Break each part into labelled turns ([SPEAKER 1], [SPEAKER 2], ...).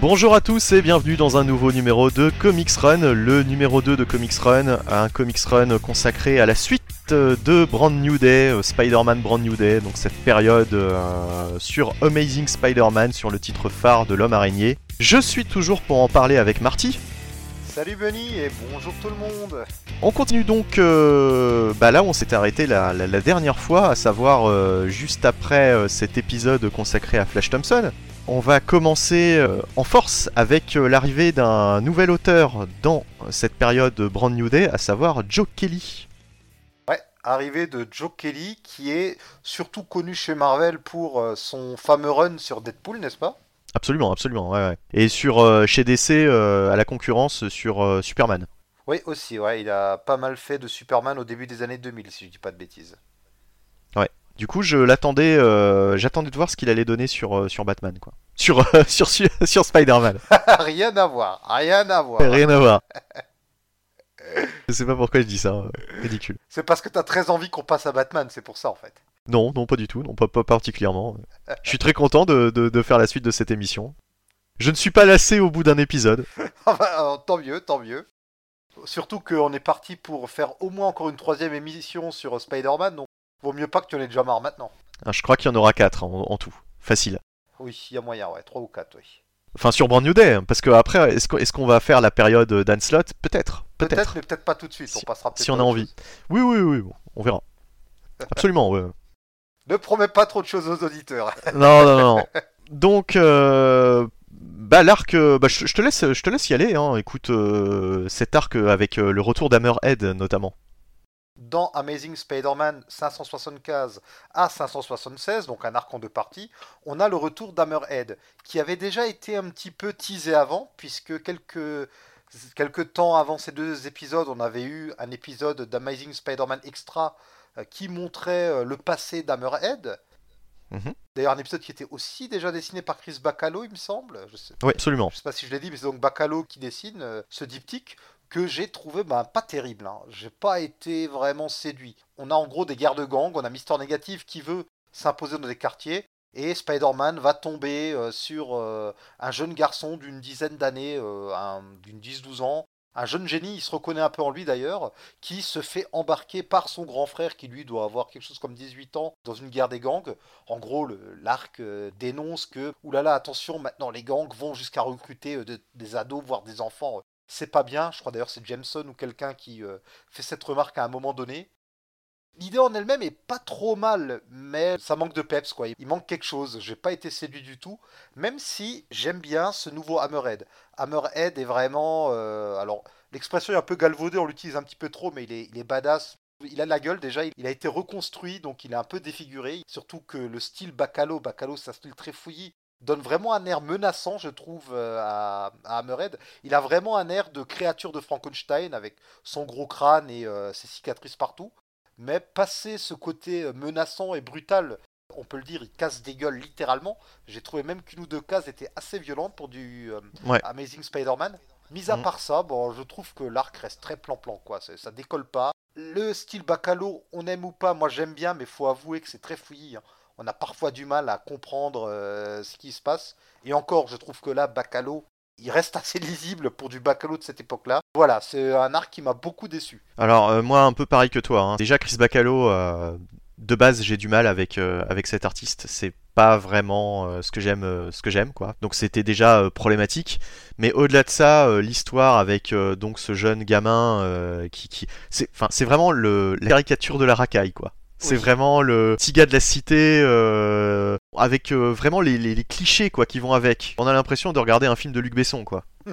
[SPEAKER 1] Bonjour à tous et bienvenue dans un nouveau numéro de Comics Run, le numéro 2 de Comics Run, un Comics Run consacré à la suite de Brand New Day, euh, Spider-Man Brand New Day, donc cette période euh, sur Amazing Spider-Man, sur le titre phare de l'homme araignée. Je suis toujours pour en parler avec Marty.
[SPEAKER 2] Salut Bunny et bonjour tout le monde
[SPEAKER 1] On continue donc euh, bah là où on s'était arrêté la, la- la dernière fois, à savoir euh, juste après cet épisode consacré à Flash Thompson. On va commencer euh, en force avec euh, l'arrivée d'un nouvel auteur dans cette période Brand New Day, à savoir Joe Kelly.
[SPEAKER 2] Ouais, arrivée de Joe Kelly qui est surtout connu chez Marvel pour euh, son fameux run sur Deadpool, n'est-ce pas?
[SPEAKER 1] Absolument, absolument, ouais, ouais. Et sur euh, chez DC euh, à la concurrence sur euh, Superman.
[SPEAKER 2] Oui, aussi, ouais, il a pas mal fait de Superman au début des années 2000, si je dis pas de bêtises.
[SPEAKER 1] Du coup, je l'attendais, euh, j'attendais de voir ce qu'il allait donner sur euh, sur Batman, quoi. Sur euh, sur sur, sur Spider-Man.
[SPEAKER 2] rien à voir, rien à voir.
[SPEAKER 1] Rien à voir. Je sais pas pourquoi je dis ça, ridicule.
[SPEAKER 2] C'est parce que t'as très envie qu'on passe à Batman, c'est pour ça en fait.
[SPEAKER 1] Non, non, pas du tout, non, pas, pas particulièrement. Je suis très content de, de, de faire la suite de cette émission. Je ne suis pas lassé au bout d'un épisode.
[SPEAKER 2] Ah bah, tant mieux, tant mieux. Surtout qu'on est parti pour faire au moins encore une troisième émission sur Spider-Man, donc vaut mieux pas que tu en aies déjà marre maintenant.
[SPEAKER 1] Ah, Je crois qu'il y en aura 4 en, en tout. Facile.
[SPEAKER 2] Oui, il y a moyen, ouais, trois ou quatre, oui.
[SPEAKER 1] Enfin, sur Brand New Day, hein, parce que après, est-ce qu'on va faire la période Dan Slott? Peut-être.
[SPEAKER 2] Peut-être,
[SPEAKER 1] Peut-être.
[SPEAKER 2] mais peut-être pas tout de suite, on
[SPEAKER 1] Si-
[SPEAKER 2] passera peut-être
[SPEAKER 1] si on a envie. Oui, oui, oui, bon, on verra. Absolument, ouais.
[SPEAKER 2] Ne promets pas trop de choses aux auditeurs.
[SPEAKER 1] Non, non, non. Donc, euh, bah l'arc, euh, bah, je, je te laisse, je te laisse y aller. Hein. Écoute, euh, cet arc avec euh, le retour d'Hammerhead notamment.
[SPEAKER 2] Dans Amazing Spider-Man 575 à 576, donc un arc en deux parties, on a le retour d'Hammerhead, qui avait déjà été un petit peu teasé avant, puisque quelques, quelques temps avant ces deux épisodes, on avait eu un épisode d'Amazing Spider-Man Extra euh, qui montrait euh, le passé d'Hammerhead.
[SPEAKER 1] Mhm.
[SPEAKER 2] D'ailleurs, un épisode qui était aussi déjà dessiné par Chris Bacalo, il me semble. Je sais,
[SPEAKER 1] Oui, absolument.
[SPEAKER 2] je sais pas si je l'ai dit, mais c'est donc Bacalo qui dessine euh, ce diptyque que j'ai trouvé ben, pas terrible. Hein. J'ai pas été vraiment séduit. On a en gros des guerres de gang, on a Mister Négatif qui veut s'imposer dans des quartiers, et Spider-Man va tomber euh, sur euh, un jeune garçon d'une dizaine d'années, euh, un- d'une 10-12 ans. Un jeune génie, il se reconnaît un peu en lui d'ailleurs, qui se fait embarquer par son grand frère qui lui doit avoir quelque chose comme 18 ans dans une guerre des gangs. En gros, l'arc dénonce que, oulala, attention, maintenant les gangs vont jusqu'à recruter de- des ados, voire des enfants. C'est pas bien, je crois d'ailleurs c'est Jameson ou quelqu'un qui euh, fait cette remarque à un moment donné. L'idée en elle-même est pas trop mal, mais ça manque de peps quoi. Il manque quelque chose. J'ai pas été séduit du tout, même si j'aime bien ce nouveau Hammerhead. Hammerhead est vraiment, euh, alors l'expression est un peu galvaudée, on l'utilise un petit peu trop, mais il est, il badass. Il a la gueule déjà, il a été reconstruit, donc il est un peu défiguré. Surtout que le style Bacalo, Bacalo c'est un style très fouillis, donne vraiment un air menaçant, je trouve, euh, à, à Hammerhead. Il a vraiment un air de créature de Frankenstein avec son gros crâne et euh, ses cicatrices partout. Mais passer ce côté euh, menaçant et brutal, on peut le dire, il casse des gueules littéralement. J'ai trouvé même qu'une ou deux cases étaient assez violentes pour du euh,
[SPEAKER 1] Ouais.
[SPEAKER 2] Amazing Spider-Man. Mis à
[SPEAKER 1] Mhm.
[SPEAKER 2] part ça, bon, je trouve que l'arc reste très plan-plan, quoi. Ça décolle pas. Le style Bacalo, on aime ou pas, moi j'aime bien, mais faut avouer que c'est très fouillis. hein. On a parfois du mal à comprendre euh, ce qui se passe. Et encore, je trouve que là, Bacalo, il reste assez lisible pour du Bacalo de cette époque-là. Voilà, c'est un arc qui m'a beaucoup déçu.
[SPEAKER 1] Alors euh, moi un peu pareil que toi. hein. Déjà Chris Bacalo, euh, de base j'ai du mal avec avec cet artiste. C'est pas vraiment ce que j'aime ce que j'aime quoi. Donc c'était déjà problématique. Mais au-delà de ça, l'histoire avec donc ce jeune gamin qui qui c'est enfin c'est vraiment le la caricature de la racaille quoi. C'est
[SPEAKER 2] Oui.
[SPEAKER 1] vraiment le petit gars de la cité euh, avec euh, vraiment les, les- les clichés quoi qui vont avec. On a l'impression de regarder un film de Luc Besson quoi.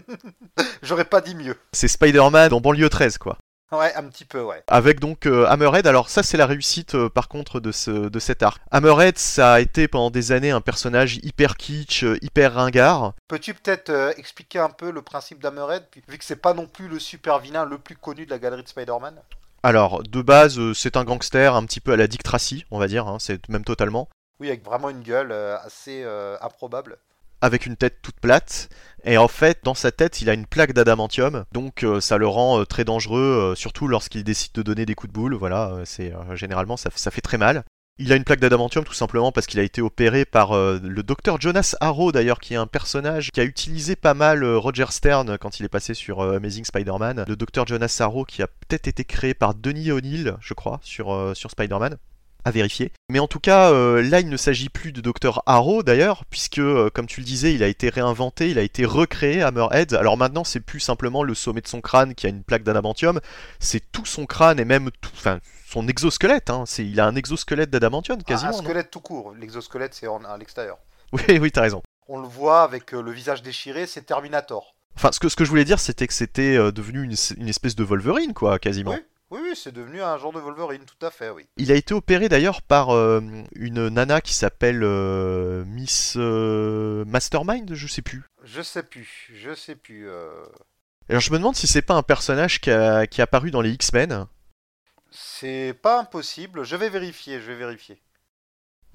[SPEAKER 2] J'aurais pas dit mieux.
[SPEAKER 1] C'est Spider-Man dans banlieue 13 quoi.
[SPEAKER 2] Ouais, un petit peu, ouais.
[SPEAKER 1] Avec donc euh, Hammerhead, alors ça c'est la réussite euh, par contre de, ce, de cet arc. Hammerhead ça a été pendant des années un personnage hyper kitsch, euh, hyper ringard.
[SPEAKER 2] Peux-tu peut-être expliquer un peu le principe d'Hammerhead, vu que c'est pas non plus le super vilain le plus connu de la galerie de Spider-Man?
[SPEAKER 1] Alors de base euh, c'est un gangster un petit peu à la Dick Tracy on va dire, hein, c'est même totalement.
[SPEAKER 2] Oui, avec vraiment une gueule euh, assez euh, improbable.
[SPEAKER 1] avec une tête toute plate. Et en fait, dans sa tête, il a une plaque d'adamantium, donc euh, ça le rend euh, très dangereux, surtout lorsqu'il décide de donner des coups de boule. Voilà, c'est généralement ça, ça fait très mal. Il a une plaque d'adamantium tout simplement parce qu'il a été opéré par euh, le docteur Jonas Harrow d'ailleurs qui est un personnage qui a utilisé pas mal euh, Roger Stern quand il est passé sur euh, Amazing Spider-Man. Le docteur Jonas Harrow qui a peut-être été créé par Denis O'Neill, je crois, sur, Spider-Man à vérifier. Mais en tout cas, là, il ne s'agit plus de Dr. Harrow d'ailleurs, puisque, comme tu le disais, il a été réinventé, il a été recréé, Hammerhead. Alors maintenant, c'est plus simplement le sommet de son crâne qui a une plaque d'adamantium, c'est tout son crâne et même tout, enfin, son exosquelette. Hein. C'est, il a un exosquelette d'adamantium quasiment.
[SPEAKER 2] un squelette tout court. L'exosquelette, c'est à l'extérieur.
[SPEAKER 1] Oui, oui, t'as raison.
[SPEAKER 2] On le voit avec le visage déchiré, c'est Terminator.
[SPEAKER 1] Enfin, ce que, ce que je voulais dire, c'était que c'était devenu une, une, espèce de Wolverine, quoi, quasiment.
[SPEAKER 2] Oui. Oui, c'est devenu un genre de Wolverine, tout à fait, oui.
[SPEAKER 1] Il a été opéré d'ailleurs par euh, une nana qui s'appelle euh, Miss euh, Mastermind, je sais plus.
[SPEAKER 2] Je sais plus, je sais plus.
[SPEAKER 1] Alors je me demande si c'est pas un personnage qui a, qui a apparu dans les X-Men.
[SPEAKER 2] C'est pas impossible, je vais vérifier, je vais vérifier.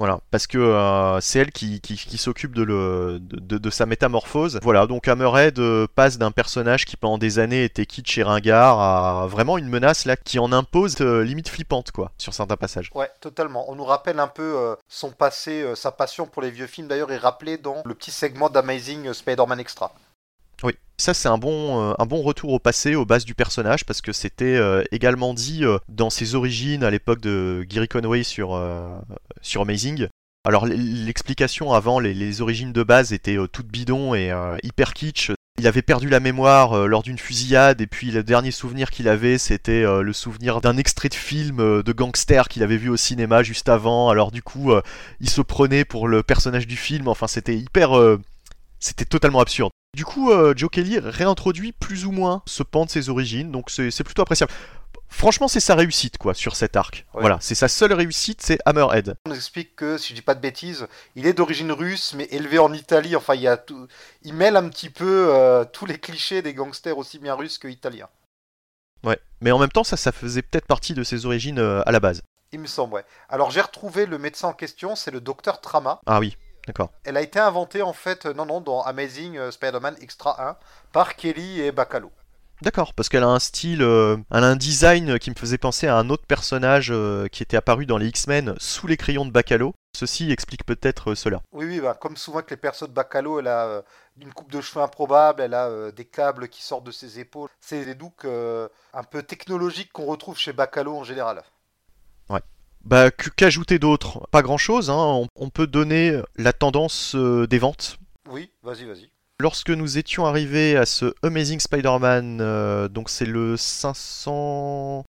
[SPEAKER 1] Voilà, parce que euh, c'est elle qui, s'occupe de, de, sa métamorphose. Voilà, donc Hammerhead euh, passe d'un personnage qui pendant des années était kitsch et ringard à vraiment une menace là qui en impose euh, limite flippante quoi, sur certains passages.
[SPEAKER 2] Ouais, totalement. On nous rappelle un peu son passé, sa passion pour les vieux films d'ailleurs est rappelé dans le petit segment d'Amazing Spider-Man Extra.
[SPEAKER 1] Ça c'est un bon, euh, un bon retour au passé, aux bases du personnage, parce que c'était euh, également dit euh, dans ses origines à l'époque de Gary Conway sur, sur Amazing. Alors l'explication avant, les, origines de base étaient toutes bidons et hyper kitsch. Il avait perdu la mémoire lors d'une fusillade et puis le dernier souvenir qu'il avait c'était le souvenir d'un extrait de film de gangster qu'il avait vu au cinéma juste avant. Alors du coup il se prenait pour le personnage du film. Enfin c'était hyper... c'était totalement absurde. Du coup, euh, Joe Kelly réintroduit plus ou moins ce pan de ses origines, donc c'est plutôt appréciable. Franchement, c'est sa réussite, quoi, sur cet arc. Voilà, c'est sa seule réussite, c'est Hammerhead.
[SPEAKER 2] On nous explique que, si je dis pas de bêtises, il est d'origine russe, mais élevé en Italie. Enfin, il, y a tout... il mêle un petit peu euh, tous les clichés des gangsters aussi bien russes que italiens.
[SPEAKER 1] Ouais, mais en même temps, ça, ça faisait peut-être partie de ses origines euh, à la base.
[SPEAKER 2] Il me semble, ouais. Alors, j'ai retrouvé le médecin en question, c'est le docteur Trama.
[SPEAKER 1] Ah oui.
[SPEAKER 2] Elle a été inventée en fait, non, non, dans Amazing euh, Spider-Man Extra 1 par Kelly et Bacalo.
[SPEAKER 1] D'accord, parce qu'elle a un style, euh, elle a un design qui me faisait penser à un autre personnage euh, qui était apparu dans les X-Men sous les crayons de Bacalo. Ceci explique peut-être cela.
[SPEAKER 2] Oui, oui, bah, comme souvent que les persos de Bacalo, elle a une coupe de cheveux improbable, elle a des câbles qui sortent de ses épaules. C'est des looks un peu technologiques qu'on retrouve chez Bacalo en général.
[SPEAKER 1] Ouais. Bah, qu'ajouter d'autre? Pas grand chose, hein. on, peut donner la tendance euh, des ventes.
[SPEAKER 2] Oui, vas-y, vas-y.
[SPEAKER 1] Lorsque nous étions arrivés à ce Amazing Spider-Man, euh, donc c'est le 500.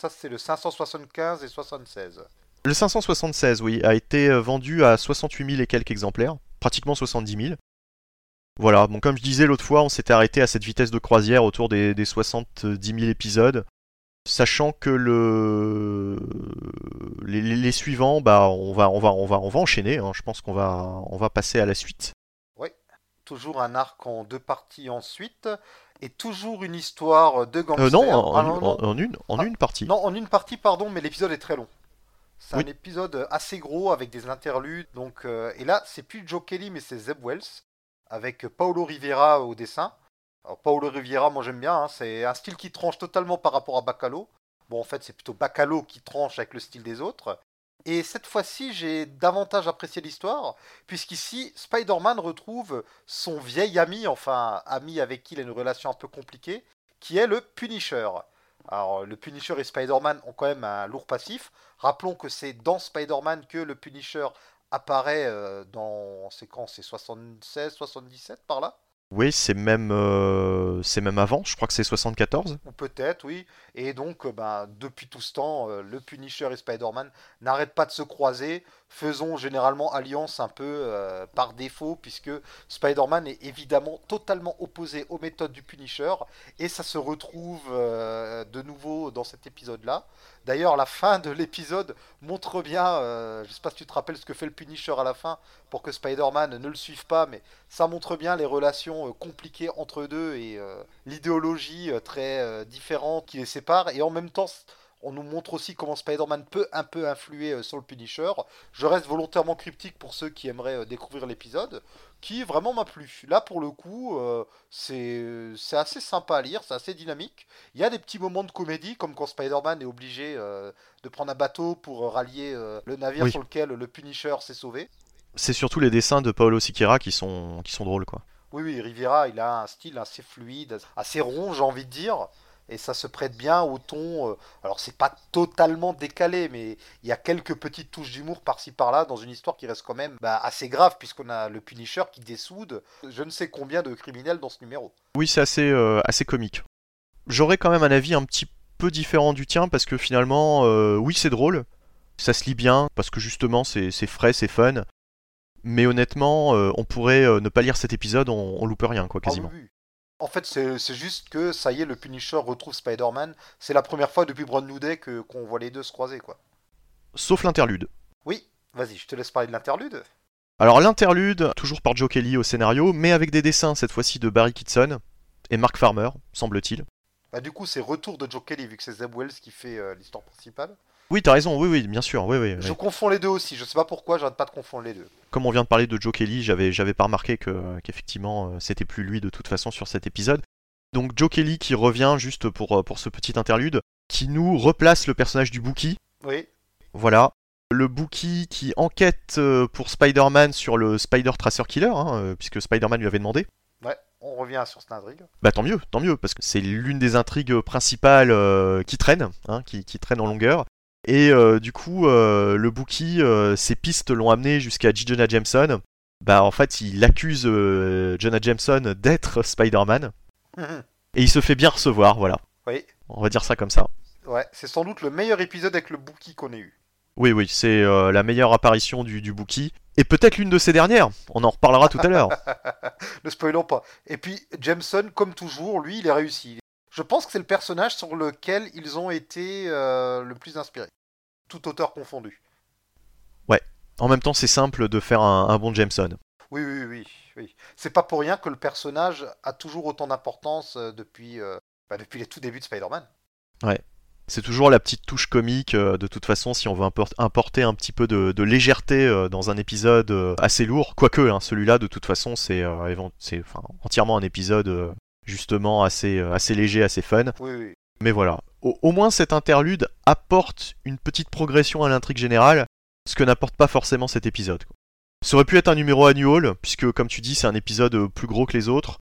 [SPEAKER 2] Ça, c'est le 575 et 76.
[SPEAKER 1] Le 576, oui, a été euh, vendu à 68 000 et quelques exemplaires, pratiquement 70 000. Voilà, bon, comme je disais l'autre fois, on s'était arrêté à cette vitesse de croisière autour des, des 70 000 épisodes. Sachant que le les, suivants, bah on va on va on va on va enchaîner. Hein. Je pense qu'on va on va passer à la suite.
[SPEAKER 2] Oui, toujours un arc en deux parties ensuite et toujours une histoire de.
[SPEAKER 1] Euh, non, en, une en ah, une partie.
[SPEAKER 2] Non, en une partie, pardon, mais l'épisode est très long. C'est un épisode assez gros avec des interludes. Donc euh, et là, c'est plus Joe Kelly, mais c'est Zeb Wells avec Paolo Rivera au dessin. Alors, Paolo Riviera, moi j'aime bien, hein. c'est un style qui tranche totalement par rapport à Bacalo. Bon, en fait, c'est plutôt Bacalo qui tranche avec le style des autres. Et cette fois-ci, j'ai davantage apprécié l'histoire, puisqu'ici, Spider-Man retrouve son vieil ami, enfin, ami avec qui il a une relation un peu compliquée, qui est le Punisher. Alors, le Punisher et Spider-Man ont quand même un lourd passif. Rappelons que c'est dans Spider-Man que le Punisher apparaît euh, dans. C'est quand? C'est 76, 77 par là?
[SPEAKER 1] Oui, c'est même, euh, même avant, je crois que c'est 74.
[SPEAKER 2] Ou peut-être, oui. Et donc, euh, bah, depuis tout ce temps, euh, le Punisher et Spider-Man n'arrêtent pas de se croiser, faisons généralement alliance un peu par défaut, puisque Spider-Man est évidemment totalement opposé aux méthodes du Punisher, et ça se retrouve de nouveau dans cet épisode-là. D'ailleurs, la fin de l'épisode montre bien, euh, je ne sais pas si tu te rappelles ce que fait le Punisher à la fin pour que Spider-Man ne le suive pas, mais ça montre bien les relations euh, compliquées entre eux deux et euh, l'idéologie très différente qui les sépare. Et en même temps, On nous montre aussi comment Spider-Man peut un peu influer euh, sur le Punisher. Je reste volontairement cryptique pour ceux qui aimeraient euh, découvrir l'épisode, qui vraiment m'a plu. Là, pour le coup, euh, c'est assez sympa à lire, c'est assez dynamique. Il y a des petits moments de comédie, comme quand Spider-Man est obligé euh, de prendre un bateau pour rallier euh, le navire
[SPEAKER 1] Oui.
[SPEAKER 2] sur lequel le Punisher s'est sauvé.
[SPEAKER 1] C'est surtout les dessins de Paolo Siqueira qui sont, qui sont drôles, quoi.
[SPEAKER 2] Oui, oui, Riviera, il a un style assez fluide, assez rond, j'ai envie de dire. Et ça se prête bien au ton. euh, alors, c'est pas totalement décalé, mais il y a quelques petites touches d'humour par-ci par-là dans une histoire qui reste quand même bah, assez grave, puisqu'on a le Punisher qui dessoude je ne sais combien de criminels dans ce numéro.
[SPEAKER 1] Oui, c'est assez, euh, assez comique. J'aurais quand même un avis un petit peu différent du tien parce que finalement, euh, oui, c'est drôle, ça se lit bien parce que justement, c'est c'est frais, c'est fun. Mais honnêtement, on pourrait ne pas lire cet épisode, on, on loupe rien, quoi,
[SPEAKER 2] Ah oui,
[SPEAKER 1] quasiment.
[SPEAKER 2] oui. En fait, c'est juste que ça y est, le Punisher retrouve Spider-Man. C'est la première fois depuis Brand New Day que- qu'on voit les deux se croiser, quoi.
[SPEAKER 1] Sauf l'interlude.
[SPEAKER 2] Oui, vas-y, je te laisse parler de l'interlude.
[SPEAKER 1] Alors l'interlude, toujours par Joe Kelly au scénario, mais avec des dessins cette fois-ci de Barry Kitson et Mark Farmer, semble-t-il.
[SPEAKER 2] Bah, du coup, c'est retour de Joe Kelly, vu que c'est Zeb Wells qui fait euh, l'histoire principale.
[SPEAKER 1] Oui, t'as raison, oui, oui, bien sûr, oui, oui.
[SPEAKER 2] Je confonds les deux aussi, je sais pas pourquoi, j'arrête pas de confondre les deux.
[SPEAKER 1] Comme on vient de parler de Joe Kelly, j'avais, j'avais pas remarqué que, qu'effectivement euh, c'était plus lui de toute façon sur cet épisode. Donc Joe Kelly qui revient juste pour, euh, pour ce petit interlude, qui nous replace le personnage du Bookie.
[SPEAKER 2] Oui,
[SPEAKER 1] Voilà. Le Bookie qui enquête euh, pour Spider-Man sur le Spider Tracer Killer, hein, puisque Spider-Man lui avait demandé.
[SPEAKER 2] ouais, on revient sur cette intrigue.
[SPEAKER 1] Bah tant mieux, tant mieux, parce que c'est l'une des intrigues principales euh, qui traîne, hein, qui, qui traîne en longueur. Et euh, du coup, euh, le Bookie, euh, ses pistes l'ont amené jusqu'à J. Jonah Jameson. Bah en fait, il accuse Jonah Jameson d'être Spider-Man. Et il se fait bien recevoir, voilà.
[SPEAKER 2] oui,
[SPEAKER 1] On va dire ça comme ça.
[SPEAKER 2] ouais, c'est sans doute le meilleur épisode avec le Bookie qu'on ait eu.
[SPEAKER 1] Oui, oui, c'est euh, la meilleure apparition du, du Bookie. Et peut-être l'une de ses dernières. On en reparlera tout à l'heure.
[SPEAKER 2] ne spoilons pas. Et puis, Jameson, comme toujours, lui, il est réussi. Je pense que c'est le personnage sur lequel ils ont été euh, le plus inspirés. Tout auteur confondu.
[SPEAKER 1] En même temps, c'est simple de faire un, un bon Jameson.
[SPEAKER 2] Oui, oui, oui, oui. C'est pas pour rien que le personnage a toujours autant d'importance euh, depuis, euh, bah, depuis les tout débuts de Spider-Man.
[SPEAKER 1] C'est toujours la petite touche comique, de toute façon, si on veut impor- importer un petit peu de, de légèreté dans un épisode assez lourd. Quoique, hein, celui-là, de toute façon, c'est euh, enfin, entièrement un épisode justement assez, euh, assez léger, assez fun.
[SPEAKER 2] Oui, oui.
[SPEAKER 1] Mais voilà. Au, au moins, cet interlude apporte une petite progression à l'intrigue générale, ce que n'apporte pas forcément cet épisode. quoi. Ça aurait pu être un numéro annual, puisque, comme tu dis, c'est un épisode euh, plus gros que les autres.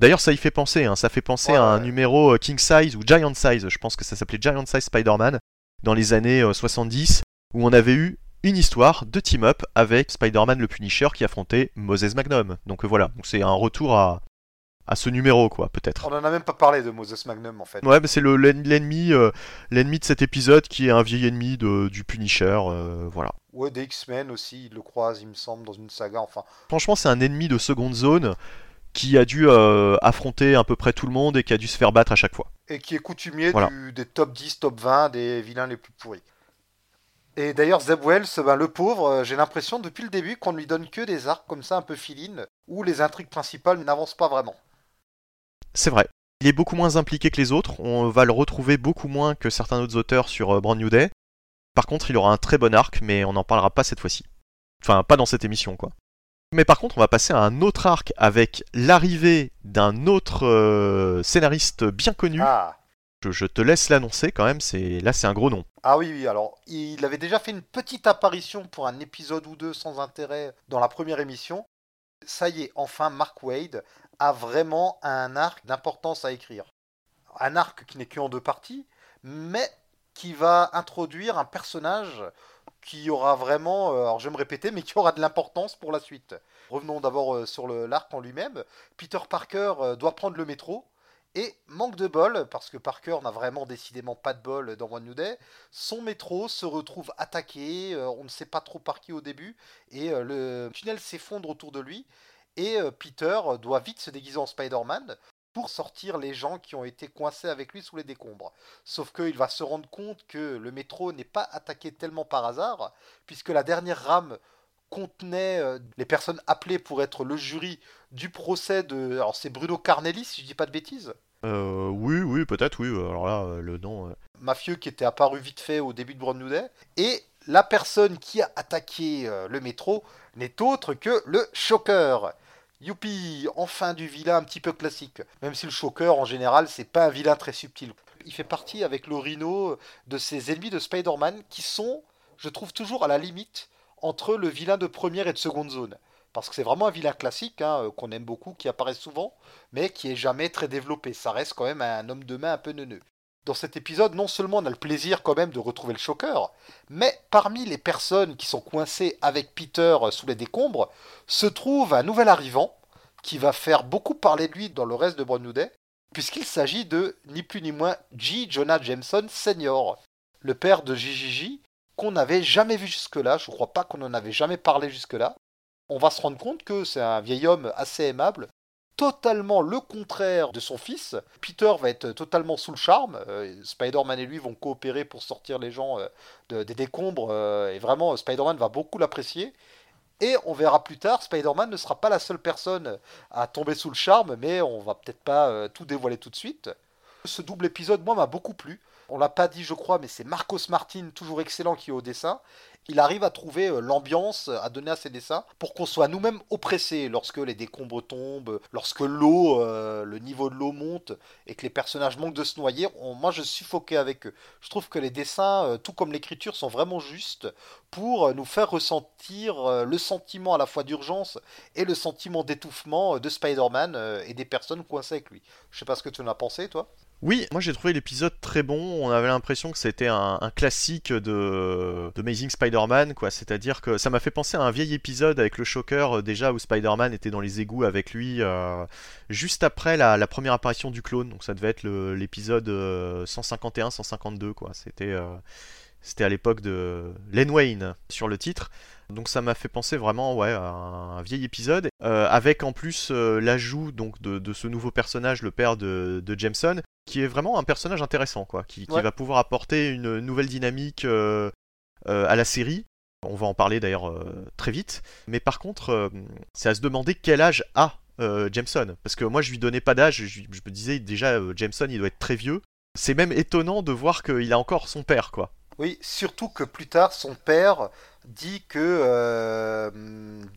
[SPEAKER 1] D'ailleurs, ça y fait penser, hein, ça fait penser
[SPEAKER 2] Ouais,
[SPEAKER 1] à un
[SPEAKER 2] ouais.
[SPEAKER 1] numéro euh, King Size ou Giant Size, je pense que ça s'appelait Giant Size Spider-Man, dans les années euh, 70, où on avait eu une histoire de team-up avec Spider-Man le Punisher qui affrontait Moses Magnum. Donc voilà, c'est un retour à, à ce numéro, quoi, peut-être.
[SPEAKER 2] On en a même pas parlé de Moses Magnum en fait.
[SPEAKER 1] Ouais, mais c'est le l'ennemi, euh, l'ennemi de cet épisode qui est un vieil ennemi de, du Punisher, euh, voilà.
[SPEAKER 2] Ouais, des X-Men aussi, il le croise, il me semble, dans une saga. Enfin,
[SPEAKER 1] Franchement, c'est un ennemi de seconde zone qui a dû euh, affronter à peu près tout le monde et qui a dû se faire battre à chaque fois.
[SPEAKER 2] et qui est coutumier
[SPEAKER 1] Voilà.
[SPEAKER 2] du- des top 10, top 20 des vilains les plus pourris. Et d'ailleurs, Zeb Wells, ben, le pauvre, j'ai l'impression depuis le début qu'on ne lui donne que des arcs comme ça un peu filines, où les intrigues principales n'avancent pas vraiment.
[SPEAKER 1] C'est vrai. Il est beaucoup moins impliqué que les autres, on va le retrouver beaucoup moins que certains autres auteurs sur euh, Brand New Day. Par contre, il aura un très bon arc, mais on n'en parlera pas cette fois-ci. Enfin, pas dans cette émission, quoi. Mais par contre, on va passer à un autre arc avec l'arrivée d'un autre euh, scénariste bien connu.
[SPEAKER 2] Ah.
[SPEAKER 1] Je, je te laisse l'annoncer quand même, c'est là c'est un gros nom.
[SPEAKER 2] Ah oui, oui, alors il avait déjà fait une petite apparition pour un épisode ou deux sans intérêt dans la première émission. Ça y est, enfin, Mark Wade a vraiment un arc d'importance à écrire. Un arc qui n'est qu'en deux parties, mais qui va introduire un personnage qui aura vraiment, euh, alors je vais me répéter, mais qui aura de l'importance pour la suite. Revenons d'abord euh, sur l'arc en lui-même. Peter Parker euh, doit prendre le métro. Et manque de bol, parce que Parker n'a vraiment décidément pas de bol dans One New Day, son métro se retrouve attaqué, on ne sait pas trop par qui au début, et le tunnel s'effondre autour de lui, et euh, Peter doit vite se déguiser en Spider-Man pour sortir les gens qui ont été coincés avec lui sous les décombres. Sauf qu'il va se rendre compte que le métro n'est pas attaqué tellement par hasard, puisque la dernière rame contenait euh, les personnes appelées pour être le jury du procès de... Alors c'est Bruno Carnelli, si je dis pas de bêtises
[SPEAKER 1] Euh, oui, oui, peut-être, oui. Alors là, euh, le nom. euh,
[SPEAKER 2] mafieux qui était apparu vite fait au début de Brand New Day. Et la personne qui a attaqué euh, le métro n'est autre que le Shocker. Youpi, enfin du vilain un petit peu classique. Même si le Shocker, en général, c'est pas un vilain très subtil. Il fait partie avec le Rhino de ces ennemis de Spider-Man qui sont, je trouve, toujours à la limite entre le vilain de première et de seconde zone. Parce que c'est vraiment un vilain classique, hein, euh, qu'on aime beaucoup, qui apparaît souvent, mais qui est jamais très développé. Ça reste quand même un homme de main un peu neuneux. Dans cet épisode, non seulement on a le plaisir quand même de retrouver le Shocker, mais parmi les personnes qui sont coincées avec Peter euh, sous les décombres, se trouve un nouvel arrivant qui va faire beaucoup parler de lui dans le reste de Day, puisqu'il s'agit de ni plus ni moins J. Jonah Jameson Sr., le père de JJJ, qu'on n'avait jamais vu jusque-là. Je crois pas qu'on en avait jamais parlé jusque-là. On va se rendre compte que c'est un vieil homme assez aimable, totalement le contraire de son fils. Peter va être totalement sous le charme. Euh, Spider-Man et lui vont coopérer pour sortir les gens euh, de- des décombres. euh, et vraiment, Spider-Man va beaucoup l'apprécier. Et on verra plus tard, Spider-Man ne sera pas la seule personne à tomber sous le charme, mais on va peut-être pas tout dévoiler tout de suite. Ce double épisode, moi, m'a beaucoup plu. On l'a pas dit, je crois, mais c'est Marcos Martin, toujours excellent, qui est au dessin. Il arrive à trouver euh, l'ambiance à donner à ses dessins pour qu'on soit nous-mêmes oppressés lorsque les décombres tombent, lorsque l'eau, euh, le niveau de l'eau monte et que les personnages manquent de se noyer. Moi, je suffoquais avec eux. Je trouve que les dessins, euh, tout comme l'écriture, sont vraiment justes pour nous faire ressentir le sentiment à la fois d'urgence et le sentiment d'étouffement de Spider-Man et des personnes coincées avec lui. Je sais pas ce que tu en as pensé, toi.
[SPEAKER 1] Oui, moi j'ai trouvé l'épisode très bon. On avait l'impression que c'était un, classique de, Amazing Spider-Man, quoi. C'est-à-dire que ça m'a fait penser à un vieil épisode avec le Shocker, euh, déjà où Spider-Man était dans les égouts avec lui, euh, juste après la, première apparition du clone. Donc ça devait être l'épisode 151-152, quoi. C'était euh, à l'époque de Len Wayne sur le titre. Donc ça m'a fait penser vraiment à un, vieil épisode, euh, avec en plus euh, l'ajout de, ce nouveau personnage, le père de Jameson, qui est vraiment un personnage intéressant, quoi, qui, qui
[SPEAKER 2] Ouais.
[SPEAKER 1] va pouvoir apporter une nouvelle dynamique euh, euh, à la série. On va en parler d'ailleurs euh, très vite. Mais par contre, euh, c'est à se demander quel âge a euh, Jameson. Parce que moi, je lui donnais pas d'âge. Je, je me disais déjà, euh, Jameson, il doit être très vieux. C'est même étonnant de voir qu'il a encore son père, quoi.
[SPEAKER 2] Oui, surtout que plus tard, son père dit que euh,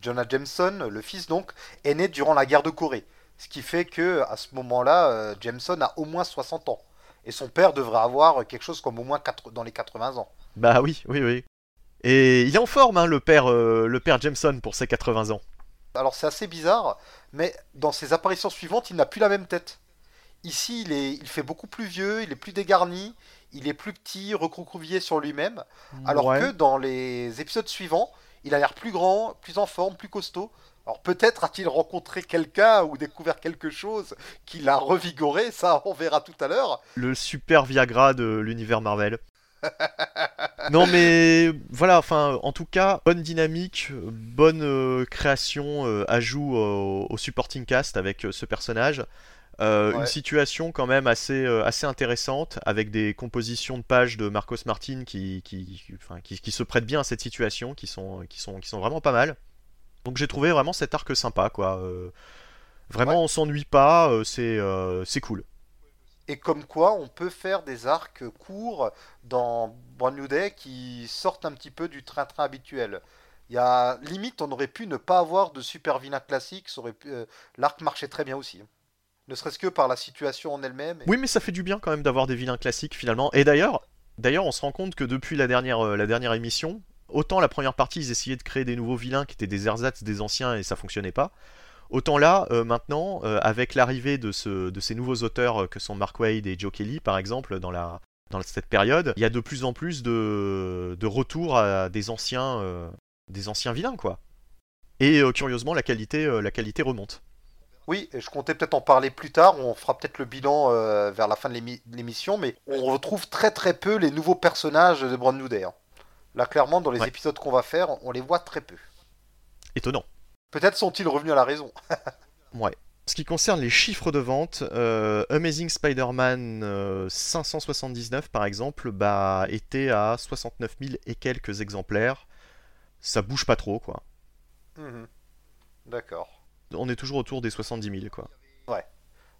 [SPEAKER 2] Jonah Jameson, le fils donc, est né durant la guerre de Corée. Ce qui fait que à ce moment-là, euh, Jameson a au moins 60 ans. Et son père devrait avoir quelque chose comme au moins 4 dans les 80 ans.
[SPEAKER 1] Bah oui, oui, oui. Et il est en forme, hein, le père, euh, le père Jameson, pour ses 80 ans.
[SPEAKER 2] Alors c'est assez bizarre, mais dans ses apparitions suivantes, il n'a plus la même tête. Ici, il, est, il fait beaucoup plus vieux, il est plus dégarni, il est plus petit, recroquevillé sur lui-même. Alors
[SPEAKER 1] Ouais.
[SPEAKER 2] que dans les épisodes suivants, il a l'air plus grand, plus en forme, plus costaud. Alors peut-être a-t-il rencontré quelqu'un ou découvert quelque chose qui l'a revigoré, ça on verra tout à l'heure.
[SPEAKER 1] le super Viagra de l'univers Marvel. non mais voilà, enfin en tout cas, bonne dynamique, bonne euh, création, euh, ajout au, au supporting cast avec euh, ce personnage.
[SPEAKER 2] Ouais.
[SPEAKER 1] Une situation quand même assez, assez intéressante avec des compositions de pages de Marcos Martin qui, qui, enfin, qui, qui se prêtent bien à cette situation, qui sont, qui sont, qui sont vraiment pas mal. Donc j'ai trouvé vraiment cet arc sympa quoi. Euh, vraiment
[SPEAKER 2] Ouais.
[SPEAKER 1] on s'ennuie pas, euh, c'est euh, c'est cool.
[SPEAKER 2] Et comme quoi on peut faire des arcs courts dans Brand New Day qui sortent un petit peu du train-train habituel. Il y a limite on aurait pu ne pas avoir de super vilain classique, ça aurait pu- l'arc marchait très bien aussi. Ne serait-ce que par la situation en elle-même.
[SPEAKER 1] Oui, mais ça fait du bien quand même d'avoir des vilains classiques finalement. Et d'ailleurs, d'ailleurs, on se rend compte que depuis la dernière, euh, la dernière émission, autant la première partie, ils essayaient de créer des nouveaux vilains qui étaient des ersatz des anciens et ça fonctionnait pas. Autant là, euh, maintenant, euh, avec l'arrivée de, ce, de ces nouveaux auteurs euh, que sont Mark Wade et Joe Kelly, par exemple, dans, cette période, il y a de plus en plus de, de retours à des anciens, vilains, quoi. Et curieusement, la qualité, remonte.
[SPEAKER 2] Oui, je comptais peut-être en parler plus tard, on fera peut-être le bilan vers la fin de l'émission, mais on retrouve très très peu les nouveaux personnages de Brand New Day. hein. Là, clairement, dans les
[SPEAKER 1] Ouais.
[SPEAKER 2] épisodes qu'on va faire, on les voit très peu.
[SPEAKER 1] Étonnant.
[SPEAKER 2] Peut-être sont-ils revenus à la raison.
[SPEAKER 1] Ouais. Ce qui concerne les chiffres de vente, euh, Amazing Spider-Man euh, 579 par exemple, bah, était à 69 000 et quelques exemplaires. Ça bouge pas trop, quoi.
[SPEAKER 2] Mhm. D'accord.
[SPEAKER 1] On est toujours autour des 70 000, quoi.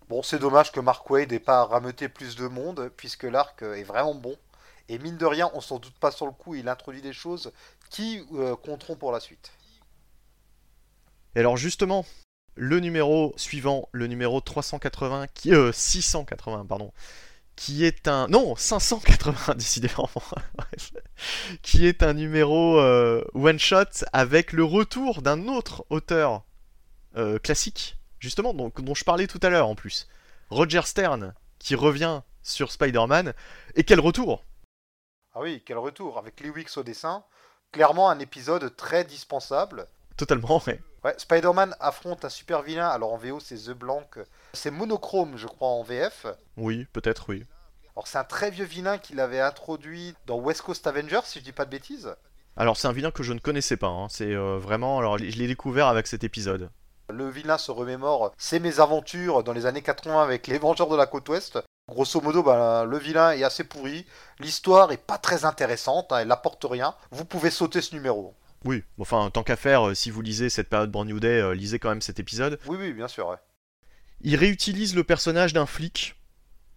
[SPEAKER 3] Bon, c'est dommage que Mark Wade n'ait pas rameuté plus de monde, puisque l'arc est vraiment bon. Et mine de rien, on s'en doute pas sur le coup, il introduit des choses qui euh, compteront pour la suite.
[SPEAKER 1] Et alors justement, le numéro suivant, le numéro 380, qui, euh, 680, pardon, qui est un... Non, 580, décidément. qui est un numéro euh, one-shot avec le retour d'un autre auteur euh, classique, justement, dont je parlais tout à l'heure en plus. Roger Stern, qui revient sur Spider-Man. Et quel retour
[SPEAKER 3] Ah oui, quel retour Avec Lee Wicks au dessin. Clairement un épisode très dispensable.
[SPEAKER 1] Totalement, ouais.
[SPEAKER 3] Ouais, Spider-Man affronte un super vilain. Alors en VO, c'est The Blanc. C'est monochrome, je crois, en VF.
[SPEAKER 1] Oui, peut-être, oui.
[SPEAKER 3] Alors c'est un très vieux vilain qu'il avait introduit dans West Coast Avengers, si je dis pas de bêtises.
[SPEAKER 1] Alors c'est un vilain que je ne connaissais pas. hein. C'est euh, vraiment. Alors je l'ai découvert avec cet épisode.
[SPEAKER 3] Le vilain se remémore ses mésaventures dans les années 80 avec les Vengeurs de la côte ouest. Grosso modo, ben, le vilain est assez pourri. L'histoire est pas très intéressante, hein, elle apporte rien. Vous pouvez sauter ce numéro.
[SPEAKER 1] Oui, enfin, tant qu'à faire, euh, si vous lisez cette période Brand New Day, euh, lisez quand même cet épisode.
[SPEAKER 3] Oui, oui, bien sûr. ouais.
[SPEAKER 1] Il réutilise le personnage d'un flic.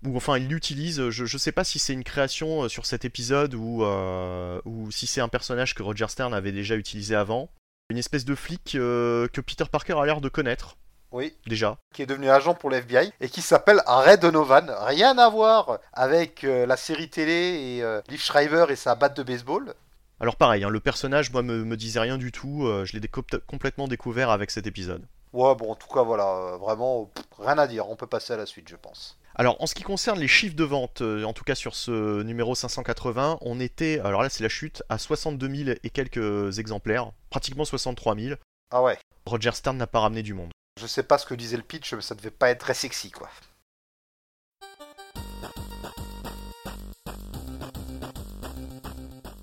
[SPEAKER 1] Ou enfin, il l'utilise. Je, je sais pas si c'est une création euh, sur cet épisode ou, euh, ou si c'est un personnage que Roger Stern avait déjà utilisé avant. Une espèce de flic euh, que Peter Parker a l'air de connaître,
[SPEAKER 3] Oui,
[SPEAKER 1] déjà.
[SPEAKER 3] qui est devenu agent pour l'FBI et qui s'appelle Red Donovan. Rien à voir avec euh, la série télé et euh, Liv Schreiber et sa batte de baseball.
[SPEAKER 1] Alors pareil, hein, le personnage, moi, me, me disait rien du tout. euh, je l'ai déco- complètement découvert avec cet épisode.
[SPEAKER 3] Ouais, bon, en tout cas, voilà, euh, vraiment, pff, rien à dire. On peut passer à la suite, je pense.
[SPEAKER 1] Alors, en ce qui concerne les chiffres de vente, en tout cas sur ce numéro 580, on était, alors là c'est la chute, à 62 000 et quelques exemplaires, pratiquement 63 000.
[SPEAKER 3] Ah ouais.
[SPEAKER 1] Roger Stern n'a pas ramené du monde.
[SPEAKER 3] Je sais pas ce que disait le pitch, mais ça devait pas être très sexy, quoi.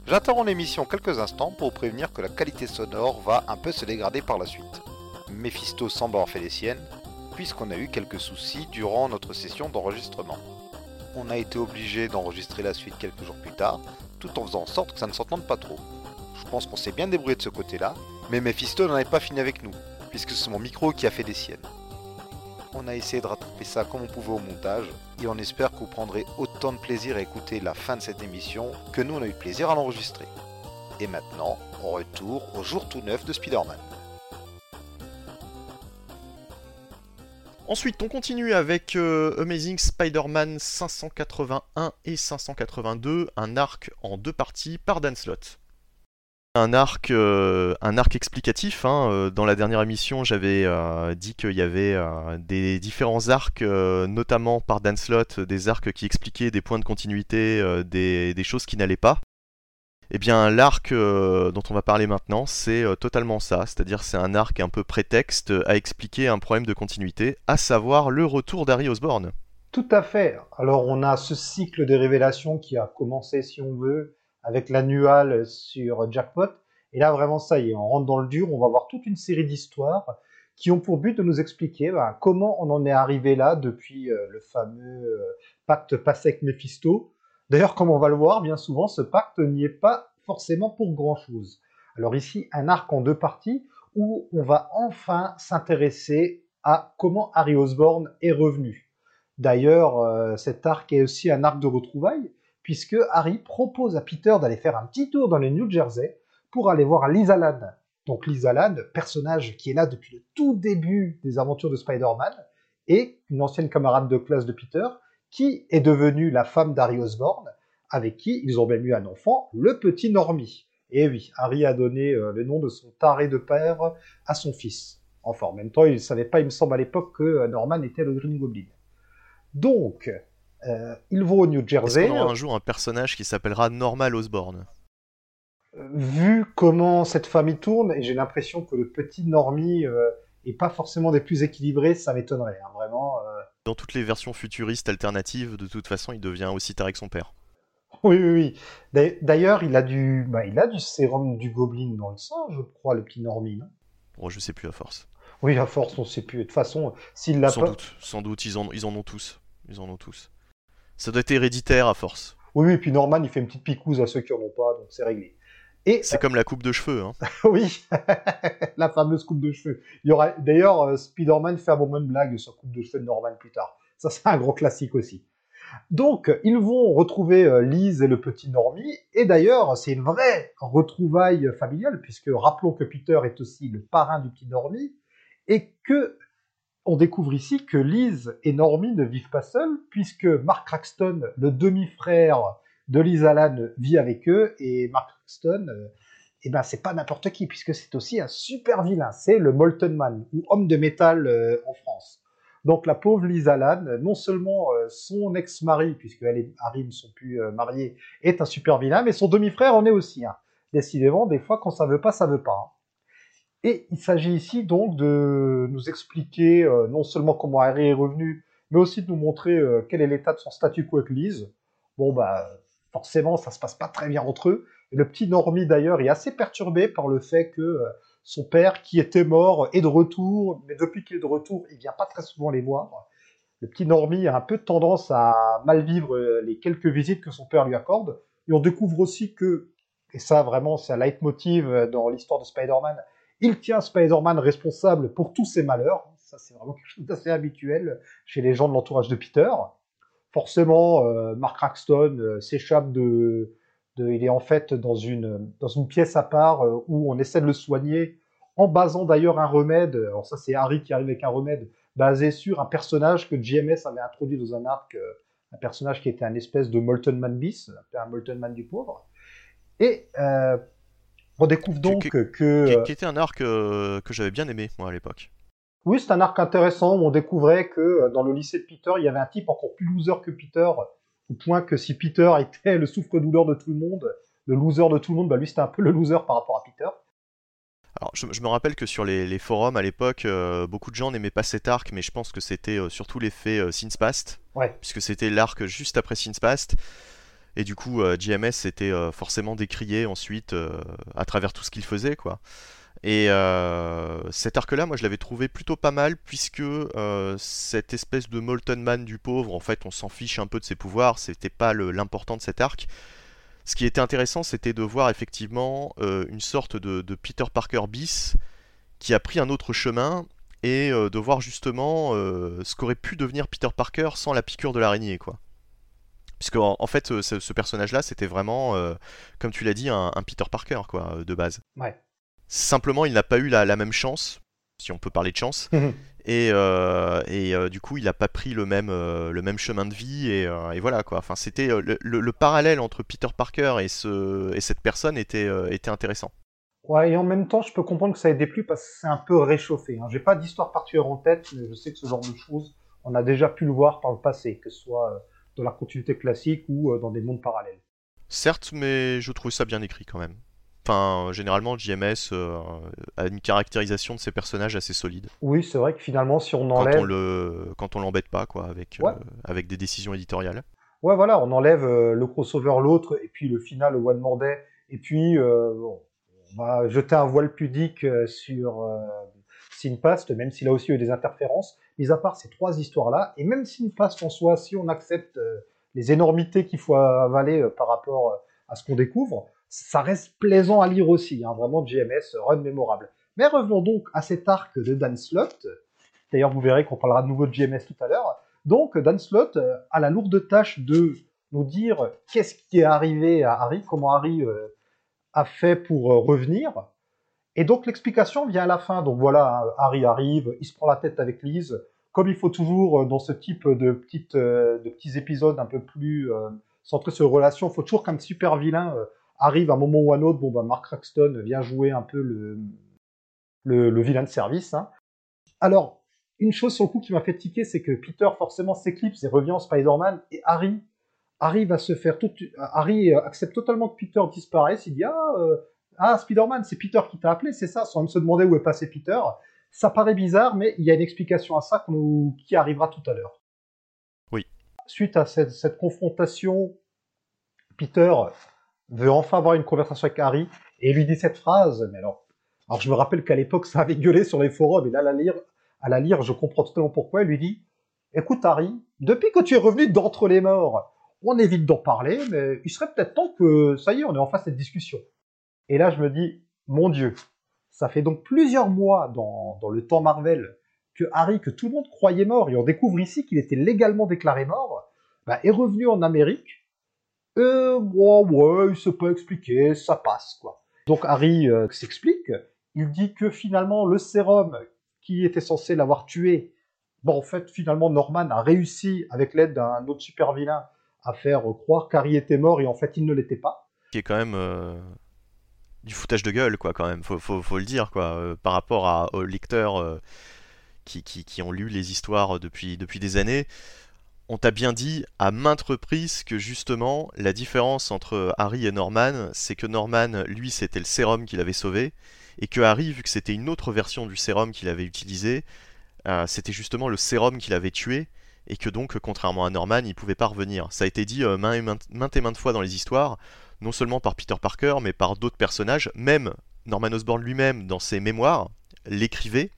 [SPEAKER 3] J'interromps l'émission quelques instants pour prévenir que la qualité sonore va un peu se dégrader par la suite. Mephisto semble avoir fait les siennes, puisqu'on a eu quelques soucis durant notre session d'enregistrement. On a été obligé d'enregistrer la suite quelques jours plus tard, tout en faisant en sorte que ça ne s'entende pas trop. Je pense qu'on s'est bien débrouillé de ce côté-là, mais Mephisto n'en est pas fini avec nous puisque c'est mon micro qui a fait des siennes. On a essayé de rattraper ça comme on pouvait au montage, et on espère que vous prendrez autant de plaisir à écouter la fin de cette émission que nous on a eu plaisir à l'enregistrer. Et maintenant, on retour au jour tout neuf de Spider-Man.
[SPEAKER 1] Ensuite, on continue avec euh, Amazing Spider-Man 581 et 582, un arc en deux parties par Dan Slott. Un arc, euh, un arc explicatif. hein, euh, Dans la dernière émission, j'avais euh, dit qu'il y avait des différents arcs, notamment par Dan Slott, des arcs qui expliquaient des points de continuité, des, choses qui n'allaient pas. Eh bien, l'arc dont on va parler maintenant, c'est totalement ça. C'est-à-dire, c'est un arc un peu prétexte à expliquer un problème de continuité, à savoir le retour d'Harry Osborn.
[SPEAKER 2] Tout à fait. Alors on a ce cycle de révélations qui a commencé, si on veut, avec l'annual sur Jackpot. Et là, vraiment, ça y est, on rentre dans le dur. On va voir toute une série d'histoires qui ont pour but de nous expliquer ben, comment on en est arrivé là depuis euh, le fameux euh, pacte Passec-Mephisto. D'ailleurs, comme on va le voir, bien souvent, ce pacte n'y est pas forcément pour grand-chose. Alors ici, un arc en deux parties où on va enfin s'intéresser à comment Harry Osborn est revenu. D'ailleurs, euh, cet arc est aussi un arc de retrouvailles, puisque Harry propose à Peter d'aller faire un petit tour dans le New Jersey pour aller voir Lisa Lane. Donc Lisa Lane, personnage qui est là depuis le tout début des aventures de Spider-Man, et une ancienne camarade de classe de Peter, qui est devenue la femme d'Harry Osborn, avec qui ils ont même eu un enfant, le petit Normie. Et oui, Harry a donné euh, le nom de son taré de père à son fils. Enfin, en même temps, il ne savait pas, il me semble à l'époque, que euh, Norman était le Green Goblin. Donc, euh, ils vont au New
[SPEAKER 1] Est-ce
[SPEAKER 2] Jersey.
[SPEAKER 1] qu'on aura un jour un personnage qui s'appellera Normal Osborn
[SPEAKER 2] Euh, Vu comment cette famille tourne, et j'ai l'impression que le petit Normie euh, est pas forcément des plus équilibrés, ça m'étonnerait. hein, vraiment. euh.
[SPEAKER 1] Dans toutes les versions futuristes alternatives, de toute façon, il devient aussi taré que son père.
[SPEAKER 2] Oui, oui, oui. D'a- D'ailleurs, il a du, bah, il a du sérum du Goblin dans le sang, je crois, le petit Normie.
[SPEAKER 1] Bon, je sais plus à force.
[SPEAKER 2] oui, à force, on sait plus. De toute façon, s'il l'a
[SPEAKER 1] Sans
[SPEAKER 2] pas.
[SPEAKER 1] doute, sans doute, ils en, ils en ont tous. Ils en ont tous. Ça doit être héréditaire à force.
[SPEAKER 2] Oui, oui, et puis Norman, il fait une petite picouse à ceux qui en ont pas, donc c'est réglé. Et
[SPEAKER 1] C'est comme la coupe de cheveux. Hein.
[SPEAKER 2] oui, la fameuse coupe de cheveux. Il y aura d'ailleurs euh, Spider-Man fait un moment de blague sur coupe de cheveux de Norman plus tard. Ça c'est un gros classique aussi. Donc ils vont retrouver euh, Lise et le petit Normie et d'ailleurs c'est une vraie retrouvaille familiale puisque rappelons que Peter est aussi le parrain du petit Normie et que on découvre ici que Lise et Normie ne vivent pas seuls puisque Mark Craxton, le demi-frère de Liz Allan vit avec eux et Mark Craxton, euh, eh ben c'est pas n'importe qui puisque c'est aussi un super vilain, c'est le Molten Man ou homme de métal euh, en France. Donc la pauvre Liz Allan, non seulement euh, son ex-mari puisque elle et Harry ne sont plus mariés, est un super vilain, mais son demi-frère en est aussi. Hein. Décidément, des fois quand ça veut pas, ça veut pas. hein. Et il s'agit ici donc de nous expliquer euh, non seulement comment Harry est revenu, mais aussi de nous montrer euh, quel est l'état de son statu quo avec Liz. Bon bah forcément ça se passe pas très bien entre eux. Et le petit Normie d'ailleurs est assez perturbé par le fait que euh, son père qui était mort est de retour, mais depuis qu'il est de retour, il vient pas très souvent les voir. Le petit Normie a un peu tendance à mal vivre les quelques visites que son père lui accorde. Et on découvre aussi que, et ça vraiment c'est un leitmotiv dans l'histoire de Spider-Man, il tient Spider-Man responsable pour tous ses malheurs. Ça c'est vraiment quelque chose d'assez habituel chez les gens de l'entourage de Peter. Forcément, euh, Mark Craxton euh, s'échappe de, de- Il est en fait dans une, dans une pièce à part euh, où on essaie de le soigner en basant d'ailleurs un remède. Alors ça c'est Harry qui arrive avec un remède basé sur un personnage que JMS avait introduit dans un arc, un personnage qui était un espèce de Molten Man bis, un Molten Man du pauvre. Et on découvre donc que...
[SPEAKER 1] Qui,
[SPEAKER 2] euh,
[SPEAKER 1] qui était un arc que j'avais bien aimé, moi, à l'époque.
[SPEAKER 2] Oui, c'est un arc intéressant où on découvrait que euh, dans le lycée de Peter, il y avait un type encore plus loser que Peter, au point que si Peter était le souffre-douleur de tout le monde, le loser de tout le monde, bah lui c'était un peu le loser par rapport à Peter.
[SPEAKER 1] Alors, je, je me rappelle que sur les, les forums à l'époque, euh, beaucoup de gens n'aimaient pas cet arc, mais je pense que c'était euh, surtout l'effet euh, Sins Past,
[SPEAKER 2] Ouais.
[SPEAKER 1] puisque c'était l'arc juste après Sins Past. Et du coup, euh, JMS était euh, forcément décrié ensuite euh, à travers tout ce qu'il faisait, quoi. Et cet arc-là, moi, je l'avais trouvé plutôt pas mal, puisque cette espèce de Molten Man du pauvre, en fait, on s'en fiche un peu de ses pouvoirs, c'était pas l'important de cet arc. Ce qui était intéressant, c'était de voir effectivement une sorte de, de Peter Parker bis qui a pris un autre chemin et de voir justement ce qu'aurait pu devenir Peter Parker sans la piqûre de l'araignée, quoi. Puisque en, en fait, euh, ce, ce personnage-là, c'était vraiment, euh, comme tu l'as dit, un, un Peter Parker, quoi, euh, de base.
[SPEAKER 2] Ouais.
[SPEAKER 1] Simplement, il n'a pas eu la, la même chance, si on peut parler de chance, et, euh, et euh, du coup, il n'a pas pris le même, le même chemin de vie, et, et voilà quoi. Enfin, c'était le, le- le parallèle entre Peter Parker et, ce, et cette personne était, était intéressant.
[SPEAKER 2] Ouais, et en même temps, je peux comprendre que ça ait déplu parce que c'est un peu réchauffé. Hein. J'ai pas d'histoire particulière en tête, mais je sais que ce genre de choses, on a déjà pu le voir par le passé, que ce soit dans la continuité classique ou euh, dans des mondes parallèles.
[SPEAKER 1] Certes, mais je trouve ça bien écrit quand même. Enfin, généralement, JMS euh, a une caractérisation de ses personnages assez solide.
[SPEAKER 2] Oui, c'est vrai que finalement, si on
[SPEAKER 1] Quand
[SPEAKER 2] enlève...
[SPEAKER 1] on le, quand on l'embête pas, quoi, avec,
[SPEAKER 2] Ouais.
[SPEAKER 1] euh, avec des décisions éditoriales.
[SPEAKER 2] Ouais, voilà, on enlève euh, le crossover l'autre, et puis le final, le One More Day, et puis euh, bon, on va jeter un voile pudique euh, sur euh, Sinpast, même s'il a aussi eu des interférences, mis à part ces trois histoires-là, et même Sinpast en soi, si on accepte euh, les énormités qu'il faut avaler euh, par rapport euh, à ce qu'on découvre, ça reste plaisant à lire aussi, hein, vraiment GMS, run mémorable. Mais revenons donc à cet arc de Dan Slott, d'ailleurs vous verrez qu'on parlera de nouveau de GMS tout à l'heure, donc, Dan Slott a la lourde tâche de nous dire qu'est-ce qui est arrivé à Harry, comment Harry a fait pour revenir. Et donc, l'explication vient à la fin. Donc voilà, Harry arrive, il se prend la tête avec Lise. Comme il faut toujours, euh, dans ce type de, petites, euh, de petits épisodes un peu plus euh, centrés sur les relations, il faut toujours qu'un super vilain arrive à un moment ou à un autre. Bon, bah, Mark Craxton vient jouer un peu le, le, vilain de service. hein. Alors, une chose sur le coup qui m'a fait tiquer, c'est que Peter forcément s'éclipse et revient en Spider-Man, et Harry, Harry va se faire tout, Harry accepte totalement que Peter disparaisse. Il dit ah, ah Spider-Man, c'est Peter qui t'a appelé, c'est ça, sans même se demander où est passé Peter. Ça paraît bizarre, mais il y a une explication à ça nous- qui arrivera tout à l'heure.
[SPEAKER 1] Oui.
[SPEAKER 2] Suite à cette, cette confrontation, Peter veut enfin avoir une conversation avec Harry et lui dit cette phrase. Mais alors, alors je me rappelle qu'à l'époque ça avait gueulé sur les forums et là à la lire, à la lire, je comprends totalement pourquoi. Il lui dit Écoute, Harry, depuis que tu es revenu d'entre les morts, on évite d'en parler, mais il serait peut-être temps que, ça y est, on est en face de cette discussion. Et là, je me dis, mon Dieu, ça fait donc plusieurs mois dans, dans le temps Marvel que Harry, que tout le monde croyait mort, et on découvre ici qu'il était légalement déclaré mort, bah, est revenu en Amérique. Euh, ouais, ouais, il s'est pas expliqué, ça passe, quoi. Donc Harry euh, s'explique, il dit que finalement le sérum qui était censé l'avoir tué, bon en fait finalement Norman a réussi avec l'aide d'un autre super vilain à faire croire qu'Harry était mort et en fait il ne l'était pas.
[SPEAKER 1] Qui est quand même euh, du foutage de gueule quoi quand même, faut, le dire quoi, euh, par rapport aux lecteurs euh, qui, ont lu les histoires depuis, des années. On t'a bien dit à maintes reprises que justement la différence entre Harry et Norman, c'est que Norman, lui, c'était le sérum qu'il avait sauvé, et que Harry, vu que c'était une autre version du sérum qu'il avait utilisé, euh, c'était justement le sérum qu'il avait tué, et que donc, contrairement à Norman, il pouvait pas revenir. Ça a été dit maintes et maintes fois dans les histoires, non seulement par Peter Parker, mais par d'autres personnages, même Norman Osborn lui-même, dans ses mémoires, l'écrivait,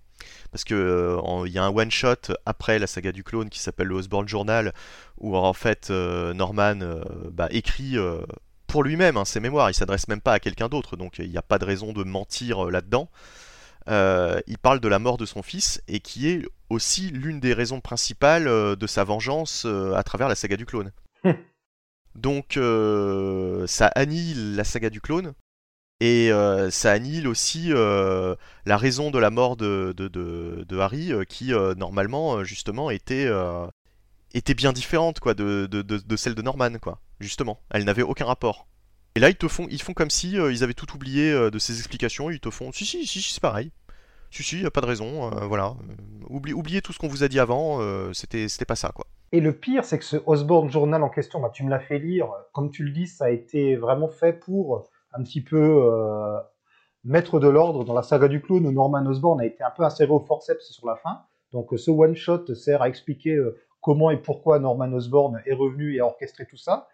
[SPEAKER 1] parce que euh, y a un one shot après la saga du clone qui s'appelle le Osborn Journal où en fait euh, Norman euh, bah, écrit pour lui-même hein, ses mémoires, il s'adresse même pas à quelqu'un d'autre, donc il n'y a pas de raison de mentir là-dedans. il parle de la mort de son fils et qui est aussi l'une des raisons principales de sa vengeance à travers la saga du clone. donc ça annihile la saga du clone, et euh, ça annihile aussi euh, la raison de la mort de, de, Harry, euh, qui normalement, justement, était, était bien différente quoi, de, celle de Norman, quoi. Justement, elle n'avait aucun rapport. Et là, ils te font, ils font comme si ils avaient tout oublié de ces explications. Ils te font, si, si, si, c'est pareil. Si, si, y a pas de raison. voilà. Oublie, oubliez tout ce qu'on vous a dit avant. c'était, c'était pas ça, quoi.
[SPEAKER 2] Et le pire, c'est que ce Osborne Journal en question, bah, tu me l'as fait lire. Comme tu le dis, ça a été vraiment fait pour un petit peu euh, mettre de l'ordre dans la saga du clone où Norman Osborn a été un peu inséré au forceps sur la fin. Donc ce one shot sert à expliquer euh, comment et pourquoi Norman Osborn est revenu et a orchestré tout ça.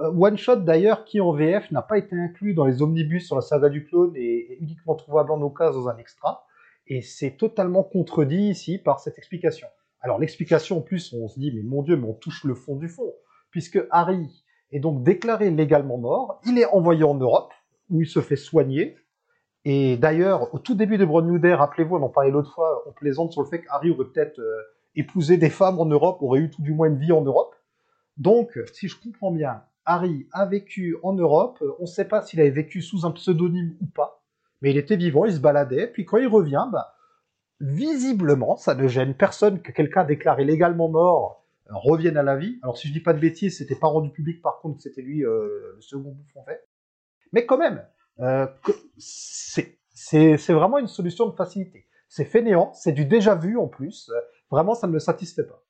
[SPEAKER 2] Euh, one shot d'ailleurs qui en VF n'a pas été inclus dans les omnibus sur la saga du clone et est uniquement trouvable en cas dans un extra. Et c'est totalement contredit ici par cette explication. Alors l'explication en plus, on se dit mais mon dieu, mais on touche le fond du fond, puisque Harry est donc déclaré légalement mort. Il est envoyé en Europe, où il se fait soigner. Et d'ailleurs, au tout début de Brown New Day, rappelez-vous, on en parlait l'autre fois, on plaisante sur le fait qu'Harry aurait peut-être euh, épousé des femmes en Europe, aurait eu tout du moins une vie en Europe. Donc, si je comprends bien, Harry a vécu en Europe, on ne sait pas s'il avait vécu sous un pseudonyme ou pas, mais il était vivant, il se baladait, puis quand il revient, bah, visiblement, ça ne gêne personne que quelqu'un déclaré légalement mort revienne à la vie. Alors si je dis pas de bêtises, c'était pas rendu public par contre, c'était lui euh, le second bouffon fait. Mais quand même, euh, c'est vraiment une solution de facilité. C'est fainéant, c'est du déjà vu en plus. Vraiment, ça ne me satisfait pas.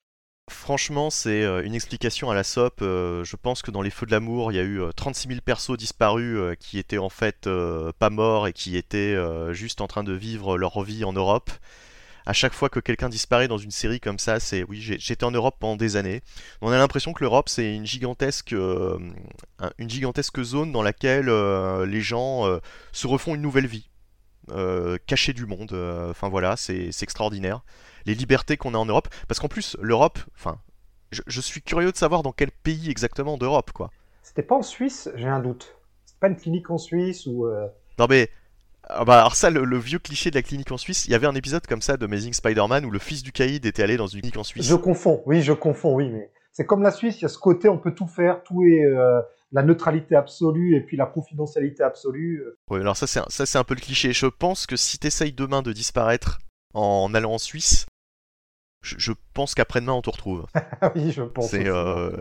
[SPEAKER 1] Franchement, c'est euh, une explication à la SOP. je pense que dans Les Feux de l'amour, il y a eu 36 000 persos disparus qui étaient en fait pas morts et qui étaient juste en train de vivre leur vie en Europe à chaque fois que quelqu'un disparaît dans une série comme ça, c'est oui, j'étais en Europe pendant des années. On a l'impression que l'Europe c'est une gigantesque, euh, une gigantesque zone dans laquelle euh, les gens euh, se refont une nouvelle vie, cachée du monde. Enfin voilà, c'est extraordinaire. Les libertés qu'on a en Europe, parce qu'en plus l'Europe, enfin, je, je, suis curieux de savoir dans quel pays exactement d'Europe quoi.
[SPEAKER 2] C'était pas en Suisse, j'ai un doute. C'est pas une clinique en Suisse ou.
[SPEAKER 1] Non mais ah bah alors ça, le, vieux cliché de la clinique en Suisse, il y avait un épisode comme ça de Amazing Spider-Man où le fils du caïd était allé dans une clinique en Suisse.
[SPEAKER 2] Je confonds, oui, je confonds, oui, mais c'est comme la Suisse, il y a ce côté, on peut tout faire, tout est euh, la neutralité absolue et puis la confidentialité absolue.
[SPEAKER 1] Oui, alors ça c'est un, ça c'est un peu le cliché. Je pense que si t'essayes demain de disparaître en allant en Suisse, je, pense qu'après-demain on te retrouve.
[SPEAKER 2] oui, je pense.
[SPEAKER 1] Euh,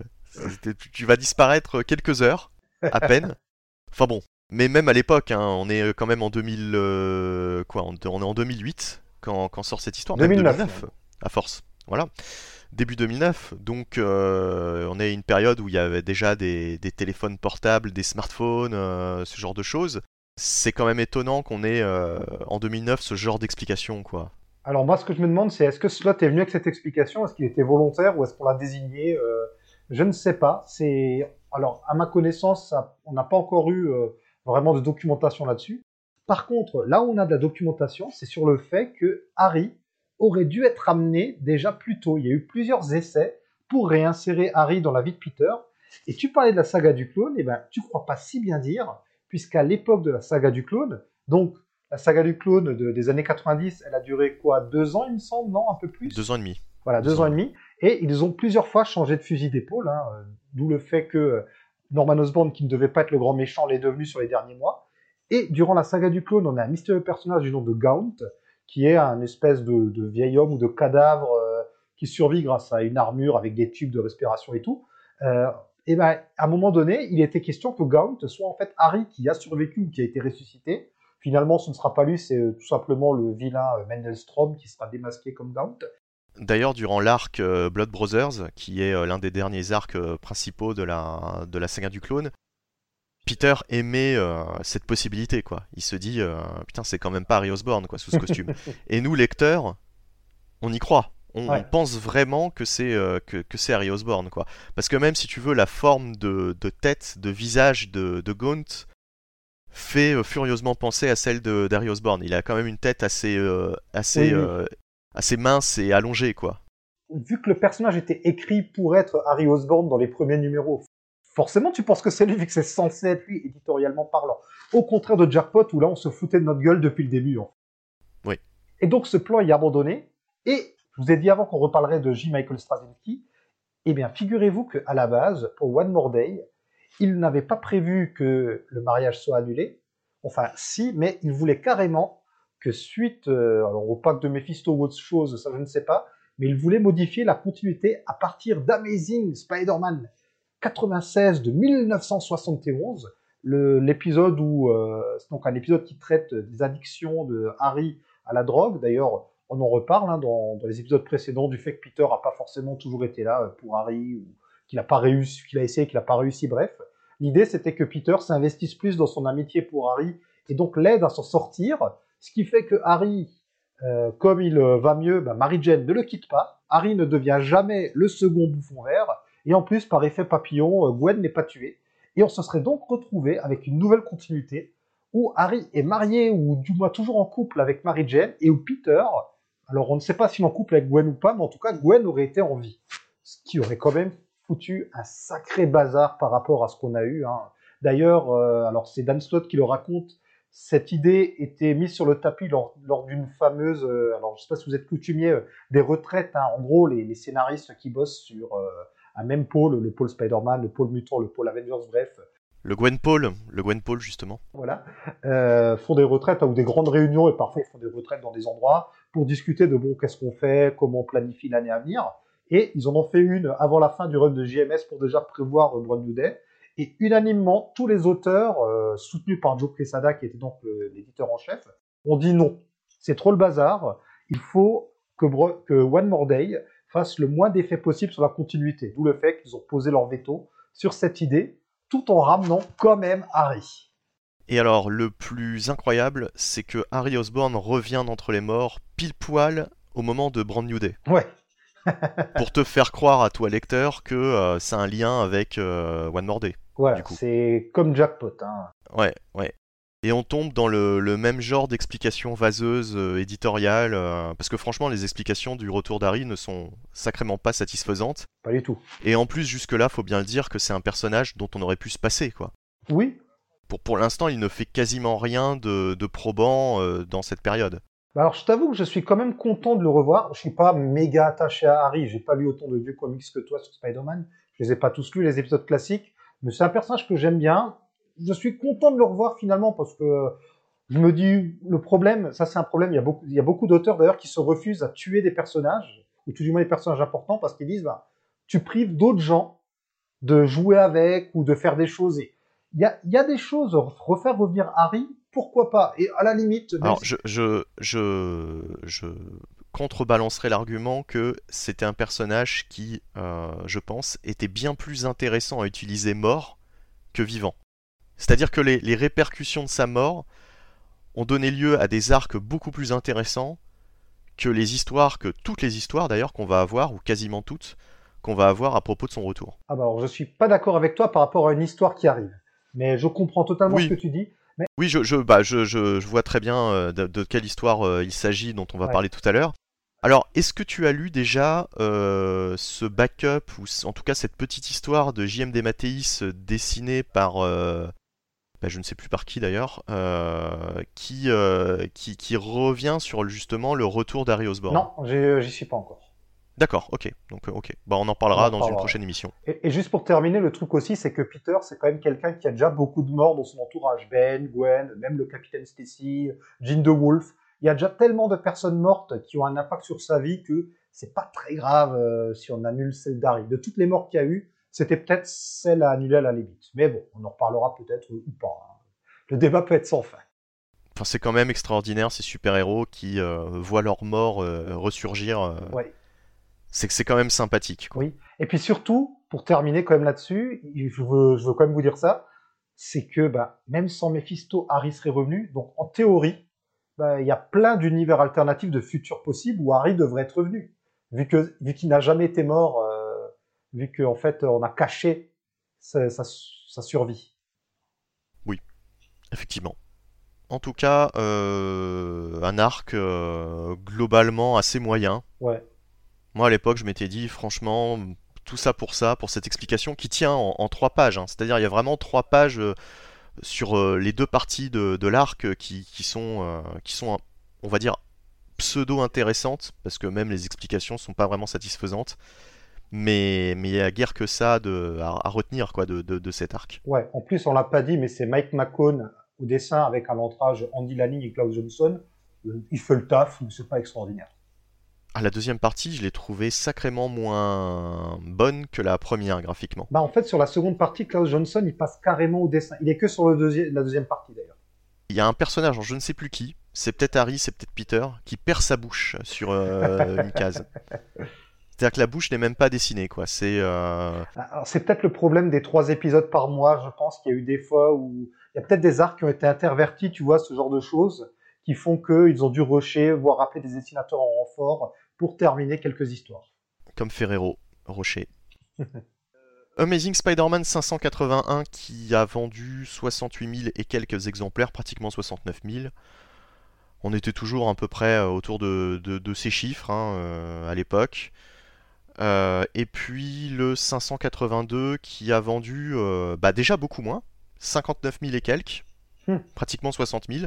[SPEAKER 1] tu vas disparaître quelques heures à peine. Enfin bon, mais même à l'époque, hein, on est quand même en 2000, euh, quoi, on, est en 2008 quand, quand sort cette histoire.
[SPEAKER 2] 2009,
[SPEAKER 1] 2009 à force. Voilà. Début 2009, donc euh, on est à une période où il y avait déjà des, téléphones portables, des smartphones, euh, ce genre de choses. C'est quand même étonnant qu'on ait en 2009 ce genre d'explication, quoi.
[SPEAKER 2] Alors moi, ce que je me demande, c'est est-ce que Slot est venu avec cette explication? Est-ce qu'il était volontaire ou est-ce qu'on l'a désigné? Je ne sais pas. C'est alors à ma connaissance, on n'a pas encore eu vraiment de documentation là-dessus. Par contre, là où on a de la documentation, c'est sur le fait que Harry aurait dû être amené déjà plus tôt. Il y a eu plusieurs essais pour réinsérer Harry dans la vie de Peter. Et tu parlais de la saga du clone, et eh ben tu crois pas si bien dire puisqu'à l'époque de la saga du clone, donc la saga du clone des années 90, elle a duré quoi? Deux ans, il me semble, non? Un peu plus?
[SPEAKER 1] Deux ans et demi.
[SPEAKER 2] Voilà, deux, ans et demi. Et ils ont plusieurs fois changé de fusil d'épaule, hein, euh, d'où le fait que Norman Osborn, qui ne devait pas être le grand méchant, l'est devenu sur les derniers mois. Et durant la saga du clone, on a un mystérieux personnage du nom de Gaunt, qui est un espèce de, vieil homme ou de cadavre euh, qui survit grâce à une armure avec des tubes de respiration et tout. Euh, et ben, à un moment donné, il était question que Gaunt soit en fait Harry qui a survécu ou qui a été ressuscité. Finalement, ce ne sera pas lui, c'est euh, tout simplement le vilain Mendelstrom qui sera démasqué comme Gaunt.
[SPEAKER 1] D'ailleurs, durant l'arc Blood Brothers, qui est l'un des derniers arcs principaux de la, de la saga du clone, Peter aimait euh, cette possibilité, quoi. Il se dit, euh, putain, c'est quand même pas Harry Osborn, quoi, sous ce costume. et nous, lecteurs, on y croit. On, pense vraiment que c'est euh, que, c'est Harry Osborn, quoi. Parce que même si tu veux, la forme de, tête, de visage de, de Gaunt fait furieusement penser à celle de d'Harry Osborn. Il a quand même une tête assez assez assez mince et allongée, quoi.
[SPEAKER 2] Vu que le personnage était écrit pour être Harry Osborn dans les premiers numéros, forcément tu penses que c'est lui vu que c'est censé être lui éditorialement parlant. Au contraire de Jackpot où là on se foutait de notre gueule depuis le début.
[SPEAKER 1] Oui.
[SPEAKER 2] Et donc ce plan est abandonné et je vous ai dit avant qu'on reparlerait de J. Michael Straczynski, eh bien figurez-vous qu'à la base pour One More Day, il n'avait pas prévu que le mariage soit annulé. Enfin si, mais il voulait carrément que suite euh, alors au pacte de Mephisto ou autre chose, ça je ne sais pas, mais il voulait modifier la continuité à partir d'Amazing Spider-Man 96 de 1971, l'épisode où euh, c'est donc un épisode qui traite des addictions de Harry à la drogue. D'ailleurs, on en reparle hein, dans, les épisodes précédents du fait que Peter n'a pas forcément toujours été là euh, pour Harry ou qu'il a pas réussi, qu'il a essayé, qu'il n'a pas réussi. Bref, l'idée c'était que Peter s'investisse plus dans son amitié pour Harry et donc l'aide à s'en sortir, ce qui fait que Harry, euh, comme il va mieux, bah, Mary Jane ne le quitte pas. Harry ne devient jamais le second bouffon vert. Et en plus, par effet papillon, euh, Gwen n'est pas tué. Et on se serait donc retrouvé avec une nouvelle continuité où Harry est marié ou du moins toujours en couple avec Mary Jane et où Peter, alors on ne sait pas s'il est en couple avec Gwen ou pas, mais en tout cas Gwen aurait été en vie. Ce qui aurait quand même foutu un sacré bazar par rapport à ce qu'on a eu. Hein. D'ailleurs, euh, alors c'est Dan Slott qui le raconte, cette idée était mise sur le tapis lors, d'une fameuse, euh, alors je ne sais pas si vous êtes coutumier, des retraites. Hein. En gros, les, scénaristes qui bossent sur un même pôle, le pôle Spider-Man, le pôle Mutant, le pôle Avengers, bref.
[SPEAKER 1] Le Gwen Pôle, le justement.
[SPEAKER 2] Voilà, euh, font des retraites hein, ou des grandes réunions et parfois ils font des retraites dans des endroits pour discuter de bon qu'est-ce qu'on fait, comment on planifie l'année à venir. Et ils en ont fait une avant la fin du run de JMS pour déjà prévoir euh, Brand New Day. Et unanimement, tous les auteurs, euh, soutenus par Joe Quesada, qui était donc l'éditeur en chef, ont dit non. C'est trop le bazar. Il faut que, que One More Day fasse le moins d'effet possible sur la continuité. D'où le fait qu'ils ont posé leur veto sur cette idée, tout en ramenant quand même Harry.
[SPEAKER 1] Et alors, le plus incroyable, c'est que Harry Osborn revient d'entre les morts pile poil au moment de Brand New Day.
[SPEAKER 2] Ouais.
[SPEAKER 1] pour te faire croire à toi lecteur que euh, c'est un lien avec euh, One More Day.
[SPEAKER 2] Ouais, c'est comme Jackpot. Hein.
[SPEAKER 1] Ouais, ouais et on tombe dans le, même genre d'explications vaseuses euh, éditoriales, euh, parce que franchement les explications du retour d'Harry ne sont sacrément pas satisfaisantes.
[SPEAKER 2] Pas du tout.
[SPEAKER 1] Et en plus jusque-là, faut bien le dire que c'est un personnage dont on aurait pu se passer, quoi.
[SPEAKER 2] Oui.
[SPEAKER 1] Pour, pour l'instant, il ne fait quasiment rien de, probant euh, dans cette période.
[SPEAKER 2] Bah alors je t'avoue que je suis quand même content de le revoir. Je suis pas méga attaché à Harry, j'ai pas lu autant de vieux comics que toi sur Spider-Man. Je les ai pas tous lus, les épisodes classiques. Mais c'est un personnage que j'aime bien je suis content de le revoir finalement parce que je me dis, le problème, ça c'est un problème, il y a beaucoup, il y a beaucoup d'auteurs d'ailleurs qui se refusent à tuer des personnages, ou tout du moins des personnages importants, parce qu'ils disent, bah, tu prives d'autres gens de jouer avec ou de faire des choses. Et il y a, il y a des choses, refaire revenir Harry, pourquoi pas? Et à la limite...
[SPEAKER 1] Alors, je, je, je, je contrebalancerai l'argument que c'était un personnage qui, euh, je pense, était bien plus intéressant à utiliser mort que vivant. C'est-à-dire que les, répercussions de sa mort ont donné lieu à des arcs beaucoup plus intéressants que les histoires, que toutes les histoires d'ailleurs qu'on va avoir, ou quasiment toutes, qu'on va avoir à propos de son retour.
[SPEAKER 2] Ah bah alors je suis pas d'accord avec toi par rapport à une histoire qui arrive, mais je comprends totalement ce que tu dis.
[SPEAKER 1] Oui, je, je, bah, je, je, vois très bien euh, de, quelle histoire euh, il s'agit dont on va parler tout à l'heure. Alors, est-ce que tu as lu déjà euh, ce backup, ou en tout cas cette petite histoire de JMD Mathéis dessinée par bah, je ne sais plus par qui d'ailleurs, euh, qui, euh, qui, qui revient sur justement le retour d'Harry Osborn.
[SPEAKER 2] Non, j'ai- j'y suis pas encore.
[SPEAKER 1] D'accord, ok. Donc, euh, ok. Bah, on en parlera
[SPEAKER 2] On en
[SPEAKER 1] dans une prochaine émission.
[SPEAKER 2] Et, et juste pour terminer, le truc aussi, c'est que Peter, c'est quand même quelqu'un qui a déjà beaucoup de morts dans son entourage. Ben, Gwen, même le capitaine Stacy, Jean de Wolf. Il y a déjà tellement de personnes mortes qui ont un impact sur sa vie que c'est pas très grave euh, si on annule celle d'Harry. De toutes les morts qu'il y a eu, c'était peut-être celle à annuler à la limite. Mais bon, on en reparlera peut-être ou pas. hein. Le débat peut être sans fin.
[SPEAKER 1] Enfin, c'est quand même extraordinaire ces super-héros qui euh, voient leur mort euh, ressurgir. euh,
[SPEAKER 2] Ouais.
[SPEAKER 1] C'est que c'est quand même sympathique. quoi.
[SPEAKER 2] Oui. Et puis surtout, pour terminer quand même là-dessus, je veux, je veux quand même vous dire ça, c'est que bah, même sans Mephisto, Harry serait revenu. Donc en théorie, bah, il y a plein d'univers alternatifs de futurs possibles où Harry devrait être revenu. Vu que vu qu'il n'a jamais été mort, euh, vu qu'en fait on a caché sa, sa, sa survie.
[SPEAKER 1] Effectivement. En tout cas, euh, un arc euh, globalement assez moyen.
[SPEAKER 2] Ouais.
[SPEAKER 1] Moi, à l'époque, je m'étais dit, franchement, tout ça pour ça, pour cette explication qui tient en, en trois pages. hein. C'est-à-dire, il y a vraiment trois pages euh, sur euh, les deux parties de, de l'arc qui, qui sont, euh, qui sont, on va dire, pseudo-intéressantes, parce que même les explications sont pas vraiment satisfaisantes. Mais mais il y a guère que ça de, à, à retenir quoi, de, de, de cet arc.
[SPEAKER 2] Ouais. En plus, on l'a pas dit, mais c'est Mike McCone au dessin avec un lentrage Andy Lanning et Klaus Johnson. Euh, Il fait le taf, mais c'est pas extraordinaire.
[SPEAKER 1] Ah, la deuxième partie, je l'ai trouvée sacrément moins bonne que la première graphiquement.
[SPEAKER 2] Bah en fait sur la seconde partie, Klaus Johnson il passe carrément au dessin. Il est que sur le deuxième, la deuxième partie d'ailleurs.
[SPEAKER 1] Il y a un personnage, je ne sais plus qui, c'est peut-être Harry, c'est peut-être Peter, qui perd sa bouche sur euh, une case. C'est-à-dire que la bouche n'est même pas dessinée, quoi. C'est euh,
[SPEAKER 2] Alors c'est peut-être le problème des trois épisodes par mois. Je pense qu'il y a eu des fois où il y a peut-être des arcs qui ont été intervertis, tu vois, ce genre de choses, qui font qu'ils ont dû rusher, voire appeler des dessinateurs en renfort pour terminer quelques histoires.
[SPEAKER 1] comme Ferrero Rocher. Amazing Spider-Man 581 qui a vendu 68 000 et quelques exemplaires, pratiquement 69 000. On était toujours à peu près euh, autour de, de- de ces chiffres hein, euh, à l'époque. Euh, et puis le 582 qui a vendu euh, bah, déjà beaucoup moins, 59 000 et quelques,
[SPEAKER 2] Hmm.
[SPEAKER 1] pratiquement 60 000.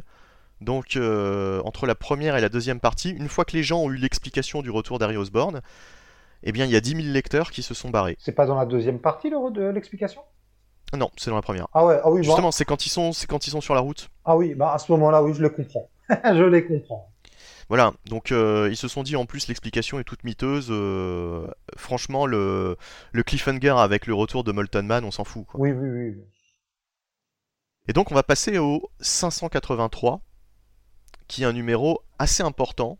[SPEAKER 1] Donc euh, entre la première et la deuxième partie, une fois que les gens ont eu l'explication du retour d'Harry Osborn, eh bien il y a 10 000 lecteurs qui se sont barrés.
[SPEAKER 2] C'est pas dans la deuxième partie le- l'explication?
[SPEAKER 1] Non, c'est dans la première.
[SPEAKER 2] Ah ouais, ah oui, bah,
[SPEAKER 1] Justement, c'est quand ils sont, c'est quand ils sont sur la route.
[SPEAKER 2] ah oui, bah à ce moment-là, oui, je le comprends. je les comprends.
[SPEAKER 1] Voilà, donc euh, ils se sont dit en plus l'explication est toute miteuse. euh, franchement, le, le cliffhanger avec le retour de Molten Man, on s'en fout. quoi.
[SPEAKER 2] Oui, oui, oui.
[SPEAKER 1] Et donc on va passer au 583, qui est un numéro assez important,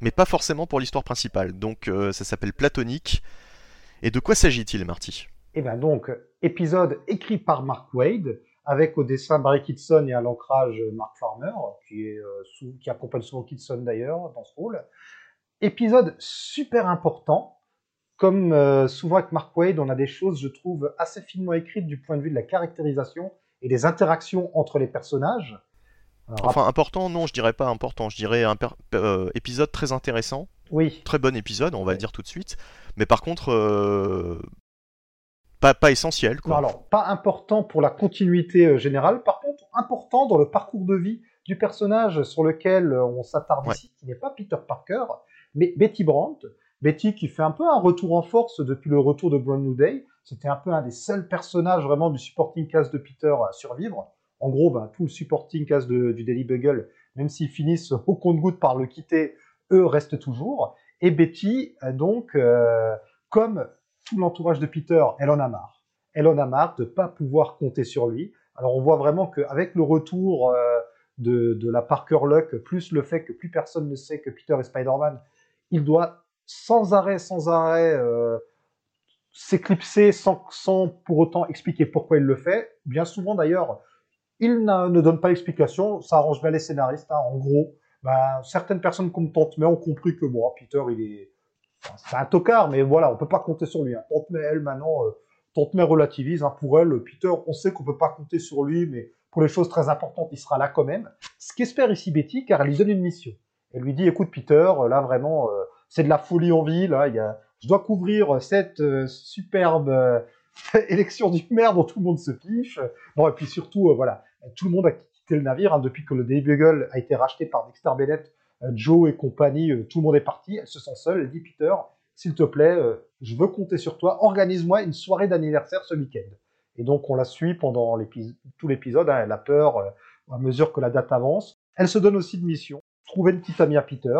[SPEAKER 1] mais pas forcément pour l'histoire principale. Donc euh, ça s'appelle Platonique. Et de quoi s'agit-il, Marty?
[SPEAKER 2] Et bien donc, épisode écrit par Mark Wade, avec au dessin Barry Kitson et à l'ancrage Mark Farmer, qui, est, euh, sous- qui accompagne souvent Kitson d'ailleurs dans ce rôle. Épisode super important. Comme euh, souvent avec Mark Wade, on a des choses, je trouve, assez finement écrites du point de vue de la caractérisation et des interactions entre les personnages. Alors,
[SPEAKER 1] Enfin, important, non, je dirais pas important. Je dirais un euh, épisode très intéressant.
[SPEAKER 2] oui,
[SPEAKER 1] très bon épisode, on va
[SPEAKER 2] Ouais.
[SPEAKER 1] le dire tout de suite. Mais par contre, euh, pas, pas essentiel. Quoi.
[SPEAKER 2] alors, pas important pour la continuité euh, générale, par contre, important dans le parcours de vie du personnage sur lequel euh, on s'attarde
[SPEAKER 1] Ouais.
[SPEAKER 2] ici, qui n'est pas Peter Parker, mais Betty Brandt. Betty qui fait un peu un retour en force depuis le retour de Brand New Day. C'était un peu un des seuls personnages vraiment du supporting cast de Peter à survivre. En gros, ben, tout le supporting cast de- du Daily Bugle, même s'ils finissent au compte-goutte par le quitter, eux restent toujours. Et Betty, euh, donc, euh, comme tout l'entourage de Peter, elle en a marre. Elle en a marre de pas pouvoir compter sur lui. Alors on voit vraiment qu'avec le retour euh, de, de la Parker Luck, plus le fait que plus personne ne sait que Peter est Spider-Man, il doit sans arrêt, sans arrêt euh, s'éclipser sans, sans pour autant expliquer pourquoi il le fait. Bien souvent d'ailleurs, il ne donne pas d'explication, ça arrange bien les scénaristes. hein. En gros, ben, certaines personnes Tante May ont compris que bon, Peter, il est, c'est un tocard, mais voilà, on peut pas compter sur lui. hein. Tante May, elle, maintenant, euh, Tante May relativise. hein. Pour elle, Peter, on sait qu'on peut pas compter sur lui, mais pour les choses très importantes, il sera là quand même. Ce qu'espère ici Betty, car elle lui donne une mission. Elle lui dit, écoute Peter, là vraiment, euh, c'est de la folie en ville. Il y a, je dois couvrir cette euh, superbe euh, élection du maire dont tout le monde se fiche. Bon, et puis surtout, euh, voilà, Tout le monde a quitté le navire hein, depuis que le Daily Bugle a été racheté par Dexter Bennett. Euh, Joe et compagnie, euh, tout le monde est parti. Elle se sent seule. Elle dit Peter, s'il te plaît, euh, je veux compter sur toi. Organise-moi une soirée d'anniversaire ce week-end. Et donc on la suit pendant tout l'épisode. hein. Elle a peur à mesure que la date avance. Elle se donne aussi de mission. Trouver une petite amie à Peter.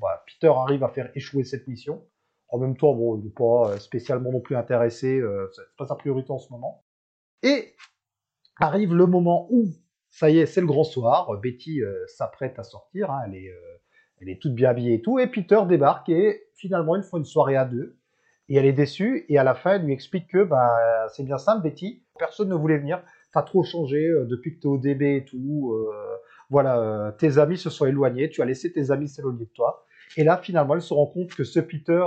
[SPEAKER 2] Bah, Peter arrive à faire échouer cette mission. En même temps, bon, il n'est pas spécialement non plus intéressé. euh, c'est pas sa priorité en ce moment. Et arrive le moment où, ça y est, c'est le grand soir. Betty s'apprête à sortir. hein, elle, est, elle est toute bien habillée et tout. Et Peter débarque et finalement, ils font une soirée à deux. Et elle est déçue. Et à la fin, elle lui explique que bah, c'est bien simple, Betty. Personne ne voulait venir. T'as trop changé euh, depuis que t'es au DB et tout. euh, voilà, euh, tes amis se sont éloignés. Tu as laissé tes amis s'éloigner de toi. Et là, finalement, elle se rend compte que ce Peter,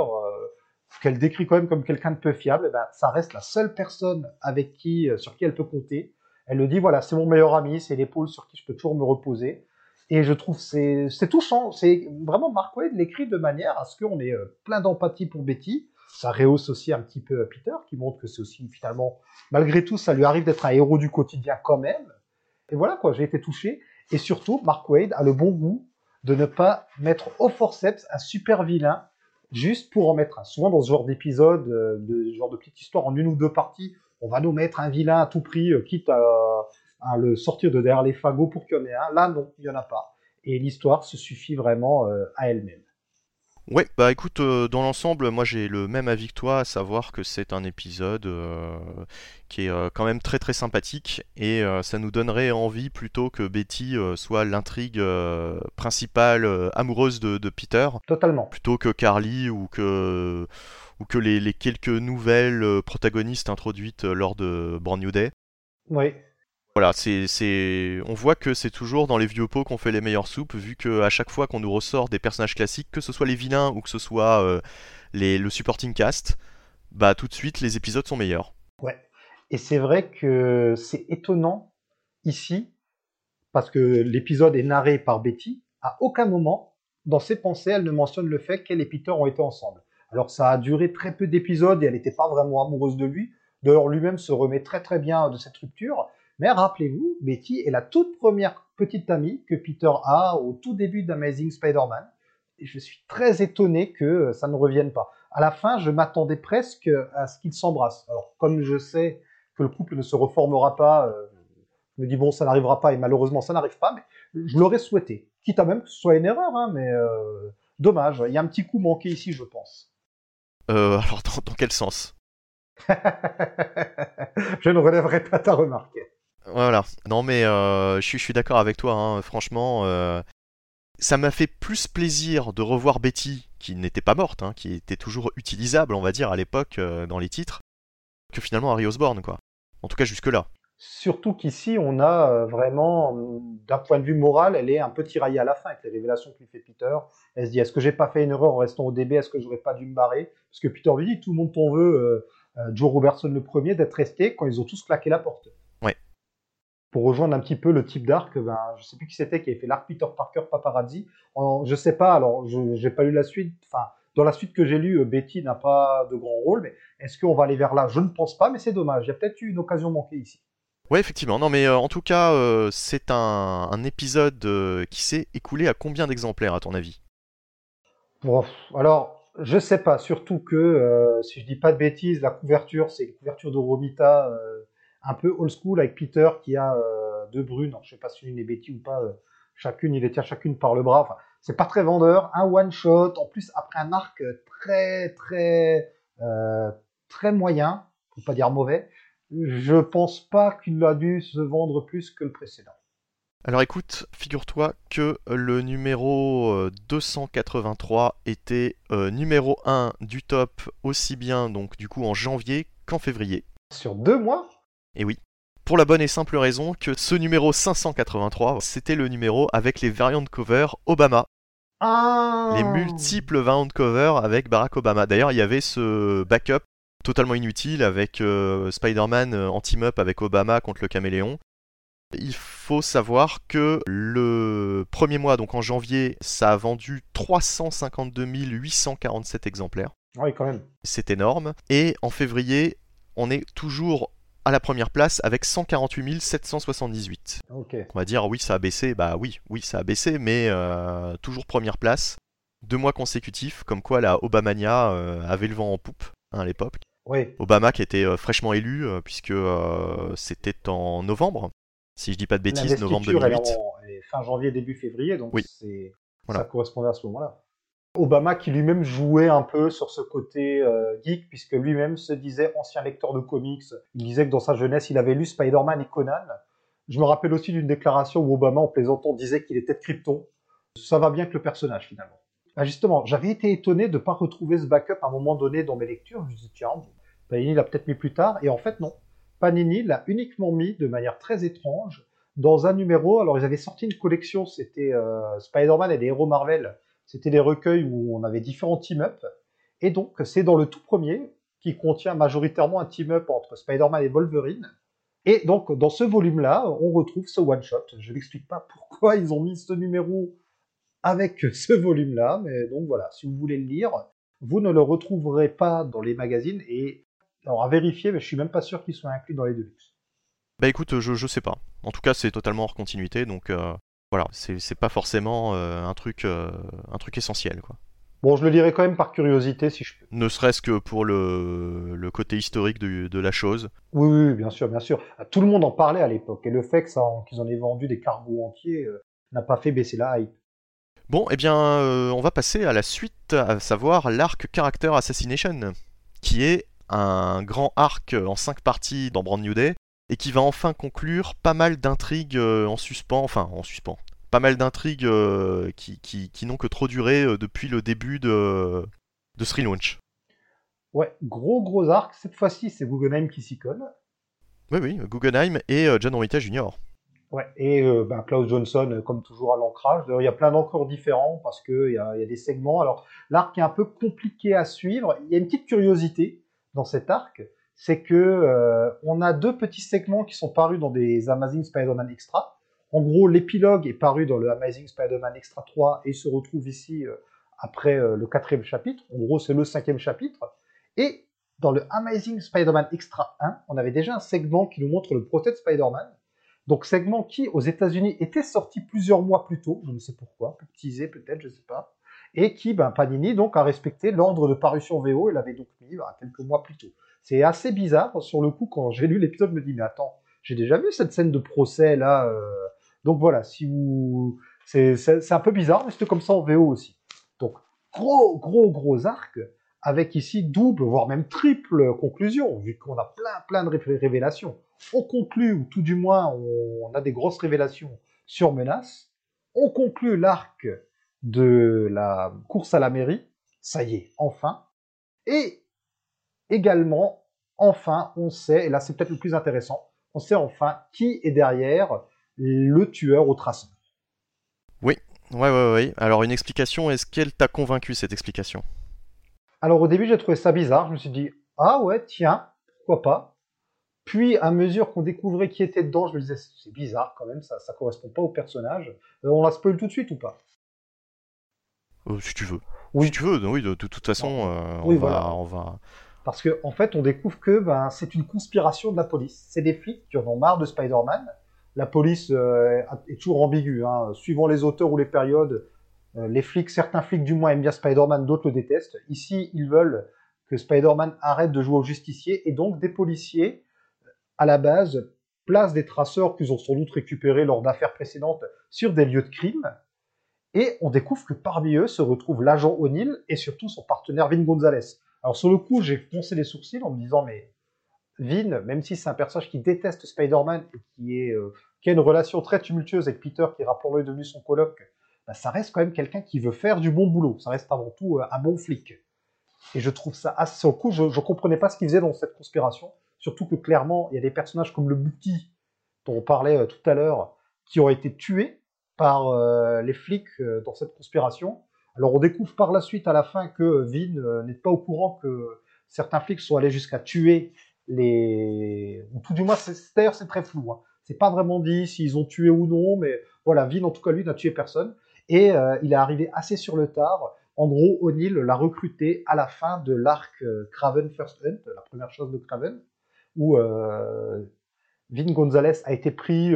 [SPEAKER 2] qu'elle décrit quand même comme quelqu'un de peu fiable, eh ben, ça reste la seule personne avec qui, sur qui elle peut compter. Elle le dit, voilà, c'est mon meilleur ami, c'est l'épaule sur qui je peux toujours me reposer. Et je trouve c'est c'est touchant. C'est vraiment Mark Wade l'écrit de manière à ce qu'on ait euh, plein d'empathie pour Betty. Ça rehausse aussi un petit peu euh, Peter, qui montre que c'est aussi finalement, malgré tout, ça lui arrive d'être un héros du quotidien quand même. Et voilà quoi, j'ai été touché. Et surtout, Mark Wade a le bon goût de ne pas mettre au forceps un super vilain juste pour en mettre un. Souvent dans ce genre d'épisode, euh, de genre de petite histoire en une ou deux parties, on va nous mettre un vilain à tout prix, quitte à, à le sortir de derrière les fagots pour qu'il y en ait un. Là, non, il n'y en a pas. Et l'histoire se suffit vraiment euh, à elle-même.
[SPEAKER 1] Ouais, bah écoute, euh, dans l'ensemble, moi j'ai le même avis que toi, à savoir que c'est un épisode euh, qui est euh, quand même très très sympathique et ça nous donnerait envie plutôt que Betty soit l'intrigue principale amoureuse de, de Peter,
[SPEAKER 2] Totalement.
[SPEAKER 1] plutôt que Carly ou que, ou que les, les quelques nouvelles protagonistes introduites lors de Brand New Day.
[SPEAKER 2] Oui.
[SPEAKER 1] Voilà, c'est, on voit que c'est toujours dans les vieux pots qu'on fait les meilleures soupes, vu que à chaque fois qu'on nous ressort des personnages classiques, que ce soit les vilains ou que ce soit euh, les... le supporting cast, bah tout de suite les épisodes sont meilleurs.
[SPEAKER 2] Ouais. Et c'est vrai que c'est étonnant ici, parce que l'épisode est narré par Betty. À aucun moment, dans ses pensées, elle ne mentionne le fait qu'elle et Peter ont été ensemble. Alors ça a duré très peu d'épisodes et elle n'était pas vraiment amoureuse de lui. D'ailleurs, lui-même se remet très très bien de cette rupture. Mais rappelez-vous, Betty est la toute première petite amie que Peter a au tout début d'Amazing Spider-Man. Et je suis très étonné que ça ne revienne pas. À la fin, je m'attendais presque à ce qu'ils s'embrassent. Alors, comme je sais que le couple ne se reformera pas, euh, je me dis bon, ça n'arrivera pas et malheureusement ça n'arrive pas, mais je l'aurais souhaité. Quitte à même que ce soit une erreur, hein, mais euh, dommage. Il y a un petit coup manqué ici, je pense.
[SPEAKER 1] Euh, alors dans, dans quel sens?
[SPEAKER 2] Je ne relèverai pas ta remarque.
[SPEAKER 1] Voilà, non mais euh, je suis, d'accord avec toi, hein, franchement, euh, ça m'a fait plus plaisir de revoir Betty, qui n'était pas morte, hein, qui était toujours utilisable, on va dire, à l'époque euh, dans les titres, que finalement Harry Osborn, quoi. En tout cas jusque-là.
[SPEAKER 2] Surtout qu'ici, on a vraiment, d'un point de vue moral, elle est un peu tiraillée à la fin avec les révélations que lui fait Peter. Elle se dit, est-ce que j'ai pas fait une erreur en restant au DB Est-ce que j'aurais pas dû me barrer? Parce que Peter lui dit, tout le monde t'en veut, Joe Robertson le premier, d'être resté quand ils ont tous claqué la porte. Pour rejoindre un petit peu le type d'arc, ben, je sais plus qui c'était qui avait fait l'arc Peter Parker Paparazzi. En, je sais pas, alors je j'ai pas lu la suite. Enfin, dans la suite que j'ai lue, euh, Betty n'a pas de grand rôle, mais est-ce qu'on va aller vers là? Je ne pense pas, mais c'est dommage. Il y a peut-être eu une occasion manquée ici.
[SPEAKER 1] Ouais, effectivement, non mais euh, en tout cas, euh, c'est un, un épisode euh, qui s'est écoulé à combien d'exemplaires à ton avis?
[SPEAKER 2] Bon, alors, je sais pas, surtout que, si je dis pas de bêtises, la couverture, c'est une couverture de Romita un peu old school avec Peter qui a euh, deux brunes. Je sais pas si l'une est Betty ou pas, euh, chacune, il les tient chacune par le bras. Enfin, c'est pas très vendeur, un one shot, en plus après un arc euh, très très euh, très moyen, pour pas dire mauvais. Je pense pas qu'il a dû se vendre plus que le précédent.
[SPEAKER 1] Alors écoute, figure-toi que le numéro euh, 283 était euh, numéro 1 du top aussi bien donc du coup en janvier qu'en février.
[SPEAKER 2] Sur deux mois,
[SPEAKER 1] Et oui. Pour la bonne et simple raison que ce numéro 583, c'était le numéro avec les variant cover Obama.
[SPEAKER 2] ah,
[SPEAKER 1] Les multiples variant cover avec Barack Obama. D'ailleurs, il y avait ce backup totalement inutile avec euh, Spider-Man euh, en team-up avec Obama contre le caméléon. Il faut savoir que le premier mois, donc en janvier, ça a vendu 352 847 exemplaires.
[SPEAKER 2] Oui, quand même.
[SPEAKER 1] C'est énorme. Et en février, on est toujours à la première place avec 148 778.
[SPEAKER 2] Ok.
[SPEAKER 1] On va dire oui, ça a baissé. Bah oui, oui, ça a baissé, mais euh, toujours première place. Deux mois consécutifs, comme quoi la Obamania euh, avait le vent en poupe hein, à l'époque.
[SPEAKER 2] Oui.
[SPEAKER 1] Obama qui était euh, fraîchement élu, puisque c'était en novembre, si je dis pas de bêtises, novembre
[SPEAKER 2] L'investiture, elle est
[SPEAKER 1] 2008.
[SPEAKER 2] en- elle est fin janvier, début février, donc
[SPEAKER 1] Voilà.
[SPEAKER 2] ça correspondait à ce moment-là. Obama qui lui-même jouait un peu sur ce côté euh, geek, puisque lui-même se disait ancien lecteur de comics. Il disait que dans sa jeunesse, il avait lu Spider-Man et Conan. Je me rappelle aussi d'une déclaration où Obama, en plaisantant, disait qu'il était de Krypton. Ça va bien que le personnage, finalement. Ah, justement, j'avais été étonné de ne pas retrouver ce backup à un moment donné dans mes lectures. Je me suis dit, tiens, Panini l'a peut-être mis plus tard. Et en fait, non. Panini l'a uniquement mis de manière très étrange dans un numéro. Alors, ils avaient sorti une collection, c'était euh, Spider-Man et les héros Marvel. C'était des recueils où on avait différents team-up. Et donc, c'est dans le tout premier, qui contient majoritairement un team-up entre Spider-Man et Wolverine. Et donc, dans ce volume-là, on retrouve ce one-shot. Je n'explique pas pourquoi ils ont mis ce numéro avec ce volume-là, mais donc voilà, si vous voulez le lire, vous ne le retrouverez pas dans les magazines. Et alors, à vérifier, mais je suis même pas sûr qu'il soit inclus dans les Deluxe.
[SPEAKER 1] Bah écoute, je, je sais pas. En tout cas, c'est totalement hors continuité, donc euh, voilà, c'est pas forcément euh, un, truc, euh, un truc essentiel, quoi.
[SPEAKER 2] Bon, je le lirai quand même par curiosité si je peux.
[SPEAKER 1] Ne serait-ce que pour le, le côté historique de, de la chose.
[SPEAKER 2] Oui, oui, bien sûr, bien sûr. Tout le monde en parlait à l'époque, et le fait qu'ils en aient vendu des cargos entiers euh, n'a pas fait baisser la hype.
[SPEAKER 1] Bon, eh bien, euh, on va passer à la suite, à savoir l'arc Character Assassination, qui est un grand arc en 5 parties dans Brand New Day, et qui va enfin conclure pas mal d'intrigues euh, en suspens, enfin en suspens, pas mal d'intrigues euh, qui, qui, qui n'ont que trop duré euh, depuis le début de, de ce relaunch.
[SPEAKER 2] Ouais, gros gros arc. Cette fois-ci, c'est Guggenheim qui s'y colle.
[SPEAKER 1] Oui, oui, Guggenheim et John Romita Jr.
[SPEAKER 2] Ouais, et euh, ben, Klaus Johnson, comme toujours à l'ancrage. D'ailleurs, il y a plein d'encores différents parce qu'il y y a des segments. Alors, l'arc est un peu compliqué à suivre. Il y a une petite curiosité dans cet arc, c'est que euh, on a deux petits segments qui sont parus dans des Amazing Spider-Man Extra. En gros, l'épilogue est paru dans le Amazing Spider-Man Extra 3 et se retrouve ici euh, après euh, le quatrième chapitre. En gros, c'est le cinquième chapitre. Et dans le Amazing Spider-Man Extra 1, on avait déjà un segment qui nous montre le Protect Spider-Man. Donc segment qui, aux États-Unis, était sorti plusieurs mois plus tôt, je ne sais pourquoi, pour teaser peut-être, je ne sais pas, et qui, ben, Panini, donc, a respecté l'ordre de parution VO et l'avait donc mis ben, quelques mois plus tôt. C'est assez bizarre, sur le coup, quand j'ai lu l'épisode, je me dis, mais attends, j'ai déjà vu cette scène de procès, là, euh... donc voilà, si vous... C'est un peu bizarre, mais c'était comme ça en VO aussi. Donc, gros, gros, gros arc, avec ici double, voire même triple conclusion, vu qu'on a plein, plein de ré- révélations. On conclut, ou tout du moins, on a des grosses révélations sur Menace. On conclut l'arc de la course à la mairie. Ça y est, enfin. Et également, enfin, on sait, et là c'est peut-être le plus intéressant, on sait enfin qui est derrière le tueur au traceur.
[SPEAKER 1] Ouais, ouais, ouais. Alors, une explication, est-ce qu'elle t'a convaincu, cette explication?
[SPEAKER 2] Alors au début, j'ai trouvé ça bizarre. Je me suis dit, ah ouais, tiens, pourquoi pas? Puis, à mesure qu'on découvrait qui était dedans, je me disais, c'est bizarre quand même, ça, ça correspond pas au personnage. Euh, on la spoil tout de suite ou pas?
[SPEAKER 1] Euh, Si tu veux.
[SPEAKER 2] Oui.
[SPEAKER 1] Si tu veux, oui, de, de toute façon, euh,
[SPEAKER 2] Oui,
[SPEAKER 1] on, va, on va...
[SPEAKER 2] Parce qu'en en fait, on découvre que ben, c'est une conspiration de la police. C'est des flics qui en ont marre de Spider-Man. La police euh, est toujours ambiguë. Hein. Suivant les auteurs ou les périodes, euh, les flics, certains flics du moins aiment bien Spider-Man, d'autres le détestent. Ici, ils veulent que Spider-Man arrête de jouer au justicier et donc des policiers, à la base, placent des traceurs qu'ils ont sans doute récupérés lors d'affaires précédentes sur des lieux de crime. Et on découvre que parmi eux se retrouve l'agent O'Neill et surtout son partenaire Vin Gonzalez. Alors sur le coup, j'ai foncé les sourcils en me disant mais Vin, même si c'est un personnage qui déteste Spider-Man et qui, euh, a une relation très tumultueuse avec Peter, qui rappelons-le est devenu son coloc, bah, ça reste quand même quelqu'un qui veut faire du bon boulot. Ça reste avant tout euh, un bon flic. Et je trouve ça assez sur le coup, je ne comprenais pas ce qu'il faisait dans cette conspiration. Surtout que clairement, il y a des personnages comme le Bouki, dont on parlait euh, tout à l'heure, qui ont été tués par les flics dans cette conspiration. Alors on découvre par la suite à la fin que Vin euh, n'est pas au courant que certains flics sont allés jusqu'à tuer les... Ou tout du moins, c'est- c'est très flou. Hein. C'est pas vraiment dit s'ils ont tué ou non, mais voilà, Vin en tout cas lui n'a tué personne. Et euh, il est arrivé assez sur le tard. En gros, O'Neill l'a recruté à la fin de l'arc euh, Craven First Hunt, la première chose de Craven, où Vin Gonzalez a été pris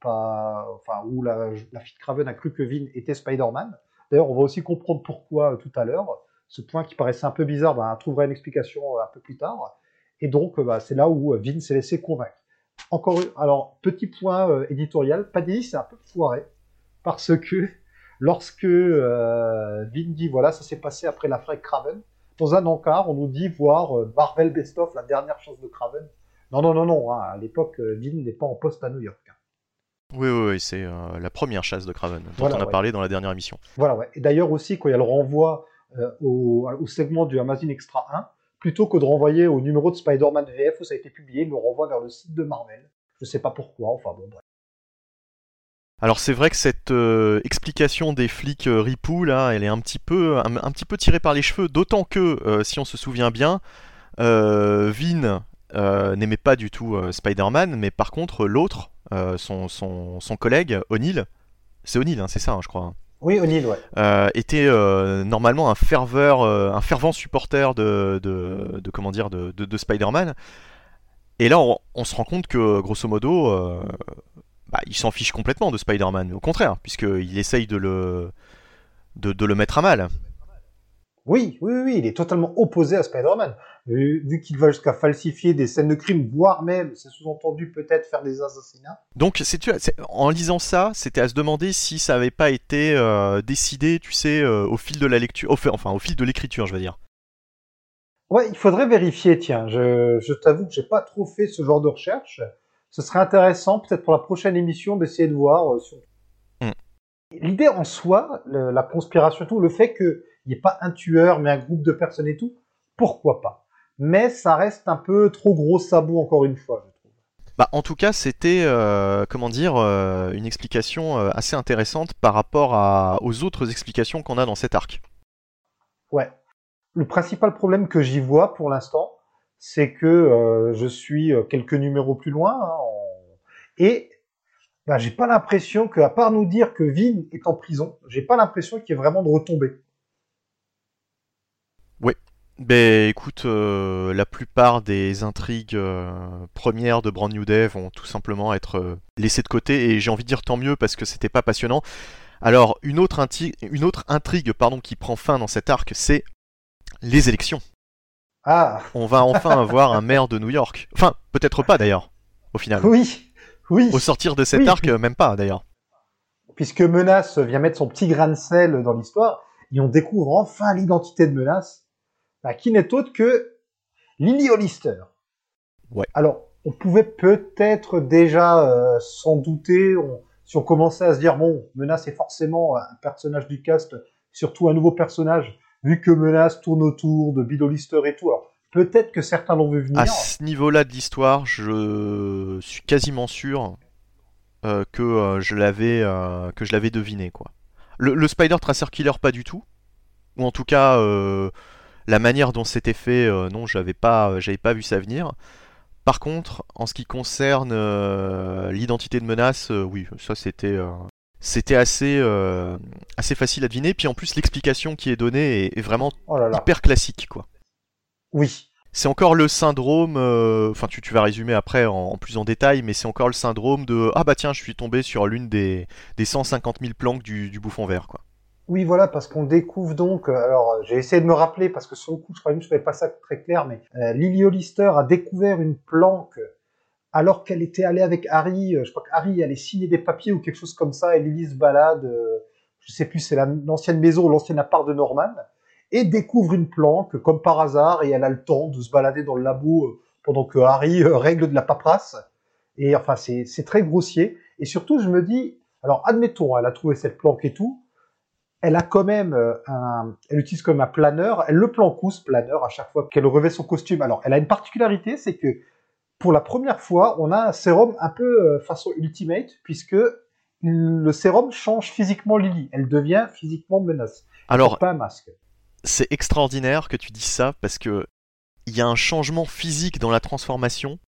[SPEAKER 2] par, enfin, où la, la fille de Craven a cru que Vin était Spider-Man. On va aussi comprendre pourquoi euh, tout à l'heure. Ce point qui paraissait un peu bizarre, ben, on trouvera une explication euh, un peu plus tard. Et donc, euh, bah, c'est là où Vin s'est laissé convaincre. Encore, alors, petit point éditorial, Paddy, c'est un peu foiré, parce que lorsque Vin dit, voilà, ça s'est passé après l'affaire Craven, dans un encart, on nous dit voir Marvel Best of, la dernière chance de Craven. Non, non, non, non, hein, à l'époque, Vin n'est pas en poste à New York.
[SPEAKER 1] Oui, oui, oui, c'est euh, la première chasse de Craven, dont
[SPEAKER 2] Voilà,
[SPEAKER 1] on a
[SPEAKER 2] ouais.
[SPEAKER 1] parlé dans la dernière émission.
[SPEAKER 2] Voilà, ouais. Et d'ailleurs aussi, quand il y a le renvoi euh, au, au segment du Amazon Extra 1, plutôt que de renvoyer au numéro de Spider-Man VF où ça a été publié, il le renvoie vers le site de Marvel. Je sais pas pourquoi, enfin bon, bref.
[SPEAKER 1] Alors c'est vrai que cette euh, explication des flics euh, ripoux là, elle est un petit peu, un, un petit peu tirée par les cheveux, d'autant que, euh, si on se souvient bien, Vin n'aimait pas du tout Spider-Man, mais par contre l'autre, son, son, son collègue, O'Neill, c'est O'Neill, hein, c'est ça, hein, je crois, hein,
[SPEAKER 2] Oui, O'Neill, ouais.
[SPEAKER 1] euh, était euh, normalement un ferveur, euh, un fervent supporter de, de, de comment dire, de, de, de Spider-Man. Et là, on, on se rend compte que, grosso modo, euh, bah, il s'en fiche complètement de Spider-Man. Au contraire, puisqu'il essaye de le, de, de le mettre à mal.
[SPEAKER 2] Oui, oui, oui, il est totalement opposé à Spider-Man. Vu, vu qu'il va jusqu'à falsifier des scènes de crime, voire même, c'est sous-entendu peut-être faire des assassinats.
[SPEAKER 1] Donc, c'est, en lisant ça, c'était à se demander si ça avait pas été euh, décidé, tu sais, euh, au fil de la lecture, au enfin, au fil de l'écriture, je veux dire.
[SPEAKER 2] Ouais, il faudrait vérifier, tiens. Je, je t'avoue que j'ai pas trop fait ce genre de recherche. Ce serait intéressant, peut-être pour la prochaine émission, d'essayer de voir. euh, sur-
[SPEAKER 1] Mm.
[SPEAKER 2] L'idée en soi, le- la conspiration tout, le fait qu'il n'y ait pas un tueur, mais un groupe de personnes et tout, pourquoi pas? Mais ça reste un peu trop gros sabot, encore une fois, je trouve.
[SPEAKER 1] Bah, en tout cas, c'était, euh, comment dire, euh, une explication euh, assez intéressante par rapport à, aux autres explications qu'on a dans cet arc.
[SPEAKER 2] Ouais. Le principal problème que j'y vois pour l'instant, c'est que euh, je suis quelques numéros plus loin, hein, en- et bah, j'ai pas l'impression que, à part nous dire que Vin est en prison, j'ai pas l'impression qu'il y ait vraiment de retombées.
[SPEAKER 1] Ben écoute, euh, la plupart des intrigues euh, premières de Brand New Day vont tout simplement être euh, laissées de côté et j'ai envie de dire tant mieux parce que c'était pas passionnant. Alors une autre, inti- une autre intrigue pardon, qui prend fin dans cet arc, c'est les élections.
[SPEAKER 2] Ah,
[SPEAKER 1] On va enfin avoir un maire de New York. Enfin, peut-être pas d'ailleurs, au final.
[SPEAKER 2] oui, oui.
[SPEAKER 1] Au sortir de cet
[SPEAKER 2] Oui,
[SPEAKER 1] arc, même pas d'ailleurs.
[SPEAKER 2] Puisque Menace vient mettre son petit grain de sel dans l'histoire, et on découvre enfin l'identité de Menace, bah, qui n'est autre que Lily Hollister.
[SPEAKER 1] Ouais.
[SPEAKER 2] Alors, on pouvait peut-être déjà euh, s'en douter, on- si on commençait à se dire, bon, Menace est forcément un personnage du cast, surtout un nouveau personnage, vu que Menace tourne autour de Bill Hollister et tout. Alors, peut-être que certains l'ont vu venir.
[SPEAKER 1] À ce niveau-là de l'histoire, je suis quasiment sûr euh, que euh, je l'avais que je l'avais deviné quoi. Le, le Spider Tracer Killer pas du tout, ou en tout cas la manière dont c'était fait, euh, non, j'avais pas j'avais pas vu ça venir. Par contre, en ce qui concerne euh, l'identité de menace, euh, oui, ça c'était euh, c'était assez euh, assez facile à deviner. Puis en plus l'explication qui est donnée est, est vraiment
[SPEAKER 2] Oh là là.
[SPEAKER 1] hyper classique quoi.
[SPEAKER 2] Oui.
[SPEAKER 1] C'est encore le syndrome, euh, enfin tu, tu vas résumer après en, en plus en détail, mais c'est encore le syndrome de ah bah tiens je suis tombé sur l'une des, des 150 000 planques du, du bouffon vert quoi.
[SPEAKER 2] Oui, voilà, parce qu'on découvre donc. euh, Alors, euh, j'ai essayé de me rappeler parce que sur le coup, je crois que je trouvais pas ça très clair, mais euh, Lily Hollister a découvert une planque alors qu'elle était allée avec Harry. je crois que Harry allait signer des papiers ou quelque chose comme ça, et Lily se balade. euh, je sais plus, c'est la- l'ancienne maison ou l'ancien appart de Norman, et découvre une planque comme par hasard, et elle a le temps de se balader dans le labo pendant que Harry règle de la paperasse. Et enfin, c'est très grossier. Et surtout, je me dis, alors admettons, elle a trouvé cette planque et tout elle a quand même euh, un, elle utilise comme un planeur, elle le planque ce planeur à chaque fois qu'elle revêt son costume? Alors, elle a une particularité, c'est que pour la première fois, on a un sérum un peu euh, façon ultimate, puisque le sérum change physiquement Lily. Elle devient physiquement menace.
[SPEAKER 1] Alors
[SPEAKER 2] pas un masque.
[SPEAKER 1] c'est extraordinaire que tu dises ça parce que il y a un changement physique dans la transformation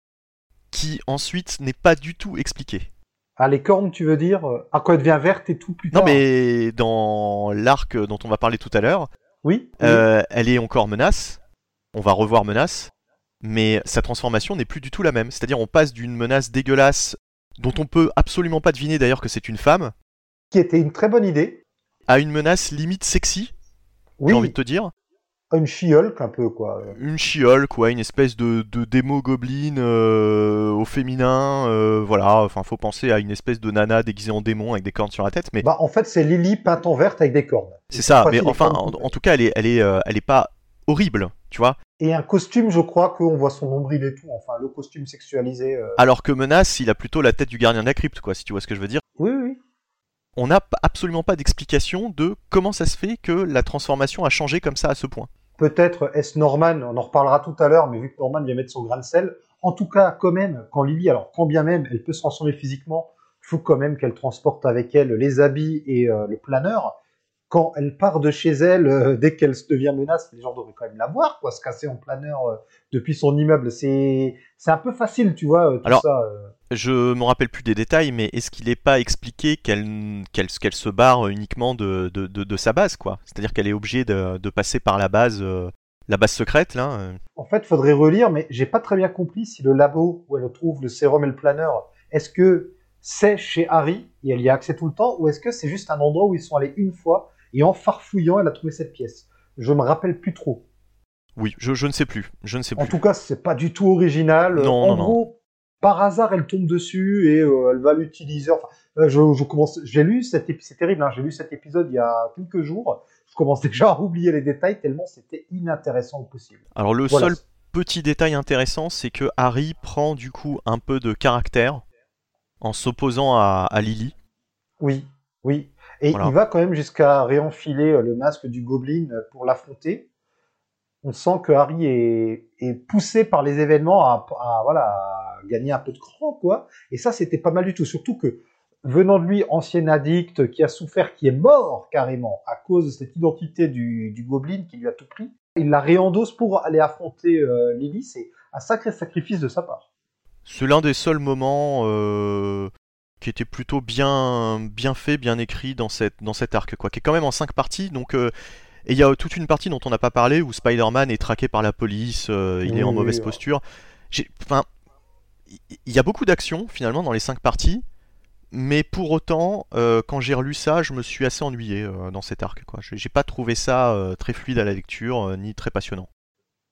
[SPEAKER 1] qui ensuite n'est pas du tout expliqué.
[SPEAKER 2] Ah, les cornes, tu veux dire Ah, quand elle devient verte et tout plus
[SPEAKER 1] Non
[SPEAKER 2] tard.
[SPEAKER 1] mais dans l'arc dont on va parler tout à l'heure,
[SPEAKER 2] Oui. oui.
[SPEAKER 1] euh, elle est encore menace. On va revoir menace. mais sa transformation n'est plus du tout la même. C'est-à-dire on passe d'une menace dégueulasse dont on peut absolument pas deviner d'ailleurs que c'est une femme,
[SPEAKER 2] Qui était une très bonne idée.
[SPEAKER 1] à une menace limite sexy,
[SPEAKER 2] Oui,
[SPEAKER 1] j'ai envie de te dire.
[SPEAKER 2] Une She-Hulk un peu, quoi.
[SPEAKER 1] Une chiole, quoi, une espèce de, de démo goblin euh, au féminin, euh, voilà, enfin faut penser à une espèce de nana déguisée en démon avec des cornes sur la tête, mais
[SPEAKER 2] Bah, en fait, c'est Lily peinte en verte avec des cornes.
[SPEAKER 1] c'est ça, mais enfin, en, tout cas, elle est, elle est, euh, elle est pas horrible, tu vois.
[SPEAKER 2] Et un costume, je crois qu'on voit son nombril et tout. Enfin, le costume sexualisé.
[SPEAKER 1] Alors que Menace, il a plutôt la tête du gardien de la crypte, quoi, si tu vois ce que je veux dire.
[SPEAKER 2] Oui, oui.
[SPEAKER 1] On n'a absolument pas d'explication de comment ça se fait que la transformation a changé comme ça à ce point.
[SPEAKER 2] Peut-être est-ce Norman, on en reparlera tout à l'heure, mais vu que Norman vient mettre son grain de sel, en tout cas, quand même, quand Lily, alors quand bien même elle peut se transformer physiquement, il faut quand même qu'elle transporte avec elle les habits et euh, le planeur. Quand elle part de chez elle, euh, dès qu'elle devient menace, les gens devraient quand même la voir, quoi, se casser en planeur euh, depuis son immeuble. C'est c'est un peu facile, tu vois, euh, tout
[SPEAKER 1] Alors-
[SPEAKER 2] ça. euh.
[SPEAKER 1] Je me rappelle plus des détails, mais est-ce qu'il n'est pas expliqué qu'elle qu'elle qu'elle se barre uniquement de, de, de- de sa base, quoi? C'est-à-dire qu'elle est obligée de, de passer par la base, euh, la base secrète, là.
[SPEAKER 2] En fait, faudrait relire, mais j'ai pas très bien compris si le labo où elle trouve le sérum et le planeur, est-ce que c'est chez Harry et elle y a accès tout le temps, ou est-ce que c'est juste un endroit où ils sont allés une fois et en farfouillant, elle a trouvé cette pièce Je me rappelle plus trop.
[SPEAKER 1] Oui, je, je ne sais plus. Je ne sais
[SPEAKER 2] En
[SPEAKER 1] plus.
[SPEAKER 2] tout cas, c'est pas du tout original.
[SPEAKER 1] Non,
[SPEAKER 2] en
[SPEAKER 1] non, non.
[SPEAKER 2] gros, par hasard, elle tombe dessus et euh, elle va l'utiliser. Enfin, euh, je, je commence. J'ai lu cet épisode. C'est terrible. Hein, j'ai lu cet épisode il y a quelques jours. Je commence déjà à oublier les détails tellement c'était inintéressant au possible.
[SPEAKER 1] Alors le
[SPEAKER 2] Voilà.
[SPEAKER 1] seul petit détail intéressant, c'est que Harry prend du coup un peu de caractère en s'opposant à, à Lily.
[SPEAKER 2] Oui, oui. Et
[SPEAKER 1] Voilà.
[SPEAKER 2] il va quand même jusqu'à réenfiler euh, le masque du Goblin euh, pour l'affronter. On sent que Harry est, est poussé par les événements à, à, voilà, à gagner un peu de cran, quoi. Et ça, c'était pas mal du tout. Surtout que, venant de lui, ancien addict, qui a souffert, qui est mort carrément à cause de cette identité du, du Goblin qui lui a tout pris, il la réendosse pour aller affronter euh, Lily. C'est un sacré sacrifice de sa part.
[SPEAKER 1] C'est l'un des seuls moments euh, qui était plutôt bien, bien fait, bien écrit dans, cette, dans cet arc, quoi, qui est quand même en 5 parties. Donc, euh, et il y a toute une partie dont on n'a pas parlé où Spider-Man est traqué par la police, euh, il est en
[SPEAKER 2] oui,
[SPEAKER 1] mauvaise
[SPEAKER 2] ouais.
[SPEAKER 1] posture. Enfin, il y a beaucoup d'actions finalement dans les 5 parties. Mais pour autant, euh, quand j'ai relu ça, je me suis assez ennuyé euh, dans cet arc. Quoi. J'ai pas trouvé ça euh, très fluide à la lecture, euh, ni très passionnant.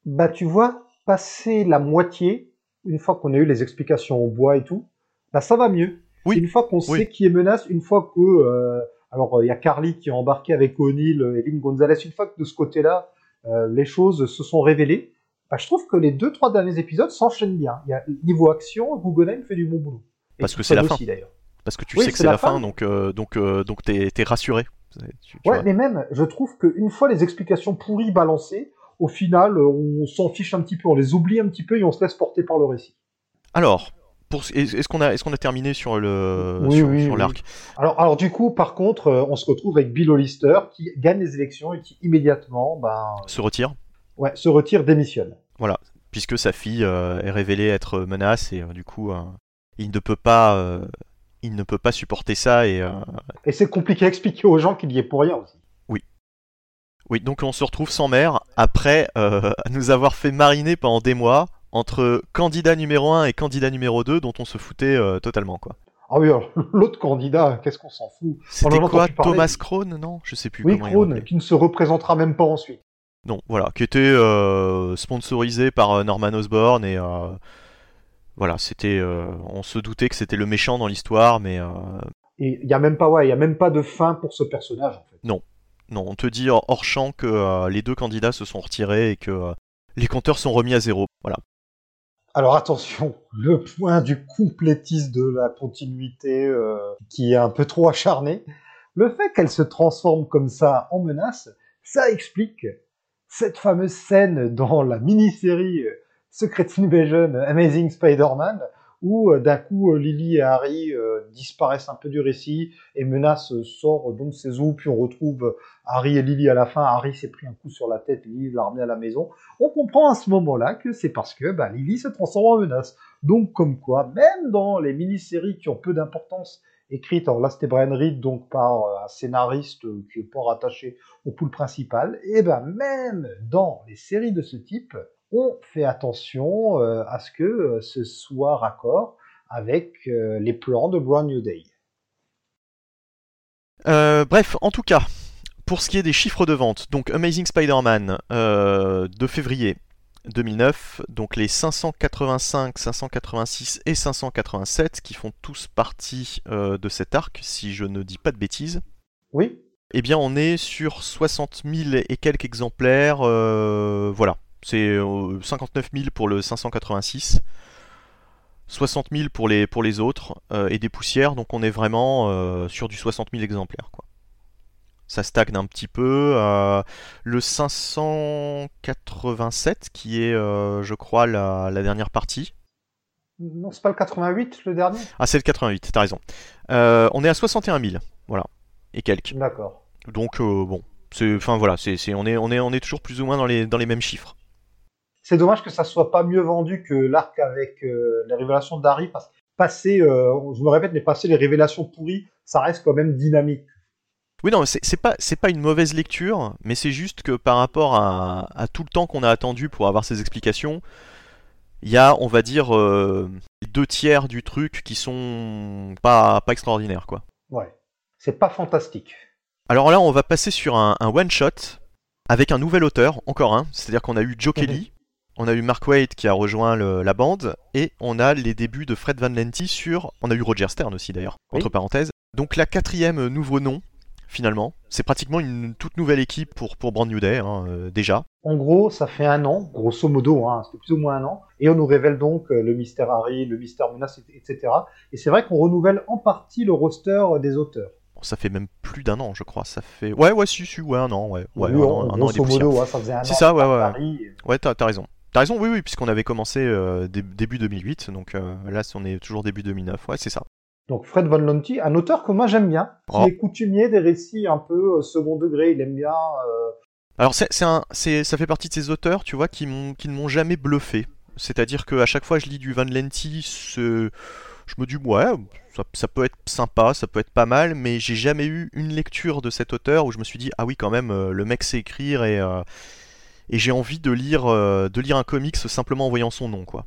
[SPEAKER 2] Bah, tu vois, passer la moitié, une fois qu'on a eu les explications au bois et tout, bah, ça va mieux.
[SPEAKER 1] Oui.
[SPEAKER 2] Une fois qu'on
[SPEAKER 1] Oui.
[SPEAKER 2] sait qui est menace, une fois que, euh, alors, il y a Carly qui est embarquée avec O'Neill, euh, Evan Gonzalez, une fois que de ce côté-là, euh, les choses se sont révélées, bah, je trouve que les deux, trois derniers épisodes s'enchaînent bien. Il y a, niveau action, Guggenheim fait du bon boulot. Et
[SPEAKER 1] Parce que c'est la fin.
[SPEAKER 2] d'ailleurs.
[SPEAKER 1] Parce que tu
[SPEAKER 2] Oui,
[SPEAKER 1] sais que
[SPEAKER 2] c'est la
[SPEAKER 1] la fin,
[SPEAKER 2] fin.
[SPEAKER 1] donc, euh, donc, euh, donc t'es t'es rassuré. Tu- tu
[SPEAKER 2] Ouais,
[SPEAKER 1] vois.
[SPEAKER 2] mais même, je trouve qu'une fois les explications pourries balancées, au final, euh, on s'en fiche un petit peu, on les oublie un petit peu et on se laisse porter par le récit.
[SPEAKER 1] Alors, pour, est-ce qu'on a, est qu'on a terminé sur le
[SPEAKER 2] Oui,
[SPEAKER 1] sur,
[SPEAKER 2] oui,
[SPEAKER 1] sur
[SPEAKER 2] oui.
[SPEAKER 1] l'arc?
[SPEAKER 2] Alors, alors du coup, par contre, euh, on se retrouve avec Bill Hollister qui gagne les élections et qui immédiatement ben,
[SPEAKER 1] Se retire,
[SPEAKER 2] ouais, se retire, démissionne.
[SPEAKER 1] puisque sa fille euh, est révélée être menace et euh, du coup, euh, il ne peut pas, il ne peut pas supporter ça et
[SPEAKER 2] Et c'est compliqué à expliquer aux gens qu'il y est pour rien aussi.
[SPEAKER 1] oui, donc on se retrouve sans mère après nous avoir fait mariner pendant des mois entre candidat numéro 1 et candidat numéro 2 dont on se foutait euh, totalement quoi.
[SPEAKER 2] Ah oui, alors, l'autre candidat, qu'est-ce qu'on s'en fout?
[SPEAKER 1] C'était quoi. Thomas Crown Non, je sais plus
[SPEAKER 2] Oui,
[SPEAKER 1] comment il
[SPEAKER 2] Krohn, qui ne se représentera même pas ensuite.
[SPEAKER 1] Non, voilà, qui était euh, sponsorisé par euh, Norman Osborn et euh, voilà, c'était, on se doutait que c'était le méchant dans l'histoire, mais
[SPEAKER 2] Et il y a même pas, ouais, il y a même pas de fin pour ce personnage en fait.
[SPEAKER 1] non, on te dit hors champ que les deux candidats se sont retirés et que les compteurs sont remis à zéro. Voilà.
[SPEAKER 2] Alors attention, le point du complétisme de la continuité euh, qui est un peu trop acharné, le fait qu'elle se transforme comme ça en menace, ça explique cette fameuse scène dans la mini-série euh, Secret Invasion Amazing Spider-Man où euh, d'un coup euh, Lily et Harry euh, disparaissent un peu du récit et Menace sort donc ses os, puis on retrouve Harry et Lily à la fin. Harry s'est pris un coup sur la tête, Lily l'a ramené à la maison on comprend à ce moment-là que c'est parce que bah, Lily se transforme en menace. Donc, comme quoi, même dans les mini-séries qui ont peu d'importance, écrites, alors là c'était donc par un scénariste qui n'est pas rattaché au pool principal, et ben même dans les séries de ce type, on fait attention à ce que ce soit raccord avec les plans de Brand New Day.
[SPEAKER 1] bref, en tout cas, pour ce qui est des chiffres de vente, donc Amazing Spider-Man de février 2009, donc les 585, 586 et 587 qui font tous partie de cet arc, si je ne dis pas de bêtises.
[SPEAKER 2] Oui.
[SPEAKER 1] Eh bien, on est sur 60 000 et quelques exemplaires. voilà, c'est 59 000 pour le 586. 60 000 pour les, pour les autres et des poussières, donc on est vraiment sur du 60 000 exemplaires. Quoi ça stagne un petit peu. Euh, le 587, qui est, euh, je crois, la, dernière partie.
[SPEAKER 2] Non, c'est pas le 88, le dernier?
[SPEAKER 1] Ah, c'est le 88, t'as raison. Euh, on est à 61 000, voilà, et quelques.
[SPEAKER 2] D'accord.
[SPEAKER 1] Donc, bon, c'est, enfin voilà, c'est, on, est, on, est, on est toujours plus ou moins dans les, dans les mêmes chiffres.
[SPEAKER 2] C'est dommage que ça soit pas mieux vendu que l'arc avec les révélations d'Harry, parce que passer, je me répète, mais passer les révélations pourries, ça reste quand même dynamique.
[SPEAKER 1] Oui, non, c'est pas, pas une mauvaise lecture, mais c'est juste que par rapport à, tout le temps qu'on a attendu pour avoir ces explications, il y a, on va dire, euh, deux tiers du truc qui sont pas, pas extraordinaires, quoi.
[SPEAKER 2] Ouais, c'est pas fantastique.
[SPEAKER 1] Alors là, on va passer sur un, one-shot avec un nouvel auteur, encore un, c'est-à-dire qu'on a eu Joe Kelly, on a eu Mark Waid qui a rejoint la bande, et on a les débuts de Fred Van Lenti sur... On a eu Roger Stern aussi d'ailleurs, entre parenthèses. Donc la quatrième nouveau nom, finalement. C'est pratiquement une toute nouvelle équipe pour, pour Brand New Day, hein, euh, déjà.
[SPEAKER 2] En gros, ça fait un an, grosso modo, hein, c'est plus ou moins un an, et on nous révèle donc euh, le mystère Harry, le mystère Menace, etc. Et c'est vrai qu'on renouvelle en partie le roster des auteurs.
[SPEAKER 1] Ça fait même plus d'un an, je crois. Ça fait. Ouais, ouais, si, si, ouais, un an, ouais. ouais
[SPEAKER 2] un, an, grosso modo, ça faisait un an.
[SPEAKER 1] C'est ça, ouais, ouais. Ouais, t'as raison. T'as raison, oui, oui, puisqu'on avait commencé euh, début 2008, donc là, on est toujours début 2009, ouais, c'est ça.
[SPEAKER 2] Donc Fred Van Lonti, un auteur que moi j'aime bien, qui oh. est coutumier des récits un peu euh, second degré, il aime bien. Euh,
[SPEAKER 1] Alors c'est, ça fait partie de ces auteurs, tu vois, qui, ne m'ont jamais bluffé. C'est-à-dire qu'à chaque fois je lis du Van Lenti, je me dis ouais, ça, peut être sympa, ça peut être pas mal, mais j'ai jamais eu une lecture de cet auteur où je me suis dit ah oui quand même, euh, le mec sait écrire et, et j'ai envie de lire, de lire un comics simplement en voyant son nom quoi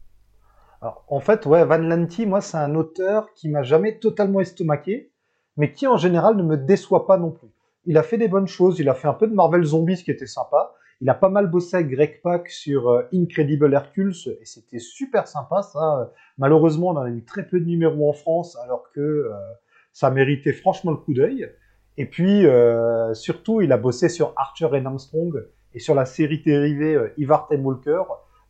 [SPEAKER 2] en fait, ouais, Van Lanty, moi, c'est un auteur qui m'a jamais totalement estomaqué, mais qui en général ne me déçoit pas non plus. Il a fait des bonnes choses, il a fait un peu de Marvel Zombies qui était sympa. Il a pas mal bossé avec Greg Pak sur euh, Incredible Hercules et c'était super sympa ça. Malheureusement, on en a eu très peu de numéros en France alors que euh, ça méritait franchement le coup d'œil. Et puis euh, surtout, il a bossé sur Archer et Armstrong et sur la série dérivée Ivar Time Walker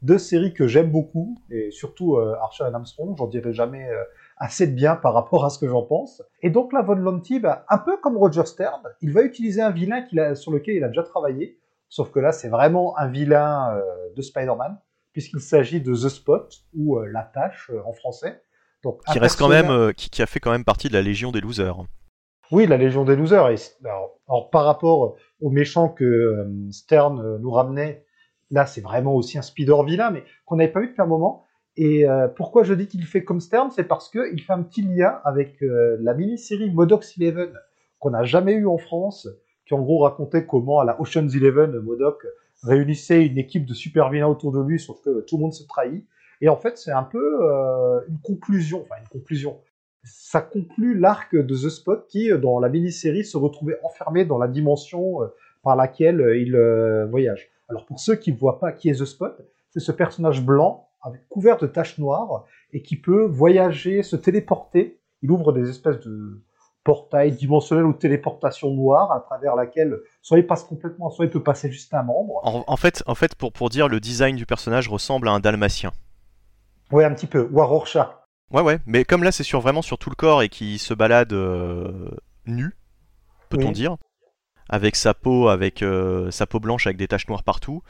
[SPEAKER 2] deux séries que j'aime beaucoup, et surtout euh, Archer et Armstrong, j'en dirai jamais euh, assez de bien par rapport à ce que j'en pense. Et donc là, Von Lonti, bah, un peu comme Roger Stern, il va utiliser un vilain sur lequel il a déjà travaillé, sauf que là, c'est vraiment un vilain euh, de Spider-Man, puisqu'il s'agit de The Spot, ou La Tâche en français.
[SPEAKER 1] Donc, qui reste quand même, qui, a fait quand même partie de la Légion des Losers.
[SPEAKER 2] Oui, la Légion des Losers. Et, alors, par rapport aux méchants que Stern nous ramenait, là c'est vraiment aussi un speeder vilain, mais qu'on n'avait pas vu depuis un moment. Et euh, pourquoi je dis qu'il fait comme Stern, c'est parce qu'il fait un petit lien avec euh, la mini-série Modox Eleven qu'on n'a jamais eu en France, qui en gros racontait comment à la Ocean's Eleven, Modoc réunissait une équipe de super vilains autour de lui, sauf que tout le monde se trahit. Et en fait, c'est un peu euh, une conclusion, enfin une conclusion. Ça conclut l'arc de The Spot qui, dans la mini-série, se retrouvait enfermé dans la dimension par laquelle il voyage. Alors pour ceux qui ne voient pas qui est The Spot, c'est ce personnage blanc avec couvert de taches noires et qui peut voyager, se téléporter. Il ouvre des espèces de portails dimensionnels ou téléportation noire à travers laquelle soit il passe complètement, soit il peut passer juste un membre.
[SPEAKER 1] En, fait, en fait pour, pour dire, le design du personnage ressemble à un dalmatien.
[SPEAKER 2] Ouais, un petit peu, ou à Rorschach.
[SPEAKER 1] Ouais, ouais, mais comme là c'est sur, vraiment sur tout le corps et qui se balade euh, nu, peut-on dire avec sa peau, avec euh, sa peau blanche avec des taches noires partout.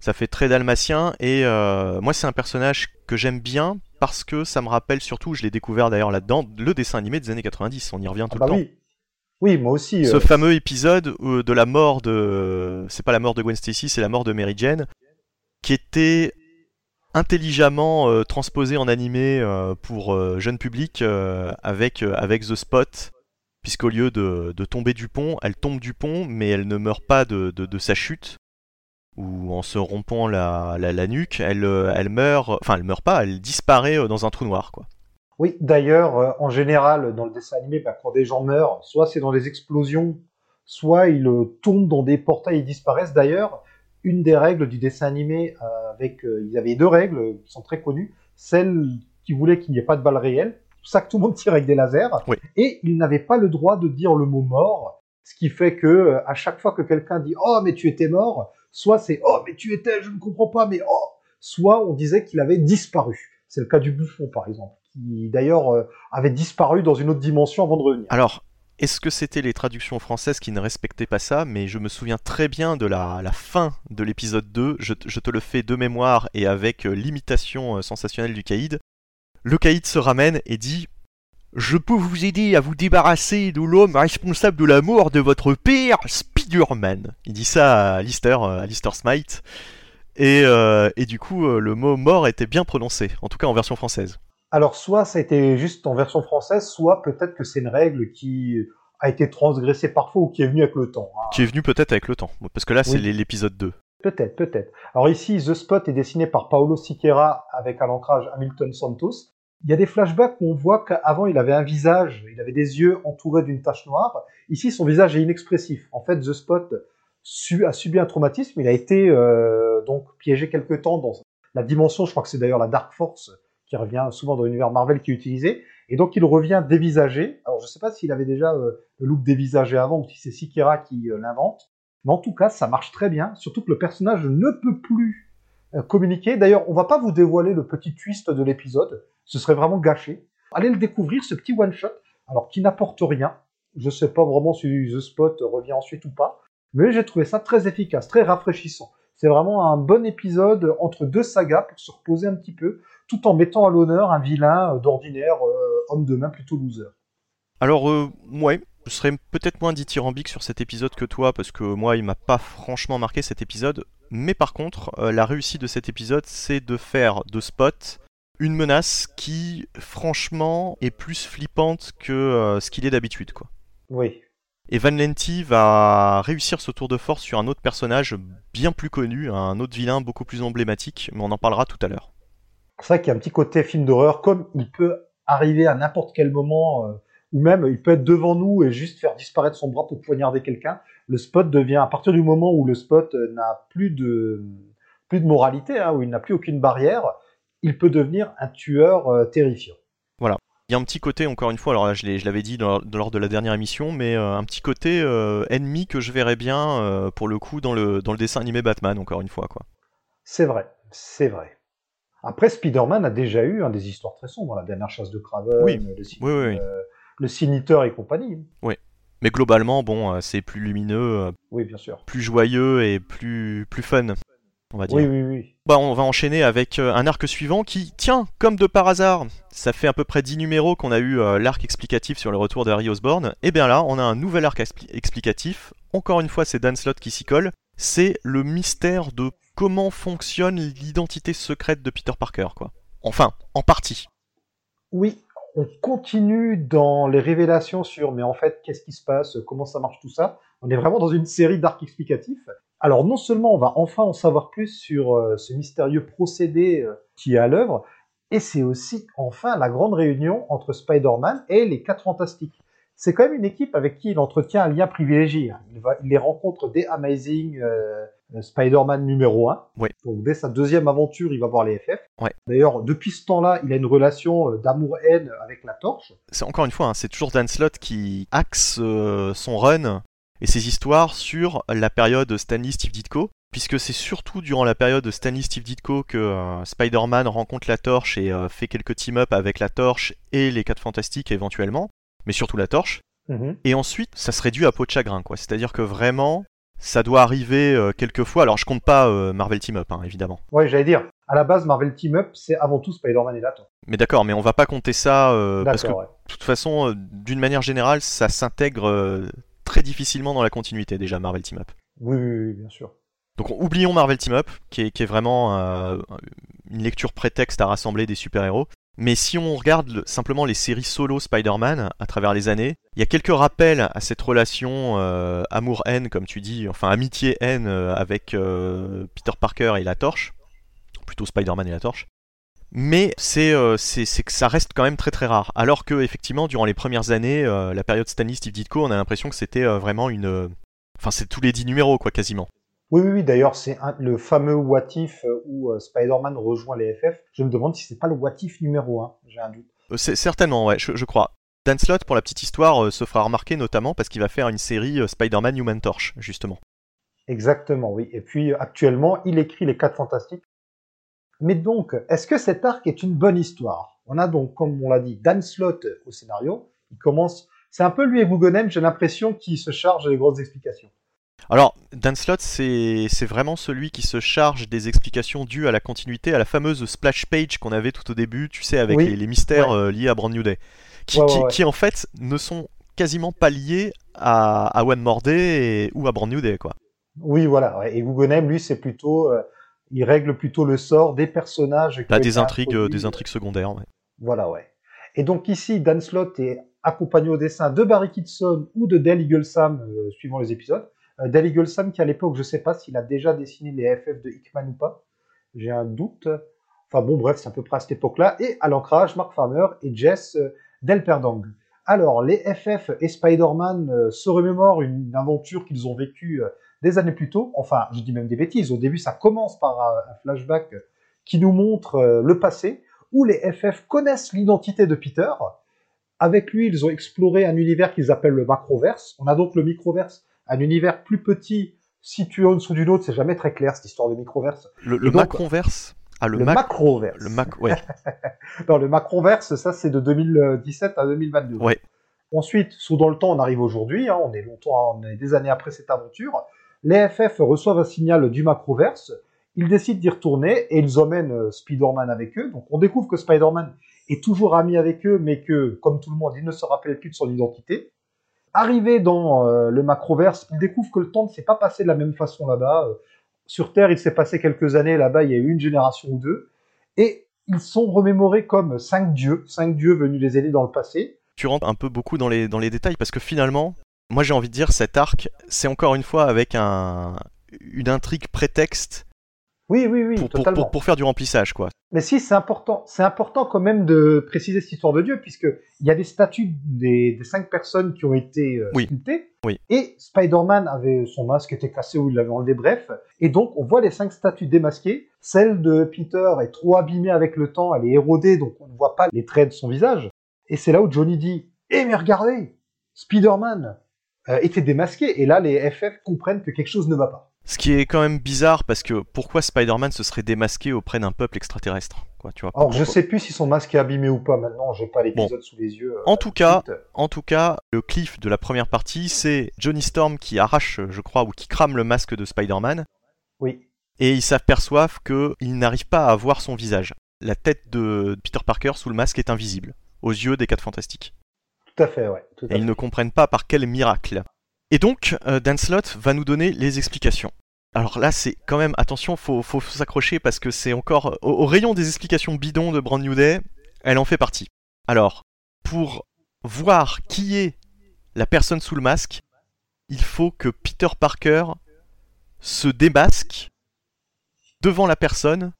[SPEAKER 1] Ça fait très dalmatien et euh, moi c'est un personnage que j'aime bien parce que ça me rappelle surtout, je l'ai découvert d'ailleurs là-dedans, le dessin animé des années 90. On y revient tout
[SPEAKER 2] ah
[SPEAKER 1] le bah
[SPEAKER 2] temps. Oui. moi aussi.
[SPEAKER 1] Ce fameux épisode de la mort de, c'est pas la mort de Gwen Stacy, c'est la mort de Mary Jane, qui était intelligemment transposé en animé pour jeune public avec avec The Spot puisqu'au lieu de, tomber du pont, elle tombe du pont, mais elle ne meurt pas de, sa chute. où en se rompant la, la, la nuque, elle, euh, elle meurt, enfin elle meurt pas, elle disparaît euh, dans un trou noir quoi.
[SPEAKER 2] Oui, d'ailleurs, euh, en général, dans le dessin animé, bah, quand des gens meurent, soit c'est dans des explosions, soit ils euh, tombent dans des portails et disparaissent. D'ailleurs, une des règles du dessin animé, euh, avec, euh, il y avait deux règles qui sont très connues. Celle qui voulait qu'il n'y ait pas de balles réelles, pour ça que tout le monde tire avec des lasers.
[SPEAKER 1] Oui.
[SPEAKER 2] Et il n'avait pas le droit de dire le mot mort, ce qui fait que euh, à chaque fois que quelqu'un dit oh mais tu étais mort, soit c'est oh mais tu étais, je ne comprends pas, mais oh, soit on disait qu'il avait disparu. C'est le cas du bouffon par exemple, qui d'ailleurs avait disparu dans une autre dimension avant de revenir.
[SPEAKER 1] Alors, est-ce que c'était les traductions françaises qui ne respectaient pas ça? Mais je me souviens très bien de la, fin de l'épisode 2, je, te- le fais de mémoire et avec euh, l'imitation euh, sensationnelle du caïd. Le caïd se ramène et dit Je peux vous aider à vous débarrasser de l'homme responsable de la mort de votre père, Spider-Man. Il dit ça à Lister, euh, à Lister Smite. Et, du coup, le mot mort était bien prononcé, en tout cas en version française.
[SPEAKER 2] Alors, soit ça a été juste en version française, soit peut-être que c'est une règle qui a été transgressée parfois ou qui est venue avec le temps. hein.
[SPEAKER 1] Qui est venu peut-être avec le temps, parce que là c'est
[SPEAKER 2] Oui.
[SPEAKER 1] l'épisode 2.
[SPEAKER 2] Peut-être, peut-être. Alors ici, The Spot est dessiné par Paolo Siqueira avec à l'ancrage Hamilton Santos. Il y a des flashbacks où on voit qu'avant il avait un visage, il avait des yeux entourés d'une tache noire. Ici, son visage est inexpressif. En fait, The Spot a subi un traumatisme. Il a été euh, donc piégé quelque temps dans la dimension, je crois que c'est d'ailleurs la Dark Force qui revient souvent dans l'univers Marvel qui est utilisé. Et donc il revient dévisagé. Alors je ne sais pas s'il avait déjà euh, le look dévisagé avant ou si c'est Siqueira qui euh, l'invente. Mais en tout cas, ça marche très bien, surtout que le personnage ne peut plus euh, communiquer. D'ailleurs, on va pas vous dévoiler le petit twist de l'épisode, ce serait vraiment gâché. Allez le découvrir, ce petit one-shot, alors qui n'apporte rien. Je sais pas vraiment si The Spot revient ensuite ou pas, mais j'ai trouvé ça très efficace, très rafraîchissant. C'est vraiment un bon épisode entre deux sagas pour se reposer un petit peu, tout en mettant à l'honneur un vilain euh, d'ordinaire euh, homme de main plutôt loser.
[SPEAKER 1] Alors, euh, ouais, je serais peut-être moins dithyrambique sur cet épisode que toi, parce que moi, il m'a pas franchement marqué cet épisode. Mais par contre, euh, la réussite de cet épisode, c'est de faire de Spot une menace qui, franchement, est plus flippante que euh, ce qu'il est d'habitude, quoi.
[SPEAKER 2] Oui.
[SPEAKER 1] Et Van Lenti va réussir ce tour de force sur un autre personnage bien plus connu, un autre vilain beaucoup plus emblématique, mais on en parlera tout à l'heure.
[SPEAKER 2] C'est vrai qu'il y a un petit côté film d'horreur, comme il peut arriver à n'importe quel moment, euh, ou même il peut être devant nous et juste faire disparaître son bras pour poignarder quelqu'un. Le spot devient, à partir du moment où le spot euh, n'a plus de, plus de moralité, hein, où il n'a plus aucune barrière, il peut devenir un tueur euh, terrifiant.
[SPEAKER 1] Il y a un petit côté, encore une fois, alors là je l'avais dit dans- lors de la dernière émission, mais euh, un petit côté ennemi que je verrais bien pour le coup dans le, dans le dessin animé Batman, encore une fois. quoi.
[SPEAKER 2] C'est vrai, c'est vrai. Après, Spider-Man a déjà eu hein, des histoires très sombres, la dernière chasse de Craven,
[SPEAKER 1] Oui.
[SPEAKER 2] le, Sin-
[SPEAKER 1] Oui, oui, oui.
[SPEAKER 2] euh, le et compagnie.
[SPEAKER 1] Mais globalement, bon, euh, c'est plus lumineux, euh,
[SPEAKER 2] Oui, bien sûr.
[SPEAKER 1] plus joyeux et plus, plus fun, on va dire.
[SPEAKER 2] Oui, oui, oui.
[SPEAKER 1] Bah, on va enchaîner avec un arc suivant qui, tiens, comme de par hasard, ça fait à peu près 10 numéros qu'on a eu l'arc explicatif sur le retour de Harry Osborn. Et bien là, on a un nouvel arc expli- explicatif. Encore une fois, c'est Dan Slott qui s'y colle. C'est le mystère de comment fonctionne l'identité secrète de Peter Parker, quoi. Enfin, en partie.
[SPEAKER 2] Oui, on continue dans les révélations sur, mais en fait, qu'est-ce qui se passe, comment ça marche tout ça. On est vraiment dans une série d'arcs explicatifs. Alors, non seulement on va enfin en savoir plus sur euh, ce mystérieux procédé euh, qui est à l'œuvre, et c'est aussi enfin la grande réunion entre Spider-Man et les Quatre Fantastiques. C'est quand même une équipe avec qui il entretient un lien privilégié. hein. Il, va, il les rencontre dès Amazing euh, Spider-Man numéro 1.
[SPEAKER 1] Ouais.
[SPEAKER 2] Donc dès sa deuxième aventure, il va voir les FF. D'ailleurs, depuis ce temps-là, il a une relation euh, d'amour-haine avec la torche.
[SPEAKER 1] C'est encore une fois, hein, c'est toujours Dan Slott qui axe euh, son run et ses histoires sur la période Stanley Steve Ditko, puisque c'est surtout durant la période Stanley Steve Ditko que euh, Spider-Man rencontre la Torche et euh, fait quelques team-up avec la Torche et les Quatre Fantastiques éventuellement, mais surtout la Torche. Et ensuite, ça se réduit à peau de chagrin, quoi. C'est-à-dire que vraiment, ça doit arriver euh, quelques fois. Alors, je compte pas euh, Marvel Team Up, hein, évidemment.
[SPEAKER 2] Ouais, j'allais dire, à la base, Marvel Team Up, c'est avant tout Spider-Man et la torche.
[SPEAKER 1] Mais d'accord, mais on va pas compter ça euh, parce que
[SPEAKER 2] ouais.
[SPEAKER 1] de toute façon, euh, d'une manière générale, ça s'intègre très difficilement dans la continuité déjà Marvel Team Up.
[SPEAKER 2] Oui, oui, oui, bien sûr.
[SPEAKER 1] Donc oublions Marvel Team Up, qui est, qui est vraiment une lecture prétexte à rassembler des super-héros. Mais si on regarde le- simplement les séries solo Spider-Man à travers les années, il y a quelques rappels à cette relation euh, amour-haine, comme tu dis, enfin amitié-haine euh, avec euh, Peter Parker et la Torche, plutôt Spider-Man et la Torche. Mais c'est que ça reste quand même très très rare. Alors que effectivement, durant les premières années, la période Stanley Steve Ditko, on a l'impression que c'était vraiment une, enfin c'est tous les 10 numéros quoi quasiment.
[SPEAKER 2] Oui, oui, oui. D'ailleurs, c'est le fameux What If euh, où euh, Spider-Man rejoint les FF. Je me demande si c'est pas le What If numéro 1. J'ai un doute.
[SPEAKER 1] Euh, c'est- certainement, ouais, je, je crois. Dan Slott, pour la petite histoire, euh, se fera remarquer notamment parce qu'il va faire une série euh, Spider-Man Human Torch, justement.
[SPEAKER 2] Exactement, oui. Et puis, actuellement, il écrit les 4 Fantastiques. Mais donc, est-ce que cet arc est une bonne histoire? On a donc, comme on l'a dit, Dan Slott au scénario. Il commence... C'est un peu lui et Guggenheim, j'ai l'impression, qui se charge des grosses explications.
[SPEAKER 1] Alors, Dan Slott, c'est vraiment celui qui se charge des explications dues à la continuité, à la fameuse splash page qu'on avait tout au début, tu sais, avec
[SPEAKER 2] Oui,
[SPEAKER 1] les, les mystères
[SPEAKER 2] ouais.
[SPEAKER 1] euh, liés à Brand New Day, qui,
[SPEAKER 2] Ouais, ouais,
[SPEAKER 1] qui- en fait ne sont quasiment pas liés à, à One More Day et- ou à Brand New Day, quoi.
[SPEAKER 2] Oui, voilà. Et Guggenheim, lui, c'est plutôt... euh, il règle plutôt le sort des personnages.
[SPEAKER 1] Là, des intrigues, euh, des intrigues secondaires. ouais.
[SPEAKER 2] Voilà, ouais. Et donc ici, Dan Slott est accompagné au dessin de Barry Kitson ou de Dale Eaglesam, euh, suivant les épisodes. Euh, Dale Eaglesam qui, à l'époque, je sais pas s'il a déjà dessiné les FF de Hickman ou pas. J'ai un doute. Enfin bon, bref, c'est à peu près à cette époque-là. Et à l'ancrage, Mark Farmer et Jess euh, Del Perdang. Alors, les FF et Spider-Man euh, se remémorent une aventure qu'ils ont vécue des années plus tôt. Enfin, je dis même des bêtises. Au début, ça commence par un flashback qui nous montre le passé, où les FF connaissent l'identité de Peter. Avec lui, ils ont exploré un univers qu'ils appellent le Macroverse. On a donc le Microverse, un univers plus petit, situé en dessous d'une autre. C'est jamais très clair cette histoire de Microverse.
[SPEAKER 1] Le, le
[SPEAKER 2] donc-
[SPEAKER 1] Macronverse Ah, le,
[SPEAKER 2] Le,
[SPEAKER 1] Mac-
[SPEAKER 2] Macroverse.
[SPEAKER 1] Le Mac, ouais.
[SPEAKER 2] Non, le Macroverse, ça c'est de 2017 à 2022.
[SPEAKER 1] Ouais.
[SPEAKER 2] Ensuite, sous dans le temps, on arrive aujourd'hui, hein, on est longtemps, on est des années après cette aventure. Les FF reçoivent un signal du Macroverse, ils décident d'y retourner et ils emmènent euh, Spider-Man avec eux. Donc on découvre que Spider-Man est toujours ami avec eux, mais que, comme tout le monde, il ne se rappelle plus de son identité. Arrivé dans euh, le Macroverse, il découvre que le temps ne s'est pas passé de la même façon là-bas. Euh, Sur Terre, il s'est passé quelques années, là-bas, il y a eu une génération ou deux. Et ils sont remémorés comme cinq dieux, cinq dieux venus les aider dans le passé.
[SPEAKER 1] tu rentres un peu beaucoup dans les, dans les détails parce que finalement, moi j'ai envie de dire cet arc, c'est encore une fois avec un, une intrigue prétexte
[SPEAKER 2] Oui, oui, oui,
[SPEAKER 1] pour,
[SPEAKER 2] totalement.
[SPEAKER 1] pour- pour faire du remplissage quoi.
[SPEAKER 2] Mais si, c'est important. C'est important quand même de préciser cette histoire de Dieu, puisque il y a des statues des, des cinq personnes qui ont été euh,
[SPEAKER 1] Oui.
[SPEAKER 2] sculptées.
[SPEAKER 1] Oui.
[SPEAKER 2] Et Spider-Man avait son masque était cassé ou il l'avait enlevé, bref. Et donc, on voit les cinq statues démasquées. Celle de Peter est trop abîmée avec le temps, elle est érodée, donc on ne voit pas les traits de son visage. Et c'est là où Johnny dit Eh, mais regardez Spider-Man euh, était démasqué. Et là, les FF comprennent que quelque chose ne va pas.
[SPEAKER 1] Ce qui est quand même bizarre parce que pourquoi Spider-Man se serait démasqué auprès d'un peuple extraterrestre quoi, tu vois,
[SPEAKER 2] Alors, je sais plus si son masque est abîmé ou pas maintenant, j'ai pas l'épisode sous les yeux. euh,
[SPEAKER 1] En tout cas,
[SPEAKER 2] suite.
[SPEAKER 1] En tout cas, le cliff de la première partie, c'est Johnny Storm qui arrache, je crois, ou qui crame le masque de Spider-Man,
[SPEAKER 2] Oui.
[SPEAKER 1] et ils s'aperçoivent qu'il n'arrive pas à voir son visage. La tête de Peter Parker sous le masque est invisible, aux yeux des quatre fantastiques.
[SPEAKER 2] Tout à fait, ouais. Tout à
[SPEAKER 1] Et ils ne comprennent pas par quel miracle. Et donc, euh, Dan va nous donner les explications. Alors là, c'est quand même, attention, faut, s'accrocher parce que c'est encore, au, au rayon des explications bidons de Brand New Day, elle en fait partie. Alors, pour voir qui est la personne sous le masque, il faut que Peter Parker se démasque devant la personne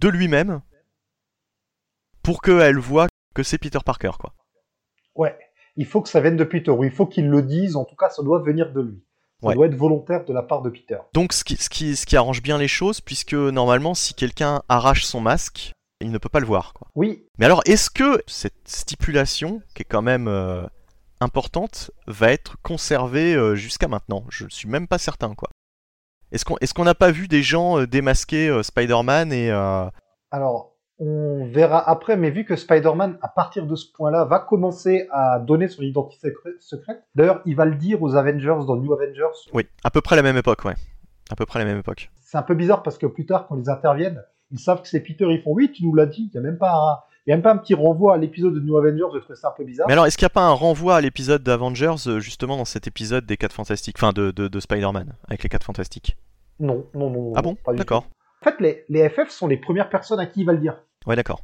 [SPEAKER 1] de lui-même pour qu'elle voit que c'est Peter Parker, quoi.
[SPEAKER 2] Ouais. Il faut que ça vienne de Peter, ou il faut qu'il le dise, en tout cas, ça doit venir de lui. Ça
[SPEAKER 1] Ouais.
[SPEAKER 2] doit être volontaire de la part de Peter.
[SPEAKER 1] Donc ce qui, ce, qui, ce qui arrange bien les choses, puisque normalement si quelqu'un arrache son masque, il ne peut pas le voir. Quoi.
[SPEAKER 2] Oui,
[SPEAKER 1] Mais alors est-ce que cette stipulation, qui est quand même euh, importante, va être conservée euh, jusqu'à maintenant? Je ne suis même pas certain. quoi. Est-ce qu'on est n'a pas vu des gens euh, démasquer euh, Spider-Man et... euh,
[SPEAKER 2] alors, on verra après, mais vu que Spider-Man, à partir de ce point-là, va commencer à donner son identité secrète, d'ailleurs, il va le dire aux Avengers dans New Avengers.
[SPEAKER 1] Oui, à peu près la même époque, ouais. À peu près la même époque.
[SPEAKER 2] C'est un peu bizarre parce que plus tard, quand ils interviennent, ils savent que c'est Peter, ils font oui, tu nous l'as dit, il n'y a même pas un... Il y a même pas un petit renvoi à l'épisode de New Avengers, je trouve ça un peu bizarre.
[SPEAKER 1] Mais alors, est-ce qu'il n'y a pas un renvoi à l'épisode d'Avengers, euh, justement dans cet épisode des 4 Fantastiques, enfin de, de, de Spider-Man, avec les 4 Fantastiques?
[SPEAKER 2] Non, non, non.
[SPEAKER 1] Ah
[SPEAKER 2] non,
[SPEAKER 1] bon
[SPEAKER 2] pas du
[SPEAKER 1] D'accord.
[SPEAKER 2] En fait, les, les FF sont les premières personnes à qui il va le dire.
[SPEAKER 1] Ouais, d'accord.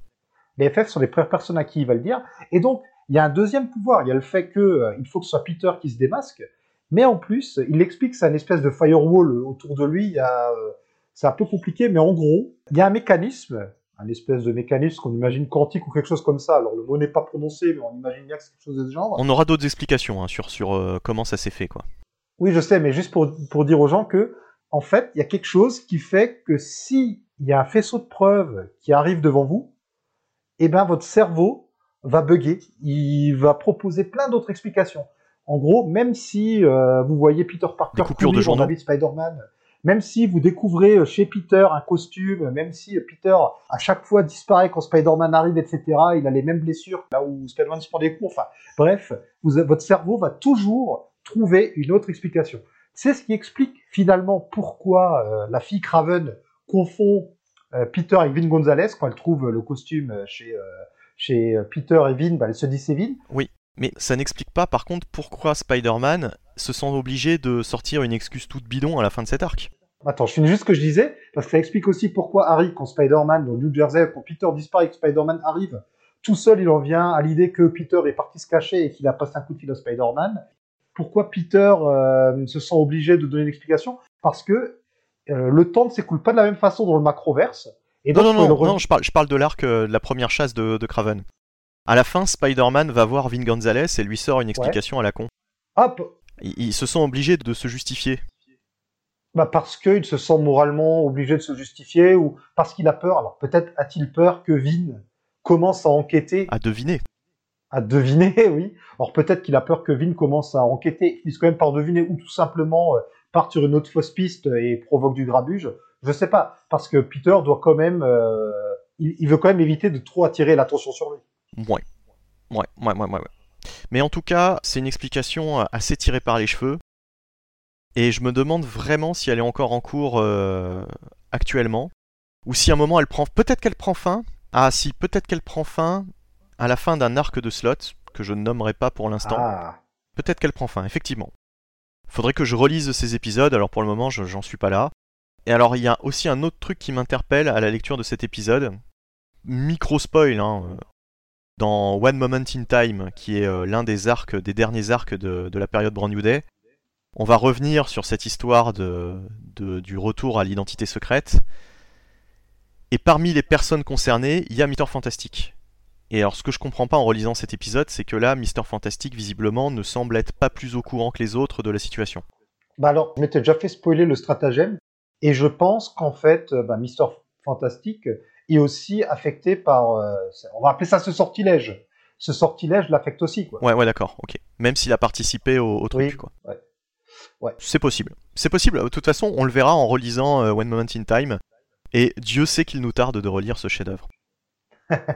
[SPEAKER 2] Les FF sont les premières personnes à qui il va le dire. Et donc, il y a un deuxième pouvoir. Il y a le fait qu'il euh, il faut que ce soit Peter qui se démasque. Mais en plus, il explique que c'est un espèce de firewall autour de lui. Il y a, euh, c'est un peu compliqué, mais en gros, il y a un mécanisme, un espèce de mécanisme qu'on imagine quantique ou quelque chose comme ça. Alors le mot n'est pas prononcé, mais on imagine bien que c'est quelque chose de ce genre.
[SPEAKER 1] On aura d'autres explications hein, sur, sur euh, comment ça s'est fait, quoi.
[SPEAKER 2] Oui, je sais, mais juste pour, pour dire aux gens que, en fait, il y a quelque chose qui fait que si il y a un faisceau de preuves qui arrive devant vous, eh ben votre cerveau va bugger. Il va proposer plein d'autres explications. En gros, même si euh, vous voyez Peter Parker
[SPEAKER 1] de.
[SPEAKER 2] Spider-Man, même si vous découvrez euh, chez Peter un costume, même si euh, Peter à chaque fois disparaît quand Spider-Man arrive, etc., il a les mêmes blessures là où Spider-Man se prend des coups, enfin bref, votre cerveau va toujours trouver une autre explication. C'est ce qui explique finalement pourquoi la fille Craven confond Peter avec Vin Gonzalez quand elle trouve le costume chez, chez Peter et Vin, bah, elle se dit c'est Vin.
[SPEAKER 1] Oui. Mais ça n'explique pas par contre pourquoi Spider-Man se sent obligé de sortir une excuse toute bidon à la fin de cet arc.
[SPEAKER 2] Attends, je finis juste ce que je disais, parce que ça explique aussi pourquoi Harry, quand Spider-Man, dans New Jersey, quand Peter disparaît et que Spider-Man arrive, tout seul il en vient à l'idée que Peter est parti se cacher et qu'il a passé un coup de fil à Spider-Man. Pourquoi Peter euh, se sent obligé de donner une explication? Parce que euh, le temps ne s'écoule pas de la même façon dans le macroverse.
[SPEAKER 1] Et non, non, non, non, je parle, je parle de l'arc euh, de la première chasse de, de Craven. À la fin, Spider-Man va voir Vin Gonzalez et lui sort une explication à la con.
[SPEAKER 2] Hop
[SPEAKER 1] ils, se sont obligés de se justifier.
[SPEAKER 2] Bah parce qu'il se sent moralement obligé de se justifier ou parce qu'il a peur. Alors peut-être a-t-il peur que Vin commence à enquêter.
[SPEAKER 1] À deviner.
[SPEAKER 2] À deviner, oui. Alors peut-être qu'il a peur que Vin commence à enquêter, finisse quand même par deviner ou tout simplement euh, part sur une autre fausse piste et provoque du grabuge. Je sais pas, parce que Peter doit quand même, euh, il, veut quand même éviter de trop attirer l'attention sur lui.
[SPEAKER 1] Ouais. Ouais, ouais, ouais, ouais. Mais en tout cas, c'est une explication euh, assez tirée par les cheveux. Et je me demande vraiment si elle est encore en cours euh, actuellement. Ou si à un moment elle prend. Peut-être qu'elle prend fin. Ah, si, peut-être qu'elle prend fin à la fin d'un arc de slot, que je ne nommerai pas pour l'instant.
[SPEAKER 2] Ah.
[SPEAKER 1] Peut-être qu'elle prend fin, effectivement. Faudrait que je relise ces épisodes, alors pour le moment, j'en suis pas là. Et alors, il y a aussi un autre truc qui m'interpelle à la lecture de cet épisode. Micro spoil, hein dans One Moment in Time, qui est euh, l'un des arcs, des derniers arcs de, la période Brand New Day, on va revenir sur cette histoire de, du retour à l'identité secrète. Et parmi les personnes concernées, il y a Mister Fantastic. Et alors, ce que je comprends pas en relisant cet épisode, c'est que là, Mister Fantastic, visiblement, ne semble être pas plus au courant que les autres de la situation.
[SPEAKER 2] Bah alors, je m'étais déjà fait spoiler le stratagème, et je pense qu'en fait, euh, bah, Mister Fantastic et aussi affecté par, euh, on va appeler ça ce sortilège. Ce sortilège l'affecte aussi, quoi.
[SPEAKER 1] Ouais, ouais, d'accord, ok. Même s'il a participé au, truc, quoi.
[SPEAKER 2] Ouais. ouais.
[SPEAKER 1] C'est possible. C'est possible. De toute façon, on le verra en relisant euh, One Moment in Time. Et Dieu sait qu'il nous tarde de relire ce chef-d'œuvre.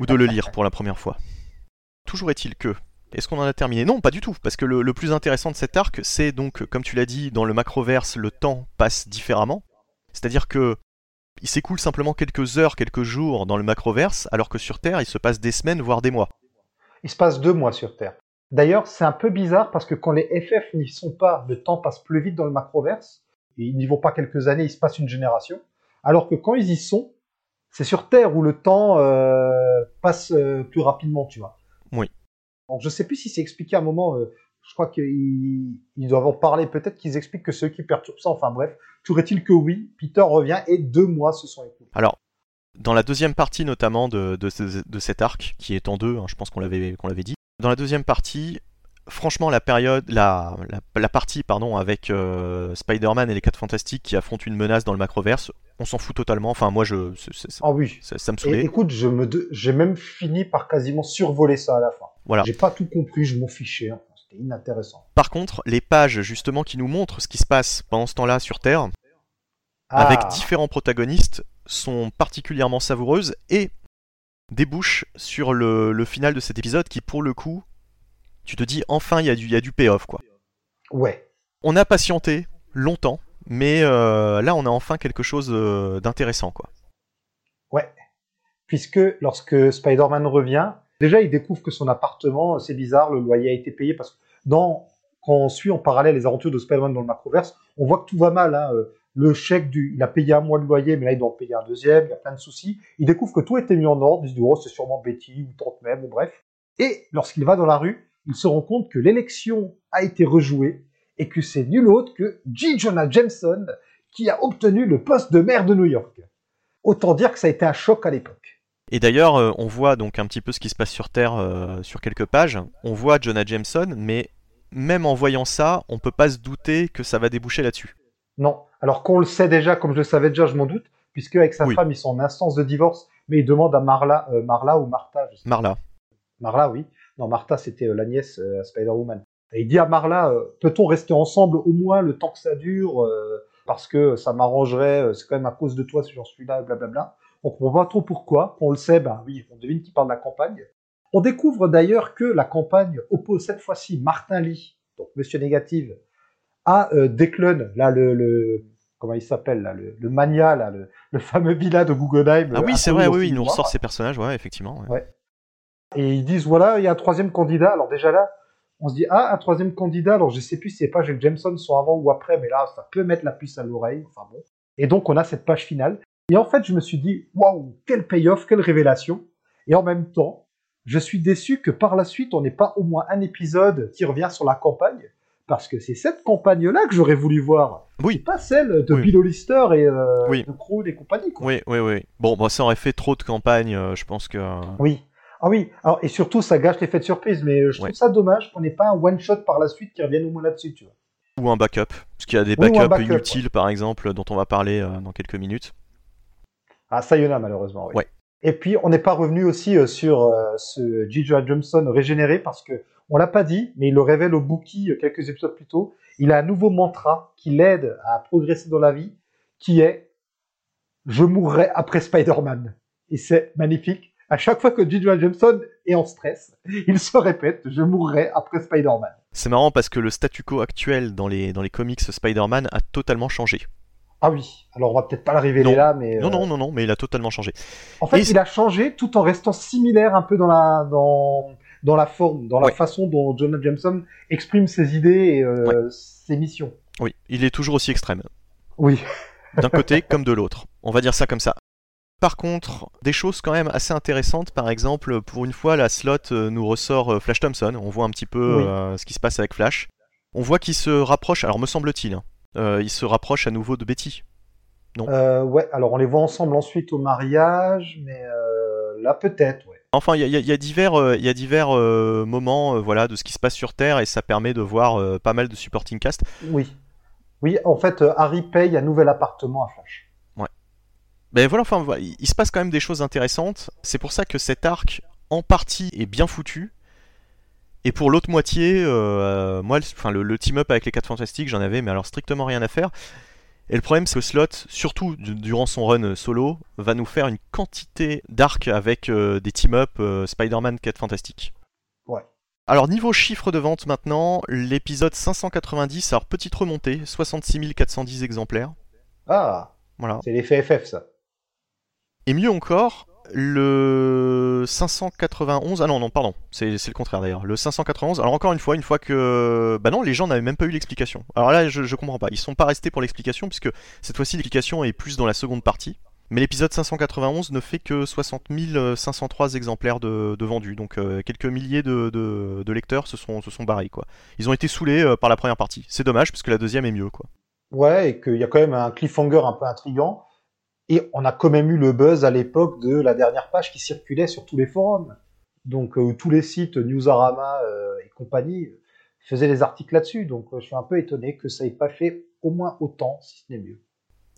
[SPEAKER 1] Ou de le lire pour la première fois. Toujours est-il que. Est-ce qu'on en a terminé? Non, pas du tout, parce que le, plus intéressant de cet arc, c'est donc, comme tu l'as dit, dans le macroverse, le temps passe différemment. C'est-à-dire que il s'écoule simplement quelques heures, quelques jours dans le macroverse, alors que sur Terre, il se passe des semaines, voire des mois.
[SPEAKER 2] Il se passe deux mois sur Terre. D'ailleurs, c'est un peu bizarre parce que quand les FF n'y sont pas, le temps passe plus vite dans le macroverse. Et ils n'y vont pas quelques années, il se passe une génération. Alors que quand ils y sont, c'est sur Terre où le temps euh, passe euh, plus rapidement, tu vois.
[SPEAKER 1] Oui.
[SPEAKER 2] Donc je sais plus si c'est expliqué à un moment. Euh, je crois qu'ils doivent en parler. Peut-être qu'ils expliquent que ceux qui perturbent ça. Enfin bref, toujours est-il que oui, Peter revient et deux mois se sont écoulés.
[SPEAKER 1] Alors, dans la deuxième partie notamment de, de, cet arc, qui est en deux, hein, je pense qu'on l'avait qu'on l'avait dit. Dans la deuxième partie, franchement, la période, la, la, partie pardon avec Spider-Man et les 4 Fantastiques qui affrontent une menace dans le macroverse, on s'en fout totalement. Enfin, moi, je,
[SPEAKER 2] ah oui,
[SPEAKER 1] ça, me saoulait.
[SPEAKER 2] écoute, je me, j'ai même fini par quasiment survoler ça à la fin.
[SPEAKER 1] Voilà.
[SPEAKER 2] J'ai pas tout compris, je m'en fichais. Hein inintéressant.
[SPEAKER 1] Par contre, les pages justement qui nous montrent ce qui se passe pendant ce temps-là sur Terre, avec ah. différents protagonistes, sont particulièrement savoureuses et débouchent sur le, final de cet épisode qui, pour le coup, tu te dis enfin il y, a du, y a du payoff quoi.
[SPEAKER 2] Ouais.
[SPEAKER 1] On a patienté longtemps, mais euh, là on a enfin quelque chose euh, d'intéressant quoi.
[SPEAKER 2] Ouais. Puisque lorsque Spider-Man revient, Déjà, il découvre que son appartement, c'est bizarre, le loyer a été payé parce que quand on suit en parallèle les aventures de Spider-Man dans le macroverse, on voit que tout va mal. Hein. Euh, le chèque du, il a payé un mois de loyer, mais là il doit en payer un deuxième, il y a plein de soucis. Il découvre que tout était mis en ordre, il se dit, oh, c'est sûrement Betty ou Tante même, ou bref. Et lorsqu'il va dans la rue, il se rend compte que l'élection a été rejouée et que c'est nul autre que G. Jonah Jameson qui a obtenu le poste de maire de New York. Autant dire que ça a été un choc à l'époque.
[SPEAKER 1] Et d'ailleurs, euh, on voit donc un petit peu ce qui se passe sur Terre euh, sur quelques pages. On voit Jonah Jameson, mais même en voyant ça, on peut pas se douter que ça va déboucher là-dessus.
[SPEAKER 2] Non. Alors qu'on le sait déjà, comme je le savais déjà, je m'en doute, puisque avec sa
[SPEAKER 1] Oui.
[SPEAKER 2] femme, ils sont en instance de divorce, mais il demande à Marla, euh, Marla ou Martha, je sais.
[SPEAKER 1] Marla.
[SPEAKER 2] Marla, oui. Non, Martha, c'était euh, la nièce à Spider-Woman. Et il dit à Marla, euh, peut-on rester ensemble au moins le temps que ça dure, euh, parce que ça m'arrangerait, euh, c'est quand même à cause de toi si j'en suis là, blablabla. Donc on voit trop pourquoi. On le sait, ben oui, on devine qu'il parle de la campagne. On découvre d'ailleurs que la campagne oppose cette fois-ci Martin Lee, donc Monsieur Négative, à euh, Declan, là le, le- comment il s'appelle là, le, le mania, là, le, le fameux vilain de Guggenheim.
[SPEAKER 1] Ah oui, c'est vrai, oui, il nous ressort ces personnages, ouais, effectivement. ouais.
[SPEAKER 2] Et ils disent voilà, il y a un troisième candidat. Alors déjà là, on se dit ah un troisième candidat. Alors je sais plus si les pages avec Jameson sont avant ou après, mais là ça peut mettre la puce à l'oreille. Enfin bon. Et donc on a cette page finale. Et en fait je me suis dit waouh quel payoff, quelle révélation. Et en même temps, je suis déçu que par la suite on n'ait pas au moins un épisode qui revient sur la campagne. Parce que c'est cette campagne-là que j'aurais voulu voir.
[SPEAKER 1] Oui.
[SPEAKER 2] Pas celle de
[SPEAKER 1] Oui.
[SPEAKER 2] Bill Hollister et euh,
[SPEAKER 1] Oui.
[SPEAKER 2] de Crow et compagnie. Quoi.
[SPEAKER 1] Oui, oui, oui. Bon, bah, ça aurait fait trop de campagnes, euh, je pense que.
[SPEAKER 2] Oui. Ah oui. Alors, et surtout, ça gâche l'effet de surprise, mais euh, je trouve
[SPEAKER 1] Ouais.
[SPEAKER 2] ça dommage qu'on n'ait pas un one shot par la suite qui revienne au moins là-dessus, tu vois.
[SPEAKER 1] Ou un backup. Parce qu'il y a des
[SPEAKER 2] Oui,
[SPEAKER 1] backups
[SPEAKER 2] backup,
[SPEAKER 1] inutiles, par exemple, dont on va parler euh, dans quelques minutes.
[SPEAKER 2] Ah, ça y en a malheureusement. Oui.
[SPEAKER 1] Ouais.
[SPEAKER 2] Et puis, on n'est pas revenu aussi euh, sur euh, ce J. Jonah Jameson régénéré parce que on l'a pas dit, mais il le révèle au Bookie quelques épisodes plus tôt. Il a un nouveau mantra qui l'aide à progresser dans la vie, qui est "Je mourrai après Spider-Man". Et c'est magnifique. À chaque fois que J. Jonah Jameson est en stress, il se répète "Je mourrai après Spider-Man".
[SPEAKER 1] C'est marrant parce que le statu quo actuel dans les, dans les comics Spider-Man a totalement changé.
[SPEAKER 2] Ah oui. Alors, on va peut-être pas le révéler
[SPEAKER 1] Non.
[SPEAKER 2] là, mais
[SPEAKER 1] Non,
[SPEAKER 2] euh,
[SPEAKER 1] non, non, non, mais il a totalement changé.
[SPEAKER 2] En fait,
[SPEAKER 1] Et
[SPEAKER 2] il a changé tout en restant similaire un peu dans la dans dans la forme, dans la
[SPEAKER 1] Ouais.
[SPEAKER 2] façon dont Jonah Jameson exprime ses idées et euh, ses missions.
[SPEAKER 1] Oui, il est toujours aussi extrême.
[SPEAKER 2] Oui.
[SPEAKER 1] D'un côté comme de l'autre. On va dire ça comme ça. Par contre, des choses quand même assez intéressantes. Par exemple, pour une fois, la slot euh, nous ressort euh, Flash Thompson. On voit un petit peu
[SPEAKER 2] Oui.
[SPEAKER 1] euh, ce qui se passe avec Flash. On voit qu'il se rapproche, alors me semble-t-il, hein, euh, il se rapproche à nouveau de Betty.
[SPEAKER 2] Euh, ouais. Alors, on les voit ensemble ensuite au mariage, mais euh, là peut-être. Ouais.
[SPEAKER 1] Enfin, il y a, y y divers, euh, il y a divers euh, moments euh, voilà, de ce qui se passe sur Terre et ça permet de voir euh, pas mal de supporting cast.
[SPEAKER 2] Oui. Oui. En fait, euh, Harry paye un nouvel appartement à Flash.
[SPEAKER 1] Ben voilà, enfin, voilà, il il se passe quand même des choses intéressantes. C'est pour ça que cet arc, en partie, est bien foutu. Et pour l'autre moitié, euh, moi, le, enfin, le, le team-up avec les 4 fantastiques, j'en avais, mais alors strictement rien à faire. Et le problème, c'est que Slot, surtout du- durant son run solo, va nous faire une quantité d'arcs avec euh, des team-up euh, Spider-Man 4 fantastiques.
[SPEAKER 2] Ouais.
[SPEAKER 1] Alors, niveau chiffre de vente maintenant, l'épisode 590, alors petite remontée, 66 410 exemplaires.
[SPEAKER 2] Ah,
[SPEAKER 1] Voilà.
[SPEAKER 2] c'est l'effet FF ça.
[SPEAKER 1] Et mieux encore, le 591. Ah non, non, pardon, c'est le contraire d'ailleurs. Le 591. Alors encore une fois, une fois que. Bah non, les gens n'avaient même pas eu l'explication. Alors là, je, je comprends pas. Ils sont pas restés pour l'explication, puisque cette fois-ci, l'explication est plus dans la seconde partie. Mais l'épisode 591 ne fait que 60 503 exemplaires de, vendus. Donc euh, quelques milliers de, de- lecteurs se sont, se sont barrés, quoi. Ils ont été saoulés euh, par la première partie. C'est dommage, parce que la deuxième est mieux, quoi.
[SPEAKER 2] Ouais, et qu'il y a quand même un cliffhanger un peu intrigant. Et on a quand même eu le buzz à l'époque de la dernière page qui circulait sur tous les forums. Donc euh, tous les sites Newsarama euh, et compagnie faisaient des articles là-dessus. Donc euh, je suis un peu étonné que ça ait pas fait au moins autant, si ce n'est mieux.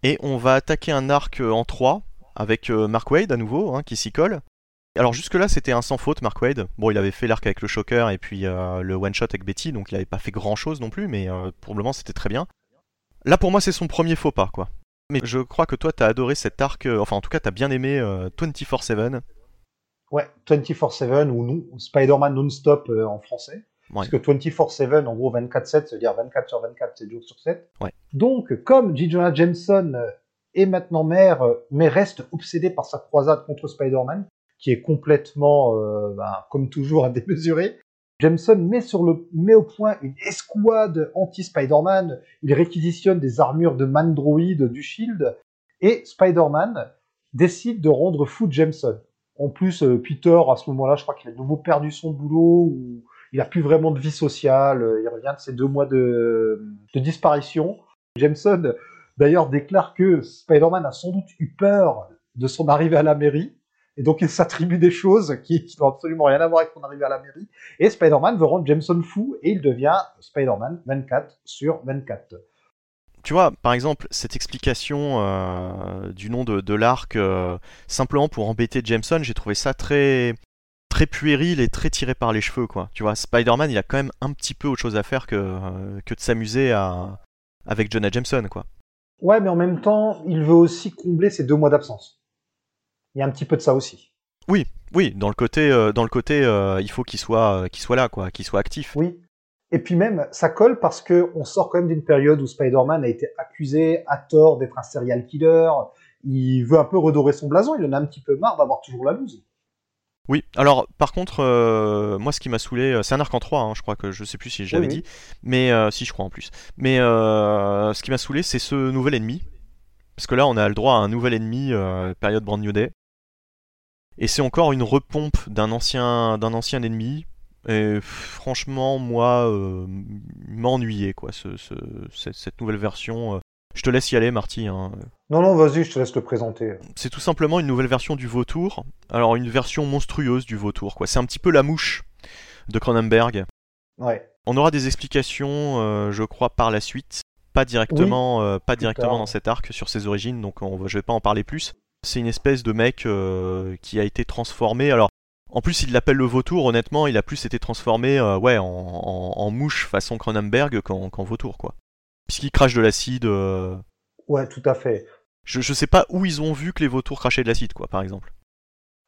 [SPEAKER 1] Et on va attaquer un arc euh, en 3 avec euh, Mark Wade à nouveau, hein, qui s'y colle. Alors jusque-là, c'était un sans faute, Mark Wade. Bon, il avait fait l'arc avec le Shocker et puis euh, le one-shot avec Betty, donc il avait pas fait grand-chose non plus, mais euh, pour le moment, c'était très bien. Là, pour moi, c'est son premier faux pas, quoi. Mais je crois que toi, t'as adoré cet arc, euh, enfin, en tout cas, t'as bien aimé euh, 24-7.
[SPEAKER 2] Ouais, 24-7 ou non, Spider-Man non-stop euh, en français. Parce que 24-7, en gros 24-7, ça veut dire 24 sur 24, 7 jours sur 7.
[SPEAKER 1] Ouais.
[SPEAKER 2] Donc, comme J. Jonah Jameson euh, est maintenant maire, euh, mais reste obsédé par sa croisade contre Spider-Man, qui est complètement, euh, ben, comme toujours, à démesurer, Jameson met, sur le, met au point une escouade anti-Spider-Man. Il réquisitionne des armures de man-droid du Shield. Et Spider-Man décide de rendre fou Jameson. En plus, euh, Peter, à ce moment-là, je crois qu'il a de nouveau perdu son boulot, ou il a plus vraiment de vie sociale, il revient de ses deux mois de, de disparition. Jameson, d'ailleurs, déclare que Spider-Man a sans doute eu peur de son arrivée à la mairie, et donc il s'attribue des choses qui, qui n'ont absolument rien à voir avec son arrivée à la mairie. Et Spider-Man veut rendre Jameson fou, et il devient Spider-Man 24 sur 24
[SPEAKER 1] tu vois, par exemple, cette explication euh, du nom de, l'arc, euh, simplement pour embêter Jameson, j'ai trouvé ça très très puéril et très tiré par les cheveux, quoi. Tu vois, Spider-Man, il a quand même un petit peu autre chose à faire que, euh, que de s'amuser à... avec Jonah Jameson, quoi.
[SPEAKER 2] Ouais, mais en même temps, il veut aussi combler ses deux mois d'absence. Il y a un petit peu de ça aussi.
[SPEAKER 1] Oui, oui, dans le côté, dans le côté, il faut qu'il soit, qu'il soit là, quoi, qu'il soit actif.
[SPEAKER 2] Oui, et puis même, ça colle parce que on sort quand même d'une période où Spider-Man a été accusé à tort d'être un serial killer. Il veut un peu redorer son blason. Il en a un petit peu marre d'avoir toujours la loose.
[SPEAKER 1] Oui, alors par contre, euh, moi ce qui m'a saoulé, euh, c'est un arc en 3, hein, je crois que je sais plus si j'avais dit, mais euh, si je crois en plus. Mais ce qui m'a saoulé, c'est ce nouvel ennemi. Parce que là, on a le droit à un nouvel ennemi, période Brand New Day. Et c'est encore une repompe d'un ancien, d'un ancien ennemi, et franchement, moi, euh, m'ennuyer quoi, ce, cette, nouvelle version. Euh. Je te laisse y aller, Marty. Hein.
[SPEAKER 2] Non, non, vas-y, je te laisse le présenter.
[SPEAKER 1] C'est tout simplement une nouvelle version du vautour. Alors, une version monstrueuse du vautour, quoi. C'est un petit peu la mouche de Cronenberg.
[SPEAKER 2] Ouais.
[SPEAKER 1] On aura des explications, euh, je crois, par la suite. Pas directement, pas directement dans cet arc sur ses origines, donc on, je vais pas en parler plus. C'est une espèce de mec qui a été transformé. Alors, en plus, il l'appelle le vautour, honnêtement, il a plus été transformé euh, ouais, en, mouche façon Cronenberg qu'en vautour, quoi. Puisqu'il crache de l'acide. Euh.
[SPEAKER 2] Ouais, tout à fait.
[SPEAKER 1] Je, je sais pas où ils ont vu que les vautours crachaient de l'acide, quoi, par exemple.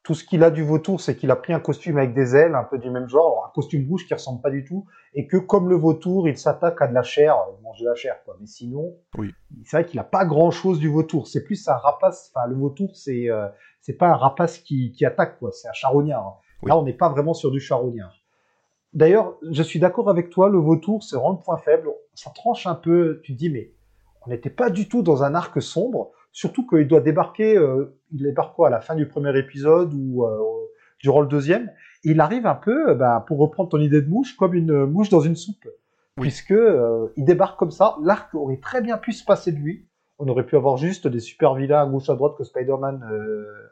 [SPEAKER 2] Tout ce qu'il a du vautour, c'est qu'il a pris un costume avec des ailes, un peu du même genre, un costume rouge qui ressemble pas du tout, et que comme le vautour, il s'attaque à de la chair, il mange de la chair, quoi. Mais sinon,
[SPEAKER 1] oui.
[SPEAKER 2] c'est vrai qu'il a pas grand chose du vautour. C'est plus un rapace, enfin, le vautour, c'est, euh, c'est pas un rapace qui, qui attaque, quoi. C'est un charognard. Hein. Là, on n'est pas vraiment sur du charognard. D'ailleurs, je suis d'accord avec toi, le vautour, c'est vraiment le point faible. Ça tranche un peu, tu te dis, mais on n'était pas du tout dans un arc sombre, surtout qu'il doit débarquer, euh, il débarque quoi, à la fin du premier épisode ou euh, durant le deuxième. il arrive un peu, euh, bah, pour reprendre ton idée de mouche, comme une mouche dans une soupe. Puisque euh, il débarque comme ça, l'arc aurait très bien pu se passer de lui. On aurait pu avoir juste des super vilains à gauche à droite que Spider-Man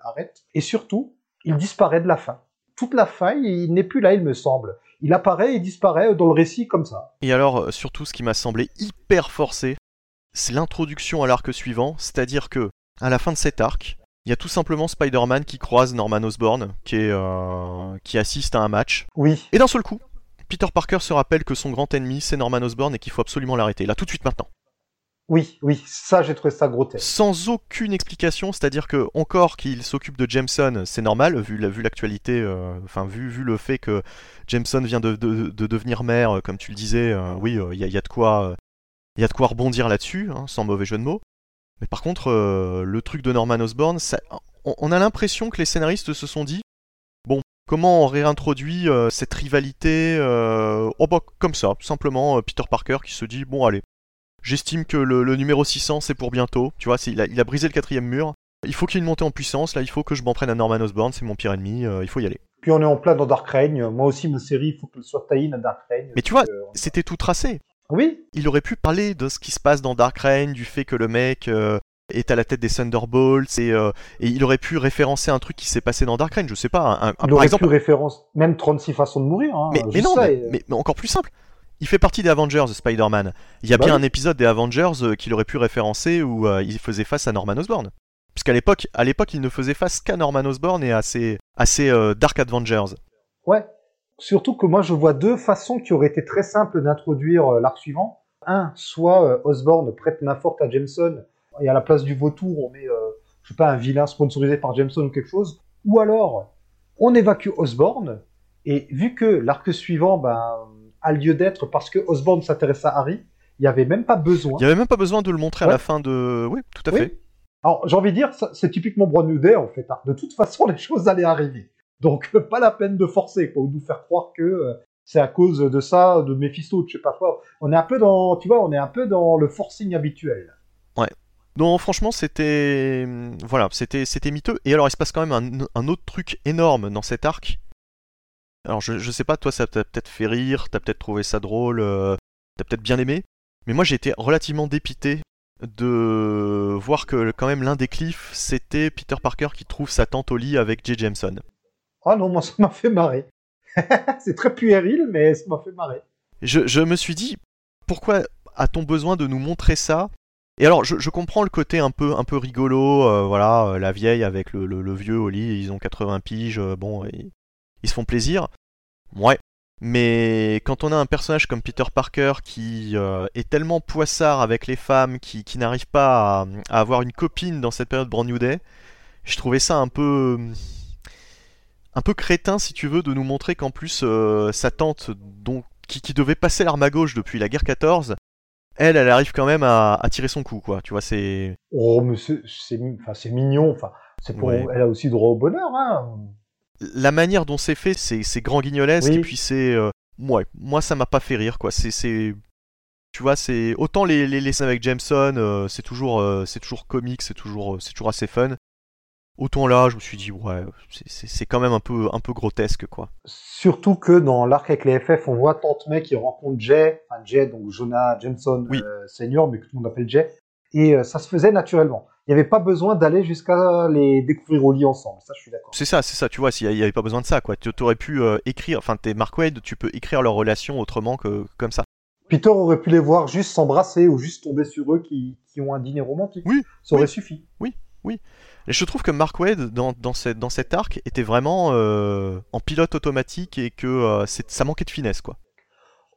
[SPEAKER 2] arrête. Et surtout, il disparaît de la fin toute la fin, il n'est plus là, il me semble. Il apparaît et disparaît dans le récit comme ça.
[SPEAKER 1] Et alors, euh, surtout, ce qui m'a semblé hyper forcé, c'est l'introduction à l'arc suivant, c'est-à-dire que, à la fin de cet arc, il y a tout simplement Spider-Man qui croise Norman Osborn, qui, est, euh, qui assiste à un match.
[SPEAKER 2] Oui.
[SPEAKER 1] Et d'un seul coup, Peter Parker se rappelle que son grand ennemi, c'est Norman Osborn et qu'il faut absolument l'arrêter, là, tout de suite maintenant.
[SPEAKER 2] Oui, oui, ça j'ai trouvé ça grotesque.
[SPEAKER 1] Sans aucune explication, c'est-à-dire que encore qu'il s'occupe de Jameson, c'est normal vu l'actualité, euh, enfin vu, vu le fait que Jameson vient de, devenir maire, euh, comme tu le disais, euh, oui, il y, a de quoi, il y a de quoi rebondir là-dessus, hein, sans mauvais jeu de mots. Mais par contre, le truc de Norman Osborn, on, a l'impression que les scénaristes se sont dit, bon, comment on réintroduit cette rivalité, oh bah, comme ça, simplement Peter Parker qui se dit, bon allez J'estime que le, numéro 600 c'est pour bientôt. Tu vois, il a, il a brisé le quatrième mur. Il faut qu'il y ait une montée en puissance. Là, il faut que je m'en prenne à Norman Osborn. C'est mon pire ennemi. Euh, il faut y aller.
[SPEAKER 2] Puis on est en plein dans Dark Reign. Moi aussi, ma série, il faut qu'elle soit taillée à Dark Reign.
[SPEAKER 1] Mais tu vois, c'était tout tracé.
[SPEAKER 2] Oui.
[SPEAKER 1] Il aurait pu parler de ce qui se passe dans Dark Reign, du fait que le mec euh, est à la tête des Thunderbolts et, euh, et, il aurait pu référencer un truc qui s'est passé dans Dark Reign. Je sais pas. Un,
[SPEAKER 2] il aurait pu référence même 36 façons de mourir. Hein,
[SPEAKER 1] mais, non, mais, encore plus simple il fait partie des Avengers, Spider-Man. Il y a bah bien un épisode des Avengers euh, qu'il aurait pu référencer où euh, il faisait face à Norman Osborn. Puisqu'à l'époque, à l'époque, il ne faisait face qu'à Norman Osborn et à ses, euh, Dark Avengers.
[SPEAKER 2] Ouais. Surtout que moi, je vois deux façons qui auraient été très simples d'introduire l'arc suivant. Un, soit Osborn prête main forte à Jameson et à la place du vautour, on met, je sais pas, un vilain sponsorisé par Jameson ou quelque chose. Ou alors, on évacue Osborn et vu que l'arc suivant, ben, a lieu d'être parce que Osborn s'intéresse à Harry. Il n'y avait même pas besoin.
[SPEAKER 1] Il n'y avait même pas besoin de le montrer à la fin de. Oui, tout à fait.
[SPEAKER 2] Alors, j'ai envie de dire, c'est typiquement Brown New Day, en fait. Hein. De toute façon, les choses allaient arriver. Donc, pas la peine de forcer, pour nous faire croire que euh, c'est à cause de ça, de Mephisto, je sais pas quoi. On est un peu dans, tu vois, on est un peu dans le forcing habituel.
[SPEAKER 1] Non, franchement, c'était voilà, c'était c'était miteux. Et alors, il se passe quand même un, autre truc énorme dans cet arc. Alors, je, je sais pas, toi, ça t'a peut-être fait rire, t'as peut-être trouvé ça drôle, euh, t'as peut-être bien aimé. Mais moi, j'ai été relativement dépité de voir que quand même l'un des cliffs, c'était Peter Parker qui trouve sa tante au lit avec Jay Jameson.
[SPEAKER 2] Ah non, moi ça m'a fait marrer. c'est très puéril, mais ça m'a fait marrer.
[SPEAKER 1] Je, me suis dit, pourquoi a-t-on besoin de nous montrer ça? Et alors, je, comprends le côté un peu, un peu rigolo, euh, voilà, euh, la vieille avec le, le- vieux au lit, ils ont 80 piges, euh, bon, ils, ils se font plaisir. Ouais. Mais quand on a un personnage comme Peter Parker qui est tellement poissard avec les femmes, qui, qui n'arrive pas à, à avoir une copine dans cette période Brand New Day, je trouvais ça un peu un peu crétin si tu veux de nous montrer qu'en plus euh, sa tante donc qui, qui devait passer l'arme à gauche depuis la guerre 14 elle elle arrive quand même à, à tirer son coup quoi tu vois c'est
[SPEAKER 2] Oh, mais c'est, c'est, enfin, c'est mignon. Enfin, c'est pour,
[SPEAKER 1] Ouais.
[SPEAKER 2] elle a aussi droit au bonheur, hein.
[SPEAKER 1] la manière dont c'est fait c'est grand guignolesque
[SPEAKER 2] Oui.
[SPEAKER 1] et puis c'est euh, ouais moi ça m'a pas fait rire quoi c'est c'est tu vois c'est autant les, les, les scènes avec Jameson euh, c'est toujours c'est toujours comique c'est toujours c'est toujours assez fun autant là je me suis dit ouais c'est- quand même un peu un peu grotesque quoi
[SPEAKER 2] Surtout que dans l'arc avec les FF, on voit Tante May qui rencontre Jay, enfin Jay, donc Jonah Jameson
[SPEAKER 1] Oui.
[SPEAKER 2] euh, senior, mais que tout le monde appelle Jay. Et euh, ça se faisait naturellement. Il n'y avait pas besoin d'aller jusqu'à les découvrir au lit ensemble. Ça, je suis d'accord.
[SPEAKER 1] C'est ça, c'est ça, tu vois, s'il n'y avait pas besoin de ça, quoi. Tu aurais pu euh, écrire, enfin, t'es Mark Wade, tu peux écrire leur relation autrement que comme ça.
[SPEAKER 2] Peter aurait pu les voir juste s'embrasser ou juste tomber sur eux qui, qui ont un dîner romantique.
[SPEAKER 1] Oui,
[SPEAKER 2] Ça aurait
[SPEAKER 1] oui.
[SPEAKER 2] suffi.
[SPEAKER 1] Et je trouve que Mark Wade, dans, cet arc, était vraiment euh, en pilote automatique et que euh, ça manquait de finesse, quoi.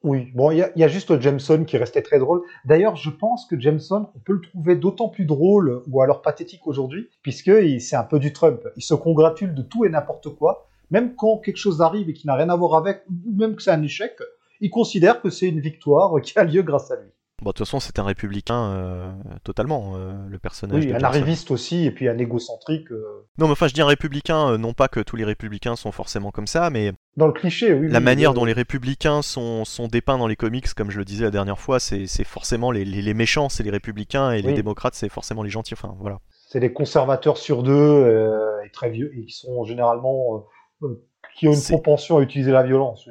[SPEAKER 2] Oui, bon, il y, y a juste Jameson qui restait très drôle. D'ailleurs, je pense que Jameson, on peut le trouver d'autant plus drôle ou alors pathétique aujourd'hui, puisque c'est un peu du Trump. Il se congratule de tout et n'importe quoi, même quand quelque chose arrive et qui n'a rien à voir avec, ou même que c'est un échec, il considère que c'est une victoire qui a lieu grâce à lui.
[SPEAKER 1] Bon, de toute façon, c'est un républicain euh, totalement, euh, le personnage.
[SPEAKER 2] Oui,
[SPEAKER 1] de
[SPEAKER 2] un arriviste aussi, et puis un égocentrique. euh,
[SPEAKER 1] Non, mais enfin, je dis un républicain, euh, non pas que tous les républicains sont forcément comme ça, mais
[SPEAKER 2] Dans le cliché, oui.
[SPEAKER 1] la
[SPEAKER 2] oui,
[SPEAKER 1] manière dont les républicains sont, sont dépeints dans les comics, comme je le disais la dernière fois, c'est forcément les, les, les méchants, c'est les républicains, et les démocrates, c'est forcément les gentils. Enfin, voilà.
[SPEAKER 2] C'est des conservateurs sur deux, et très vieux, et qui sont généralement. qui ont une propension à utiliser la violence.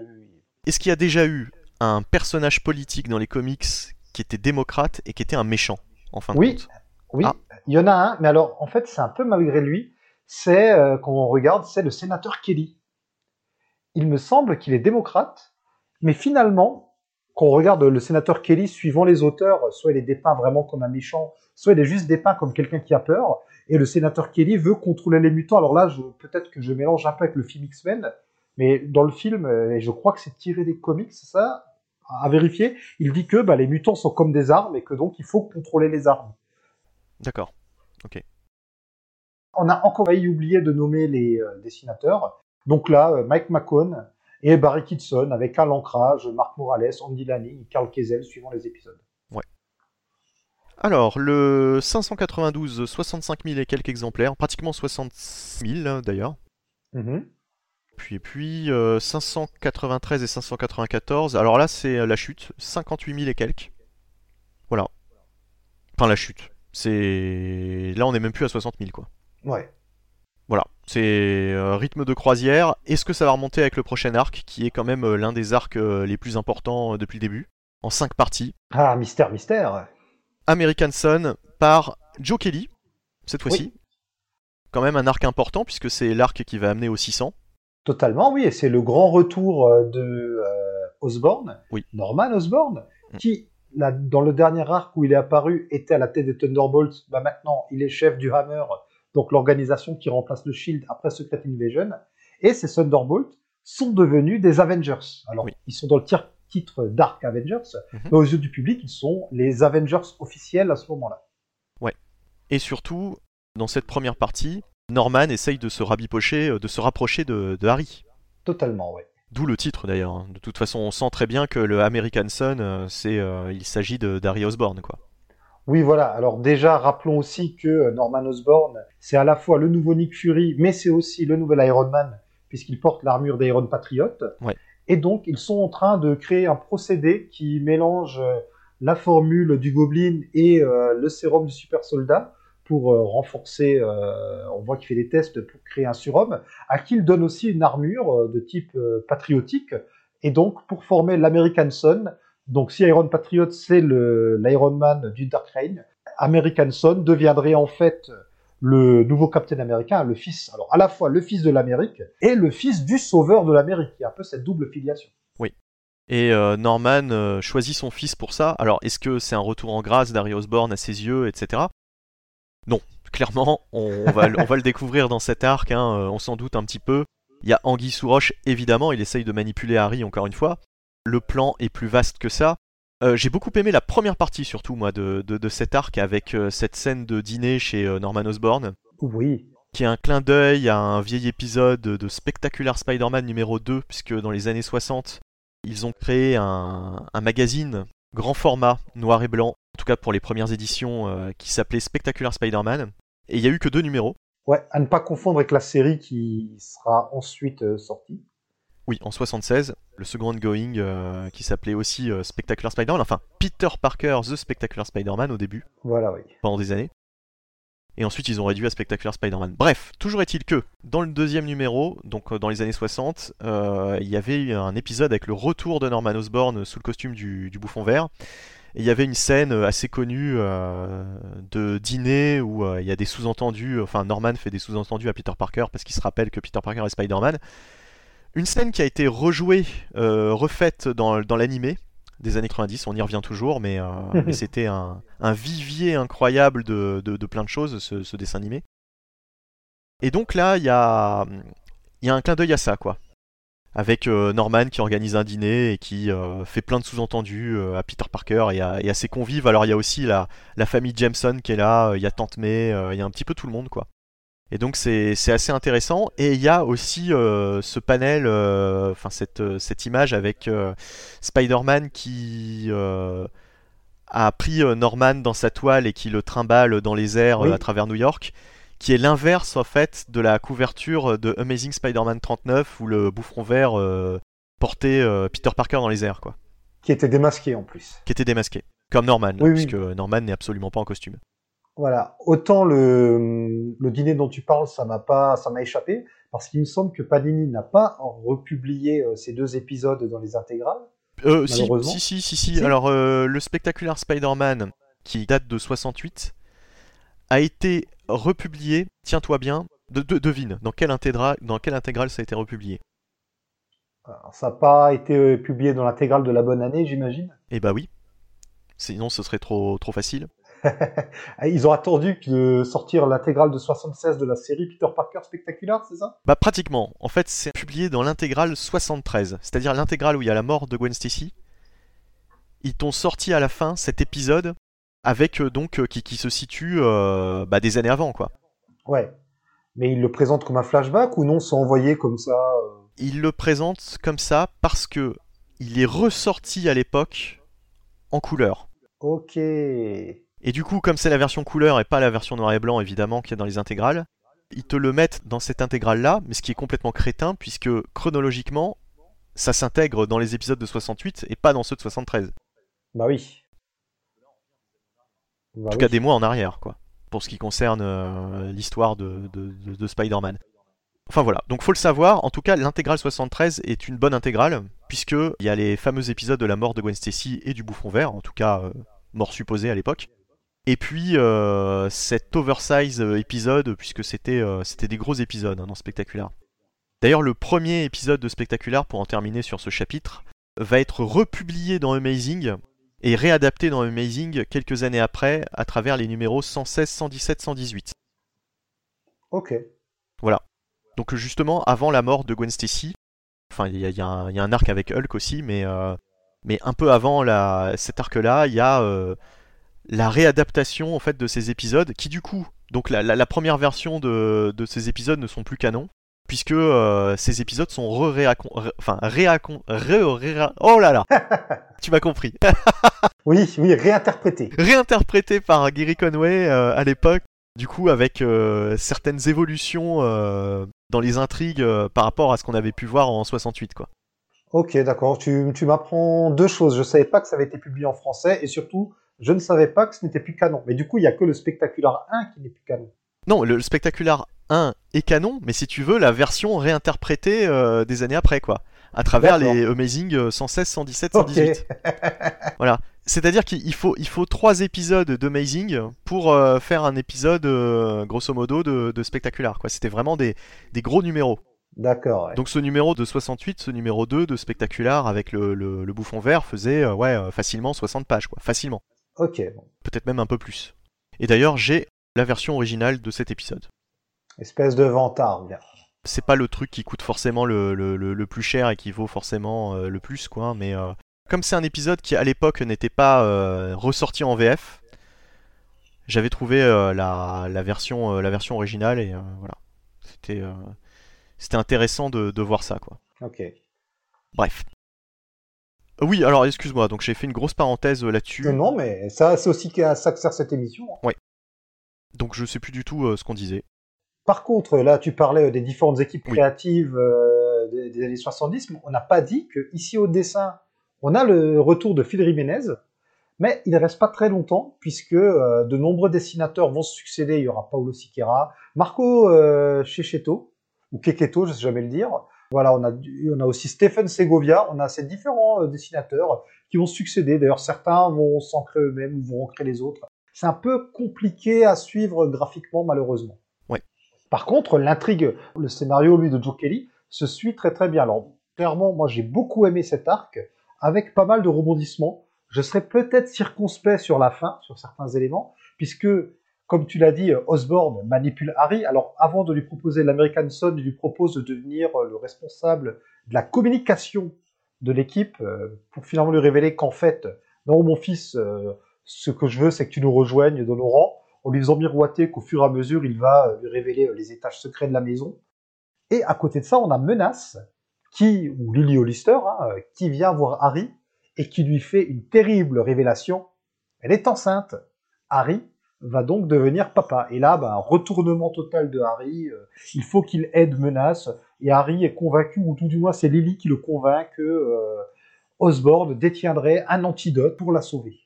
[SPEAKER 1] Est-ce qu'il y a déjà eu un personnage politique dans les comics qui était démocrate et qui était un méchant, en fin de
[SPEAKER 2] Oui.
[SPEAKER 1] compte
[SPEAKER 2] Oui,
[SPEAKER 1] Ah.
[SPEAKER 2] il y en a un, mais alors en fait c'est un peu malgré lui. C'est euh, quand on regarde, c'est le sénateur Kelly. Il me semble qu'il est démocrate, mais finalement, quand on regarde le sénateur Kelly suivant les auteurs, soit il est dépeint vraiment comme un méchant, soit il est juste dépeint comme quelqu'un qui a peur. Et le sénateur Kelly veut contrôler les mutants. Alors là, peut-être que je mélange un peu avec le film X-Men, mais dans le film, euh, et je crois que c'est tiré des comics, c'est ça? À vérifier, il dit que bah, les mutants sont comme des armes et que donc il faut contrôler les armes.
[SPEAKER 1] D'accord.
[SPEAKER 2] On a encore oublier de nommer les euh, dessinateurs. Donc là, euh, Mike McCone et Barry Kitson avec Karl Ancrage, Marc Morales, Andy Lanning Carl Kesel suivant les épisodes.
[SPEAKER 1] Alors, le 592, 65 000 et quelques exemplaires, pratiquement 66 000 hein, d'ailleurs.
[SPEAKER 2] Mhm.
[SPEAKER 1] Puis, puis euh, 593 et 594. Alors là, c'est euh, la chute, 58 000 et quelques. Voilà. Enfin, la chute. C'est là, on est même plus à 60 000 quoi.
[SPEAKER 2] Ouais.
[SPEAKER 1] Voilà, c'est euh, rythme de croisière. Est-ce que ça va remonter avec le prochain arc, qui est quand même euh, l'un des arcs euh, les plus importants euh, depuis le début, en 5 parties?
[SPEAKER 2] Ah, mystère, mystère.
[SPEAKER 1] American Son par Joe Kelly, cette fois-ci.
[SPEAKER 2] Oui.
[SPEAKER 1] Quand même un arc important, puisque c'est l'arc qui va amener au 600.
[SPEAKER 2] Totalement, oui. Et c'est le grand retour euh, de euh, Osborn,
[SPEAKER 1] Oui.
[SPEAKER 2] Norman Osborn,
[SPEAKER 1] Mm.
[SPEAKER 2] qui, là, dans le dernier arc où il est apparu, était à la tête des Thunderbolts. Bah, maintenant, il est chef du Hammer, donc l'organisation qui remplace le Shield après Secret Invasion. Et ces Thunderbolts sont devenus des Avengers. Alors,
[SPEAKER 1] Oui.
[SPEAKER 2] ils sont dans le tir- titre Dark Avengers,
[SPEAKER 1] Mhm.
[SPEAKER 2] mais aux yeux du public, ils sont les Avengers officiels à ce moment-là.
[SPEAKER 1] Et surtout, dans cette première partie, Norman essaye de se rabipocher, euh, de se rapprocher de, de Harry.
[SPEAKER 2] Totalement, ouais.
[SPEAKER 1] D'où le titre d'ailleurs. hein. De toute façon, on sent très bien que le American Son, euh, c'est, euh, il s'agit de d'Harry Osborn, quoi.
[SPEAKER 2] Oui, voilà. Alors déjà, rappelons aussi que Norman Osborn, c'est à la fois le nouveau Nick Fury, mais c'est aussi le nouvel Iron Man, puisqu'il porte l'armure d'Iron Patriot.
[SPEAKER 1] Ouais.
[SPEAKER 2] Et donc, ils sont en train de créer un procédé qui mélange la formule du Goblin et euh, le sérum du super soldat pour euh, renforcer. euh, on voit qu'il fait des tests pour créer un surhomme, à qui il donne aussi une armure euh, de type patriotique. Et donc, pour former l'American Son, donc si Iron Patriot c'est l'Iron Man du Dark Reign, American Son deviendrait en fait le nouveau Captain Américain, le fils, alors à la fois le fils de l'Amérique et le fils du sauveur de l'Amérique. Il y a un peu cette double filiation.
[SPEAKER 1] Et euh, Norman choisit son fils pour ça. Alors, est-ce que c'est un retour en grâce d'Harry Osborn à ses yeux, etc. Non, clairement, on, on va, le- on va le découvrir dans cet arc, hein, euh, on s'en doute un petit peu. Il y a Anguille sous roche, évidemment, il essaye de manipuler Harry encore une fois. Le plan est plus vaste que ça. Euh, J'ai beaucoup aimé la première partie, surtout, moi, de, de- de cet arc, avec euh, cette scène de dîner chez euh, Norman Osborn
[SPEAKER 2] Oui,
[SPEAKER 1] qui est un clin d'œil à un vieil épisode de Spectacular Spider-Man numéro 2, puisque dans les années 60, ils ont créé un, un magazine grand format, noir et blanc, en tout cas pour les premières éditions, euh, qui s'appelait Spectacular Spider-Man. Et il y a eu que deux numéros.
[SPEAKER 2] ouais, à ne pas confondre avec la série qui sera ensuite euh, sortie.
[SPEAKER 1] Oui, en 76, le second ongoing euh, qui s'appelait aussi euh, Spectacular Spider-Man, enfin Peter Parker The Spectacular Spider-Man au début,
[SPEAKER 2] Voilà, oui.
[SPEAKER 1] pendant des années. Et ensuite, ils ont réduit à Spectacular Spider-Man. Bref, toujours est-il que, dans le deuxième numéro, donc euh, dans les années 60, euh, il y avait eu un épisode avec le retour de Norman Osborn sous le costume du, du bouffon vert. Et il y avait une scène euh, assez connue euh, de dîner où euh, il y a des sous-entendus, enfin Norman fait des sous-entendus à Peter Parker parce qu'il se rappelle que Peter Parker est Spider-Man. Une scène qui a été rejouée, euh, refaite dans, dans l'animé des années 90, on y revient toujours, mais, mais c'était un, un vivier incroyable de, de- de plein de choses, ce, ce dessin animé. Et donc là, il y a, il y a un clin d'œil à ça, quoi. Avec euh, Norman qui organise un dîner et qui euh, fait plein de sous-entendus euh, à Peter Parker et à, et à ses convives. Alors il y a aussi la, la famille Jameson qui est là, il y a Tante May, il y a un petit peu tout le monde, quoi. Et donc c'est assez intéressant. Et il y a aussi euh, ce panel, enfin cette, euh, cette image avec euh, Spider-Man qui a pris Norman dans sa toile et qui le trimballe dans les airs
[SPEAKER 2] Oui.
[SPEAKER 1] à travers New York, qui est l'inverse en fait de la couverture de Amazing Spider-Man 39 où le bouffon vert euh, portait euh, Peter Parker dans les airs, quoi,
[SPEAKER 2] Qui était démasqué en plus.
[SPEAKER 1] qui était démasqué. Comme Norman, là,
[SPEAKER 2] Oui, oui.
[SPEAKER 1] puisque Norman n'est absolument pas en costume.
[SPEAKER 2] Voilà. Autant le, le dîner dont tu parles, ça m'a pas, ça m'a échappé, parce qu'il me semble que Panini n'a pas republié euh, ces deux épisodes dans les intégrales.
[SPEAKER 1] Euh, si, si, si, si, si. Alors, le spectaculaire Spider-Man, qui date de 68, a été republié, tiens-toi bien, de, de- devine, dans quelle, intégra- dans quelle intégrale ça a été republié?
[SPEAKER 2] Alors, ça n'a pas été euh, publié dans l'intégrale de la bonne année, j'imagine?
[SPEAKER 1] Eh bah oui. Sinon, ce serait trop, trop facile.
[SPEAKER 2] Ils ont attendu de sortir l'intégrale de 76 de la série Peter Parker Spectacular, c'est ça?
[SPEAKER 1] Bah pratiquement. En fait, c'est publié dans l'intégrale 73, c'est-à-dire l'intégrale où il y a la mort de Gwen Stacy. Ils t'ont sorti à la fin cet épisode avec euh, donc euh, qui, qui se situe euh, bah, des années avant, quoi.
[SPEAKER 2] Ouais. Mais ils le présentent comme un flashback ou non, c'est envoyé comme ça
[SPEAKER 1] il le présente comme ça parce que il est ressorti à l'époque en couleur.
[SPEAKER 2] Ok.
[SPEAKER 1] Et du coup, comme c'est la version couleur et pas la version noir et blanc évidemment qu'il y a dans les intégrales, ils te le mettent dans cette intégrale là, mais ce qui est complètement crétin puisque chronologiquement, ça s'intègre dans les épisodes de 68 et pas dans ceux de 73.
[SPEAKER 2] Bah oui. Bah
[SPEAKER 1] En tout
[SPEAKER 2] oui.
[SPEAKER 1] cas des mois en arrière, quoi. Pour ce qui concerne euh, l'histoire de, de- de- de Spider-Man. Enfin voilà, donc faut le savoir, en tout cas l'intégrale 73 est une bonne intégrale, puisque il y a les fameux épisodes de la mort de Gwen Stacy et du bouffon vert, en tout cas euh, mort supposée à l'époque. Et puis euh, cet oversize épisode, puisque c'était euh, c'était des gros épisodes hein, dans Spectacular. D'ailleurs le premier épisode de Spectacular, pour en terminer sur ce chapitre, va être republié dans Amazing et réadapté dans Amazing quelques années après à travers les numéros 116, 117, 118.
[SPEAKER 2] Ok.
[SPEAKER 1] Donc justement avant la mort de Gwen Stacy, enfin il y, a- y un- il y a un arc avec Hulk aussi, mais, euh, mais un peu avant la, cet arc-là, il y a euh, la réadaptation en fait de ces épisodes qui du coup, donc la, la- la première version de, de ces épisodes ne sont plus canons. Puisque euh, ces épisodes sont re réacon, re- enfin réacon, re- ré- oh là là, tu m'as compris,
[SPEAKER 2] Oui, oui, réinterprété.
[SPEAKER 1] réinterprété par Gary Conway euh, à l'époque, du coup avec euh, certaines évolutions dans les intrigues par rapport à ce qu'on avait pu voir en 68 quoi.
[SPEAKER 2] Ok, d'accord. Tu, tu m'apprends deux choses. Je savais pas que ça avait été publié en français et surtout, je ne savais pas que ce n'était plus canon. Mais du coup, il y a que le Spectacular 1 qui n'est plus canon.
[SPEAKER 1] Non, le, le Spectacular 1 est canon, mais si tu veux, la version réinterprétée euh, des années après, quoi. À travers les Amazing euh, 116, 117,
[SPEAKER 2] Ok.
[SPEAKER 1] 118. Voilà. C'est-à-dire qu'il faut, il faut trois épisodes d'Amazing pour euh, faire un épisode, euh, grosso modo, de, de Spectacular, quoi. C'était vraiment des, des gros numéros.
[SPEAKER 2] D'accord. ouais.
[SPEAKER 1] Donc ce numéro de 68, ce numéro 2 de Spectacular avec le, le, le bouffon vert faisait euh, ouais, facilement 60 pages, quoi. Facilement.
[SPEAKER 2] Ok.
[SPEAKER 1] Peut-être même un peu plus. Et d'ailleurs, j'ai la version originale de cet épisode.
[SPEAKER 2] Espèce de vantard, bien.
[SPEAKER 1] c'est pas le truc qui coûte forcément le, le, le- le plus cher et qui vaut forcément euh, le plus, quoi. Mais euh, comme c'est un épisode qui à l'époque n'était pas euh, ressorti en VF, j'avais trouvé la, la version, la version originale et voilà. C'était c'était intéressant de, de voir ça, quoi.
[SPEAKER 2] Ok.
[SPEAKER 1] Bref. Oui, alors excuse-moi, donc j'ai fait une grosse parenthèse là-dessus.
[SPEAKER 2] Non, mais ça, c'est aussi à ça que sert cette émission. hein.
[SPEAKER 1] Donc je sais plus du tout euh, ce qu'on disait.
[SPEAKER 2] Par contre, là, tu parlais des différentes équipes créatives euh, des, des années 70, mais on n'a pas dit que ici au dessin, on a le retour de Phil Jiménez, mais il ne reste pas très longtemps, puisque euh, de nombreux dessinateurs vont se succéder. Il y aura Paulo Siqueira, Marco euh, Checheto, ou Keketo, je ne sais jamais le dire. Voilà, on a, on a aussi Stephen Segovia, on a ces différents euh, dessinateurs qui vont succéder. D'ailleurs, certains vont s'ancrer eux-mêmes ou vont ancrer les autres. C'est un peu compliqué à suivre graphiquement, malheureusement. Par contre, l'intrigue, le scénario, lui, de Joe Kelly, se suit très très bien. Alors, clairement, moi, j'ai beaucoup aimé cet arc, avec pas mal de rebondissements. Je serais peut-être circonspect sur la fin, sur certains éléments, puisque, comme tu l'as dit, Osborne manipule Harry. Alors, avant de lui proposer l'American Son, il lui propose de devenir le responsable de la communication de l'équipe, euh, pour finalement lui révéler qu'en fait, non, mon fils, euh, ce que je veux, c'est que tu nous rejoignes dans nos rangs en lui faisant miroiter qu'au fur et à mesure, il va euh, lui révéler euh, les étages secrets de la maison. Et à côté de ça, on a Menace, qui, ou Lily Hollister, hein, euh, qui vient voir Harry et qui lui fait une terrible révélation. Elle est enceinte. Harry va donc devenir papa. Et là, bah, retournement total de Harry. il faut qu'il aide Menace. Et Harry est convaincu, ou tout du moins c'est Lily qui le convainc que Osborne détiendrait un antidote pour la sauver.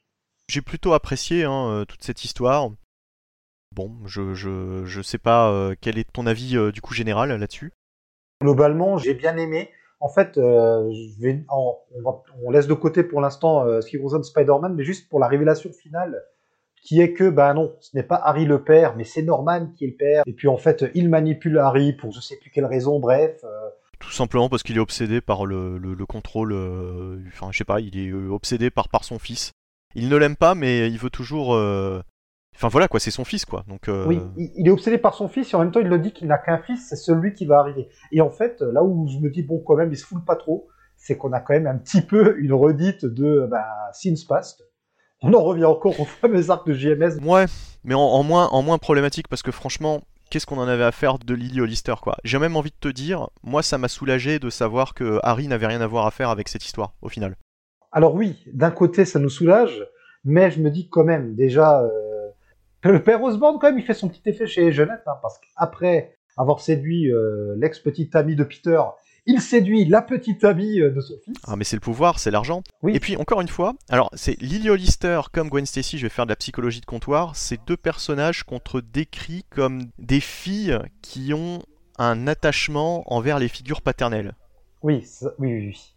[SPEAKER 1] J'ai plutôt apprécié hein, toute cette histoire. Bon, je, je, je sais pas euh, quel est ton avis euh, du coup général là-dessus?
[SPEAKER 2] Globalement, j'ai bien aimé. En fait, euh, je vais, en- on, va- on laisse de côté pour l'instant ce qui concerne Spider-Man, mais juste pour la révélation finale, qui est que, bah non, ce n'est pas Harry le père, mais c'est Norman qui est le père. Et puis en fait, il manipule Harry pour je sais plus quelle raison, bref.
[SPEAKER 1] Tout simplement parce qu'il est obsédé par le, le, le contrôle. Enfin, je sais pas, il est obsédé par, par son fils. Il ne l'aime pas, mais il veut toujours. Enfin voilà quoi, c'est son fils quoi. Donc euh,
[SPEAKER 2] Oui, il, est obsédé par son fils et en même temps il le dit qu'il n'a qu'un fils, c'est celui qui va arriver. Et en fait, là où je me dis bon quand même il se fout pas trop, c'est qu'on a quand même un petit peu une redite de bah, Sins Past. On en revient encore au fameux arc de JMS.
[SPEAKER 1] Ouais, mais en, en moins, en moins problématique parce que franchement, qu'est-ce qu'on en avait à faire de Lily Hollister quoi? J'ai même envie de te dire, moi ça m'a soulagé de savoir que Harry n'avait rien à voir à faire avec cette histoire au final.
[SPEAKER 2] Alors oui, d'un côté ça nous soulage, mais je me dis quand même déjà euh, le père Osborne quand même il fait son petit effet chez Jeannette hein, parce qu'après avoir séduit euh, l'ex-petite amie de Peter, il séduit la petite amie euh, de son fils.
[SPEAKER 1] Ah mais c'est le pouvoir, c'est l'argent.
[SPEAKER 2] Oui.
[SPEAKER 1] Et puis encore une fois, alors c'est Lily Hollister comme Gwen Stacy, je vais faire de la psychologie de comptoir, c'est deux personnages qu'on te décrit comme des filles qui ont un attachement envers les figures paternelles.
[SPEAKER 2] Oui, ça- oui, oui, oui.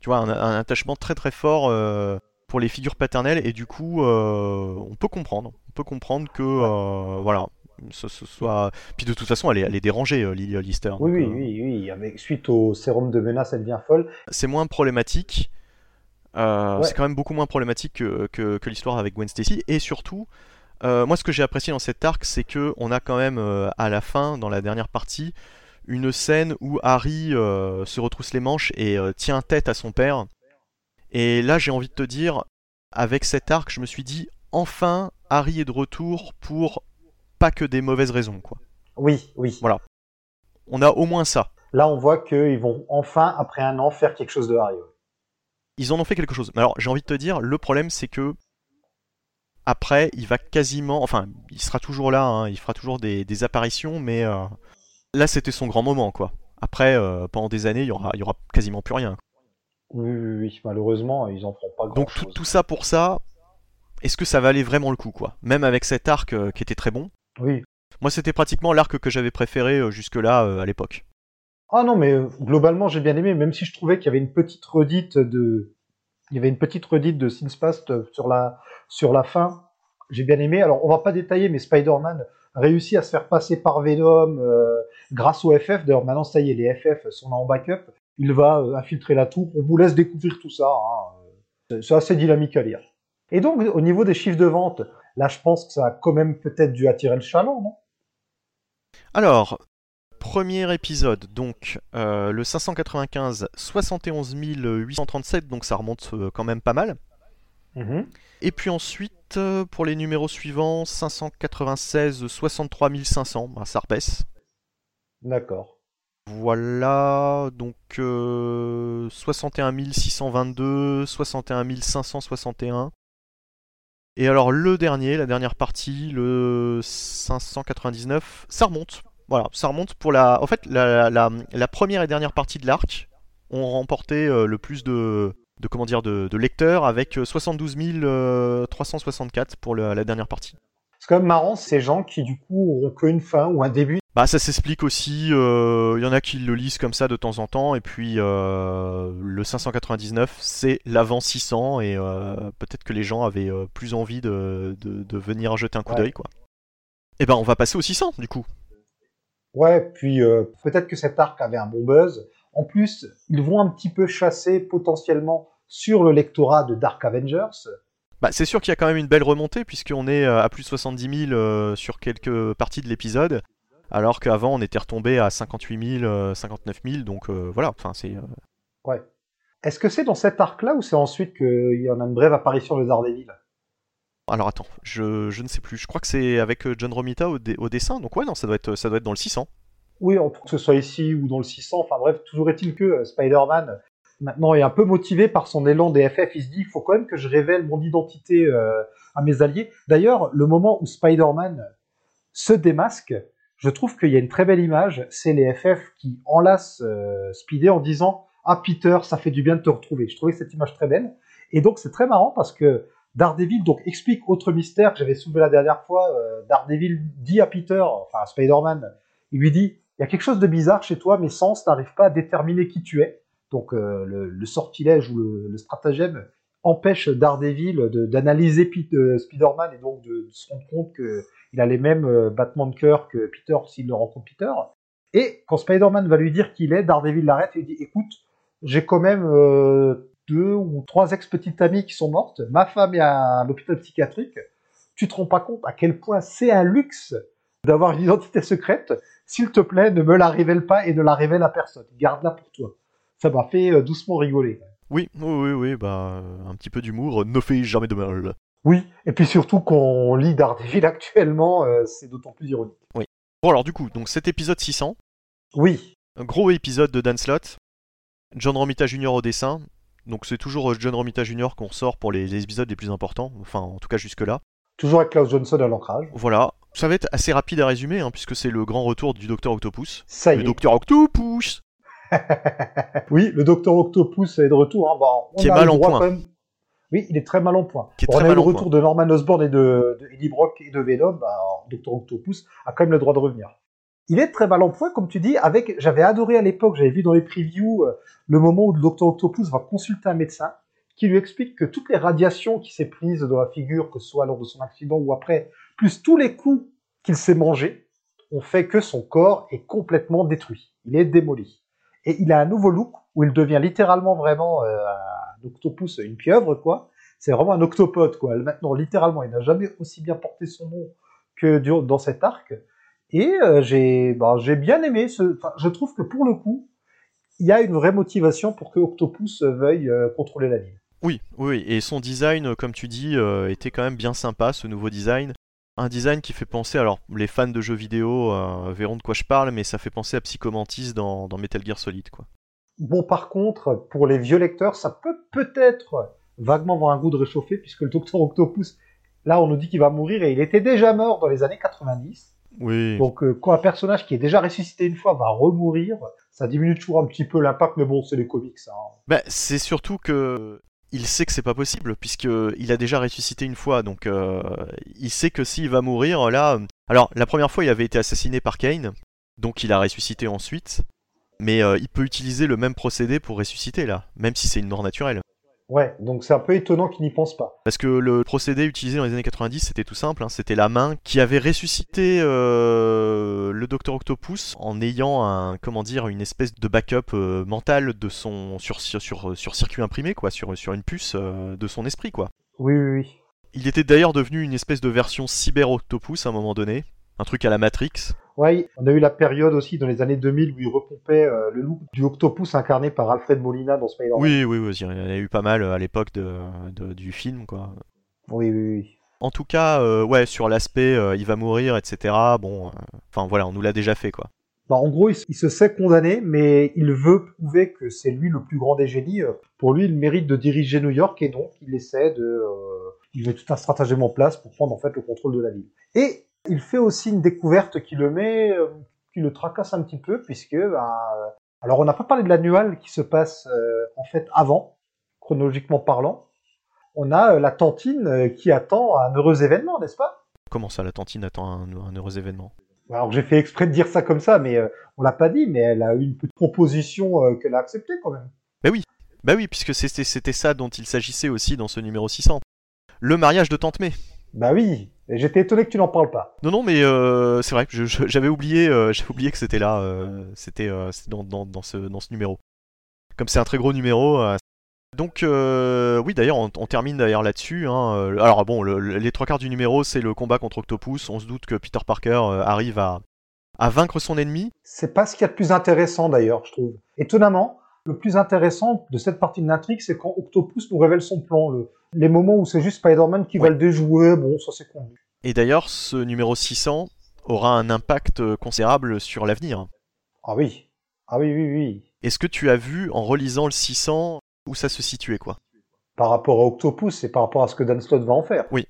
[SPEAKER 1] Tu vois, un, un attachement très très fort euh, pour les figures paternelles et du coup, euh, on peut comprendre, peut comprendre que euh, voilà, ce, ce soit. Puis de toute façon, elle est, elle est dérangée, euh, Lily.
[SPEAKER 2] Oui,
[SPEAKER 1] donc,
[SPEAKER 2] oui,
[SPEAKER 1] euh,
[SPEAKER 2] oui, oui. Avec, suite au sérum de menace, elle devient folle.
[SPEAKER 1] c'est moins problématique. Euh,
[SPEAKER 2] Ouais.
[SPEAKER 1] C'est quand même beaucoup moins problématique que, que- que l'histoire avec Gwen Stacy. Et surtout, euh, moi ce que j'ai apprécié dans cet arc, c'est que on a quand même euh, à la fin, dans la dernière partie, une scène où Harry euh, se retrousse les manches et euh, tient tête à son père. Et là, j'ai envie de te dire, avec cet arc, je me suis dit, enfin, Harry est de retour pour pas que des mauvaises raisons, quoi.
[SPEAKER 2] Oui, oui.
[SPEAKER 1] Voilà. On a au moins ça.
[SPEAKER 2] Là, on voit qu'ils vont enfin, après un an, faire quelque chose de Harry.
[SPEAKER 1] ils en ont fait quelque chose. Mais alors, j'ai envie de te dire, le problème, c'est que après, il va quasiment, enfin, il sera toujours là, hein, il fera toujours des, des apparitions, mais euh, là, c'était son grand moment, quoi. Après, euh, pendant des années, il y aura, il y aura quasiment plus rien.
[SPEAKER 2] Oui, oui, oui, malheureusement, ils en feront pas grand
[SPEAKER 1] Donc tout, tout ça pour ça, est-ce que ça valait vraiment le coup, quoi? Même avec cet arc euh, qui était très bon.
[SPEAKER 2] Oui.
[SPEAKER 1] Moi, c'était pratiquement l'arc que j'avais préféré euh, jusque-là euh, à l'époque.
[SPEAKER 2] Ah non, mais globalement, j'ai bien aimé, même si je trouvais qu'il y avait une petite redite de, il y avait une petite redite de Sins Past sur la, sur la fin. J'ai bien aimé. Alors, on va pas détailler, mais Spider-Man réussit à se faire passer par Venom grâce au FF. D'ailleurs, maintenant, ça y est, les FF sont là en backup. Il va infiltrer la tour. On vous laisse découvrir tout ça. hein. C'est assez dynamique à lire. Et donc, au niveau des chiffres de vente, là, je pense que ça a quand même peut-être dû attirer le chaland, non?
[SPEAKER 1] Alors, premier épisode, donc euh, le 595, 71 837, donc ça remonte euh, quand même pas mal. Et puis ensuite, euh, pour les numéros suivants, 596, 63 500, bah, ça rebaisse.
[SPEAKER 2] D'accord.
[SPEAKER 1] Voilà, donc euh, 61 622, 61 561. Et alors le dernier, la dernière partie, le 599, ça remonte. Voilà, ça remonte pour la... En fait, la, première et dernière partie de l'arc ont remporté euh, le plus de, de, comment dire, de, lecteurs avec euh, 72 euh, 364 pour le- la dernière partie.
[SPEAKER 2] C'est quand même marrant, ces gens qui, du coup, auront qu'une fin ou un début.
[SPEAKER 1] Bah ça s'explique aussi, euh, il y en a qui le lisent comme ça de temps en temps, et puis euh, le 599 c'est l'avant 600, et euh, peut-être que les gens avaient euh, plus envie de, de, de venir jeter un coup
[SPEAKER 2] Ouais.
[SPEAKER 1] d'œil quoi. Et ben on va passer au 600 du coup.
[SPEAKER 2] Ouais, puis euh, peut-être que cet arc avait un bon buzz. En plus, ils vont un petit peu chasser potentiellement sur le lectorat de Dark Avengers.
[SPEAKER 1] Bah c'est sûr qu'il y a quand même une belle remontée, puisqu'on est euh, à plus de 70 000 euh, sur quelques parties de l'épisode, alors qu'avant on était retombé à 58 000, euh, 59 000, donc euh, voilà, enfin c'est... euh,
[SPEAKER 2] Ouais. Est-ce que c'est dans cet arc-là ou c'est ensuite qu'il y en a une brève apparition de Daredevil
[SPEAKER 1] Alors attends, je, je ne sais plus, je crois que c'est avec euh, John Romita au, dé- au dessin, donc ouais non, ça doit être, ça doit être dans le 600.
[SPEAKER 2] Oui, en- que ce soit ici ou dans le 600. Enfin bref, toujours est-il que Spider-Man, maintenant, est un peu motivé par son élan des FF. Il se dit, il faut quand même que je révèle mon identité euh, à mes alliés. D'ailleurs, le moment où Spider-Man se démasque, je trouve qu'il y a une très belle image. C'est les FF qui enlacent euh, Speedy en disant, ah Peter, ça fait du bien de te retrouver. Je trouvais cette image très belle. Et donc, c'est très marrant parce que Daredevil donc explique autre mystère que j'avais soulevé la dernière fois. Euh, Daredevil dit à Peter, enfin à Spider-Man, il lui dit il y a quelque chose de bizarre chez toi, mes sens n'arrivent pas à déterminer qui tu es. Donc euh, le, sortilège ou le, stratagème empêche Daredevil de- d'analyser euh, Spider-Man et donc de, se rendre compte qu'il a les mêmes euh, battements de cœur que Peter s'il le rencontre Peter. Et quand Spider-Man va lui dire qui il est, Daredevil l'arrête et lui dit écoute, j'ai quand même euh, deux ou trois ex-petites amies qui sont mortes, ma femme est à l'hôpital psychiatrique. Tu te rends pas compte à quel point c'est un luxe d'avoir une identité secrète s'il te plaît, ne me la révèle pas et ne la révèle à personne. Garde-la pour toi. Ça m'a fait euh, doucement rigoler.
[SPEAKER 1] Oui, oui, oui, bah un petit peu d'humour, ne fait jamais de mal.
[SPEAKER 2] Oui, et puis surtout qu'on lit Daredevil actuellement, euh, c'est d'autant plus ironique.
[SPEAKER 1] Bon alors du coup, donc cet épisode 600,
[SPEAKER 2] Oui,
[SPEAKER 1] un gros épisode de Dan Slott, John Romita Jr. au dessin, donc c'est toujours euh, John Romita Jr. qu'on ressort pour les, les épisodes les plus importants, enfin en tout cas jusque-là.
[SPEAKER 2] toujours avec Klaus Johnson à l'ancrage.
[SPEAKER 1] Voilà, ça va être assez rapide à résumer, hein, puisque c'est le grand retour du Docteur Octopus.
[SPEAKER 2] Ça y
[SPEAKER 1] Le
[SPEAKER 2] est.
[SPEAKER 1] Docteur Octopus
[SPEAKER 2] oui, le Docteur Octopus est de retour. hein. Bon, on
[SPEAKER 1] Qui est
[SPEAKER 2] a
[SPEAKER 1] mal
[SPEAKER 2] le
[SPEAKER 1] en point.
[SPEAKER 2] quand même- Oui, il est très mal en point.
[SPEAKER 1] Qui est
[SPEAKER 2] Bon,
[SPEAKER 1] très
[SPEAKER 2] on a eu le retour
[SPEAKER 1] point.
[SPEAKER 2] de Norman Osborn et de, de Eddie Brock et de Venom. Bah, Docteur Octopus a quand même le droit de revenir. Il est très mal en point, comme tu dis. Avec, j'avais adoré à l'époque, j'avais vu dans les previews euh, le moment où le Docteur Octopus va consulter un médecin qui lui explique que toutes les radiations qui s'est prises dans la figure, que ce soit lors de son accident ou après, plus tous les coups qu'il s'est mangés, ont fait que son corps est complètement détruit. Il est démoli. Et il a un nouveau look où il devient littéralement vraiment euh, un octopus, une pieuvre, quoi. C'est vraiment un octopode, quoi. Maintenant, littéralement, il n'a jamais aussi bien porté son nom que dans cet arc. Et euh, j'ai bah, j'ai bien aimé. Ce... je trouve que pour le coup, il y a une vraie motivation pour que Octopus veuille euh, contrôler la ville.
[SPEAKER 1] Oui, oui, et son design, euh, comme tu dis, était quand même bien sympa, ce nouveau design. Un design qui fait penser, alors les fans de jeux vidéo verront de quoi je parle, mais ça fait penser à Psychomantis dans, dans Metal Gear Solid, quoi.
[SPEAKER 2] Bon, par contre, pour les vieux lecteurs, ça peut peut-être vaguement avoir un goût de réchauffer, puisque le Docteur Octopus, là, on nous dit qu'il va mourir, et il était déjà mort dans les années 90.
[SPEAKER 1] Oui.
[SPEAKER 2] Donc euh, quand un personnage qui est déjà ressuscité une fois va remourir, ça diminue toujours un petit peu l'impact, mais bon, c'est les comics. Hein.
[SPEAKER 1] Bah, c'est surtout que il sait que c'est pas possible puisque il a déjà ressuscité une fois, donc euh, il sait que s'il va mourir là. Alors la première fois, il avait été assassiné par Kane, donc il a ressuscité ensuite. Mais euh, il peut utiliser le même procédé pour ressusciter là, même si c'est une mort naturelle.
[SPEAKER 2] Ouais, donc c'est un peu étonnant qu'il n'y pense pas.
[SPEAKER 1] Parce que le procédé utilisé dans les années 90, c'était tout simple, hein, c'était la main qui avait ressuscité euh, le Docteur Octopus en ayant un, comment dire, une espèce de backup euh, mental de son sur, sur, sur, sur circuit imprimé, quoi, sur, sur une puce de son esprit, quoi.
[SPEAKER 2] Oui, oui, oui.
[SPEAKER 1] Il était d'ailleurs devenu une espèce de version cyber Octopus à un moment donné, un truc à la Matrix.
[SPEAKER 2] Ouais, on a eu la période aussi dans les années 2000 où il repompait euh, le look du Octopus incarné par Alfred Molina dans Spider-Man.
[SPEAKER 1] Oui, oui, oui, il y en a eu pas mal euh, à l'époque de, de- du film, quoi.
[SPEAKER 2] Oui, oui, oui.
[SPEAKER 1] En tout cas, euh, ouais, sur l'aspect euh, il va mourir, etc. Bon, enfin voilà, on nous l'a déjà fait, quoi.
[SPEAKER 2] Bah, en gros, il, se sait condamné, mais il veut prouver que c'est lui le plus grand des génies. Pour lui, il mérite de diriger New York et donc il essaie de... il met tout un stratagème en place pour prendre en fait le contrôle de la ville. Et il fait aussi une découverte qui le met, euh, qui le tracasse un petit peu, puisque... bah, alors, on n'a pas parlé de l'annual qui se passe euh, en fait avant, chronologiquement parlant. On a euh, la tantine qui attend un heureux événement, n'est-ce pas?
[SPEAKER 1] Comment ça, la tantine attend un, un heureux événement?
[SPEAKER 2] Alors j'ai fait exprès de dire ça comme ça, mais euh, on l'a pas dit, mais elle a eu une petite proposition qu'elle a acceptée quand même.
[SPEAKER 1] Bah oui, puisque c'était c'était ça dont il s'agissait aussi dans ce numéro 600. Le mariage de Tante May.
[SPEAKER 2] Bah oui, j'étais étonné que tu n'en parles pas.
[SPEAKER 1] Non, non, mais euh, c'est vrai que j'avais oublié, euh, j'avais oublié que c'était là, euh, c'était euh, dans, dans, dans ce, dans ce numéro. Comme c'est un très gros numéro. donc euh, oui, d'ailleurs, on, on termine d'ailleurs là-dessus. hein, alors bon, le- le- les trois quarts du numéro, c'est le combat contre Octopus. On se doute que Peter Parker arrive à, à vaincre son ennemi.
[SPEAKER 2] C'est pas ce qu'il y a de plus intéressant d'ailleurs, je trouve. Étonnamment, le plus intéressant de cette partie de l'intrigue, c'est quand Octopus nous révèle son plan. Le- les moments où c'est juste Spider-Man qui
[SPEAKER 1] Ouais.
[SPEAKER 2] va le déjouer, bon, ça c'est convenu.
[SPEAKER 1] Et d'ailleurs, ce numéro 600 aura un impact euh, considérable sur l'avenir.
[SPEAKER 2] Ah oui, ah oui, oui, oui.
[SPEAKER 1] Est-ce que tu as vu en relisant le 600 où ça se situait quoi?
[SPEAKER 2] Par rapport à Octopus et par rapport à ce que Dan Slott va en faire.
[SPEAKER 1] Oui.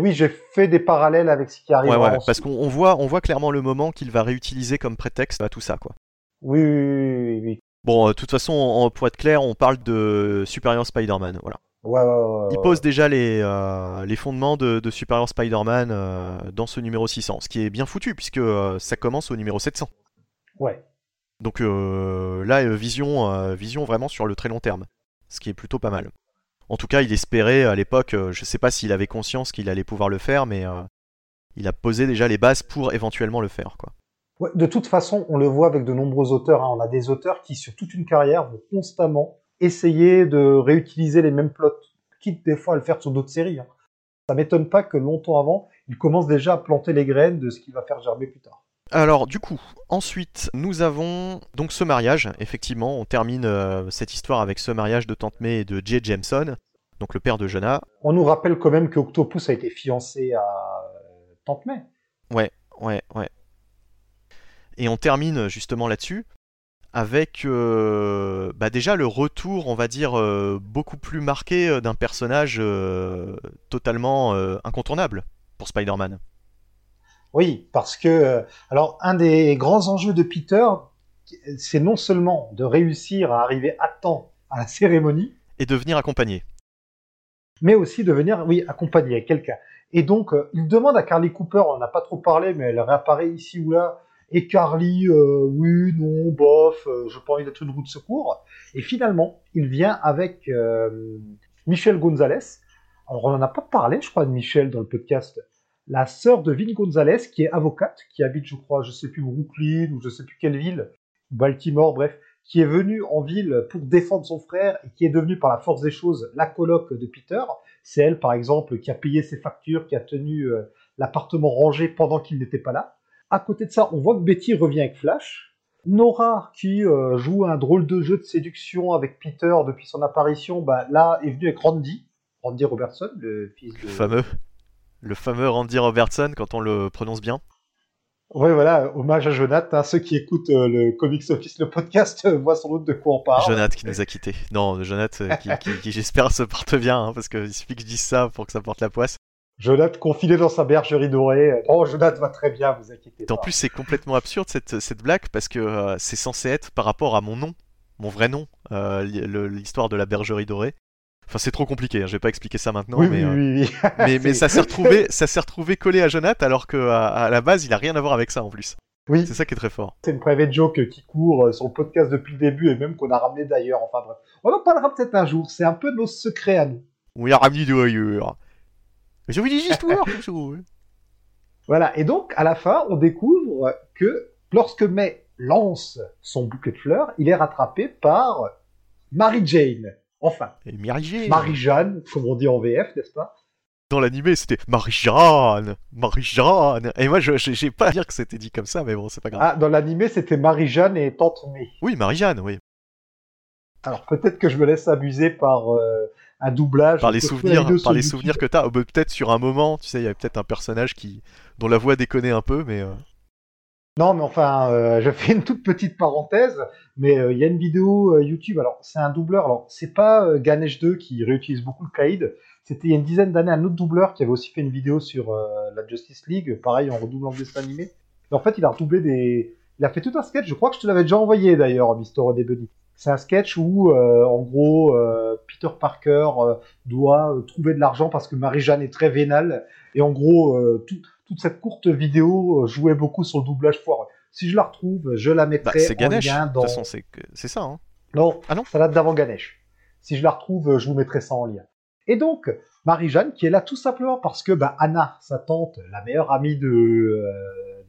[SPEAKER 2] Oui, j'ai fait des parallèles avec ce qui arrive
[SPEAKER 1] Ouais, ouais, parce qu'on on voit, on voit clairement le moment qu'il va réutiliser comme prétexte à tout ça, quoi.
[SPEAKER 2] Oui, oui, oui, oui.
[SPEAKER 1] Bon, euh, de toute façon, en- pour être clair, on parle de Superior Spider-Man, voilà.
[SPEAKER 2] Ouais, ouais, ouais, ouais,
[SPEAKER 1] Il pose déjà les, euh, les fondements de, de Superior Spider-Man euh, dans ce numéro 600, ce qui est bien foutu, puisque euh, ça commence au numéro 700.
[SPEAKER 2] Ouais.
[SPEAKER 1] Donc euh, là, vision, euh, vision vraiment sur le très long terme, ce qui est plutôt pas mal. En tout cas, il espérait à l'époque, je sais pas s'il avait conscience qu'il allait pouvoir le faire, mais euh, il a posé déjà les bases pour éventuellement le faire, quoi.
[SPEAKER 2] Ouais, de toute façon, on le voit avec de nombreux auteurs. hein. On a des auteurs qui, sur toute une carrière, vont constamment essayer de réutiliser les mêmes plots, quitte des fois à le faire sur d'autres séries. hein. Ça m'étonne pas que longtemps avant, il commence déjà à planter les graines de ce qu'il va faire germer plus tard.
[SPEAKER 1] Alors du coup, ensuite, nous avons donc ce mariage, effectivement, on termine euh, cette histoire avec ce mariage de Tante May et de Jay Jameson, donc le père de Jonah.
[SPEAKER 2] On nous rappelle quand même que Octopus a été fiancé à Tante May.
[SPEAKER 1] Ouais, ouais, ouais. Et on termine justement là-dessus avec euh, bah déjà le retour, on va dire, euh, beaucoup plus marqué euh, d'un personnage euh, totalement euh, incontournable pour Spider-Man.
[SPEAKER 2] Oui, parce que euh, alors un des grands enjeux de Peter, c'est non seulement de réussir à arriver à temps à la cérémonie,
[SPEAKER 1] Et de venir accompagner.
[SPEAKER 2] mais aussi de venir, oui, accompagner quelqu'un. Et donc, euh, il demande à Carly Cooper, on n'a pas trop parlé, mais elle réapparaît ici ou là, et Carly, euh, oui, non, bof, euh, j'ai pas envie d'être une roue de secours. Et finalement, il vient avec euh, Michel Gonzalez. Alors, on n'en a pas parlé, je crois, de Michel dans le podcast. La sœur de Vin Gonzalez, qui est avocate, qui habite, je crois, je sais plus Brooklyn ou je sais plus quelle ville, Baltimore, bref, qui est venue en ville pour défendre son frère et qui est devenue par la force des choses la coloc de Peter. C'est elle, par exemple, qui a payé ses factures, qui a tenu l'appartement rangé pendant qu'il n'était pas là. À côté de ça, on voit que Betty revient avec Flash. Nora, qui euh, joue un drôle de jeu de séduction avec Peter depuis son apparition, bah, là est venue avec Randy, Randy Robertson, le fils de...
[SPEAKER 1] Le fameux, le fameux Randy Robertson quand on le prononce bien.
[SPEAKER 2] Ouais, voilà, hommage à Jonathan. hein. Ceux qui écoutent euh, le Comics Office, le podcast, euh, voient sans doute de quoi on parle.
[SPEAKER 1] Jonathan qui nous a quittés. Non, Jonathan euh, qui, qui- qui, j'espère se porte bien, hein, parce qu'il suffit que je dise ça pour que ça porte la poisse.
[SPEAKER 2] Jonathan confiné dans sa bergerie dorée. Oh, Jonathan va très bien, vous inquiétez
[SPEAKER 1] pas. En plus, c'est complètement absurde cette, cette blague parce que euh, c'est censé être par rapport à mon nom, mon vrai nom, euh, l'histoire de la bergerie dorée. Enfin, c'est trop compliqué, hein, je vais pas expliquer ça maintenant,
[SPEAKER 2] oui,
[SPEAKER 1] mais,
[SPEAKER 2] oui, oui,
[SPEAKER 1] mais, mais, ça s'est retrouvé, ça s'est retrouvé collé à Jonathan alors qu'à à la base, il a rien à voir avec ça en plus.
[SPEAKER 2] Oui.
[SPEAKER 1] C'est ça qui est très fort.
[SPEAKER 2] C'est une private joke qui court sur le podcast depuis le début et même qu'on a ramené d'ailleurs. Enfin bref, on en parlera peut-être un jour. C'est un peu nos secrets à nous.
[SPEAKER 1] On l'a ramené d'ailleurs. Je vous dis histoires,
[SPEAKER 2] Voilà, et donc à la fin, on découvre que lorsque May lance son bouquet de fleurs, il est rattrapé par Mary Jane. Enfin,
[SPEAKER 1] Mary Jane.
[SPEAKER 2] Marie-Jeanne, comme on dit en VF, n'est-ce pas?
[SPEAKER 1] Dans l'animé, c'était Marie-Jeanne, Marie-Jeanne. Et moi, je j'ai pas à dire que c'était dit comme ça, mais bon, c'est pas grave.
[SPEAKER 2] Ah, dans l'animé, c'était Marie-Jeanne et Tante May.
[SPEAKER 1] Oui, Marie-Jeanne, oui.
[SPEAKER 2] Alors peut-être que je me laisse abuser par euh, un doublage.
[SPEAKER 1] Par les souvenirs, par les souvenirs que t'as. Bah, peut-être sur un moment, tu sais, il y avait peut-être un personnage qui dont la voix déconnait un peu, mais. Euh.
[SPEAKER 2] Non, mais enfin, euh, je fais une toute petite parenthèse, mais il y a une vidéo YouTube. Alors, c'est un doubleur. Alors, c'est pas Ganesh 2 qui réutilise beaucoup le Kaïd. C'était il y a une dizaine d'années un autre doubleur qui avait aussi fait une vidéo sur la Justice League, pareil en redoublant le dessin animé. Et en fait, il a redoublé des. Il a fait tout un sketch. Je crois que je te l'avais déjà envoyé d'ailleurs, Mister Bunny. C'est un sketch où, euh, en gros, euh, Peter Parker euh, doit trouver de l'argent parce que Marie-Jeanne est très vénale. Et en gros, toute cette courte vidéo jouait beaucoup sur le doublage foireux. Si je la retrouve, je la mettrai
[SPEAKER 1] bah, en lien dans... De toute façon, c'est ça. Hein.
[SPEAKER 2] Non,
[SPEAKER 1] ah non
[SPEAKER 2] ça date d'avant Ganesh. Si je la retrouve, je vous mettrai ça en lien. Et donc, Marie-Jeanne, qui est là tout simplement parce que bah, Anna, sa tante, la meilleure amie de,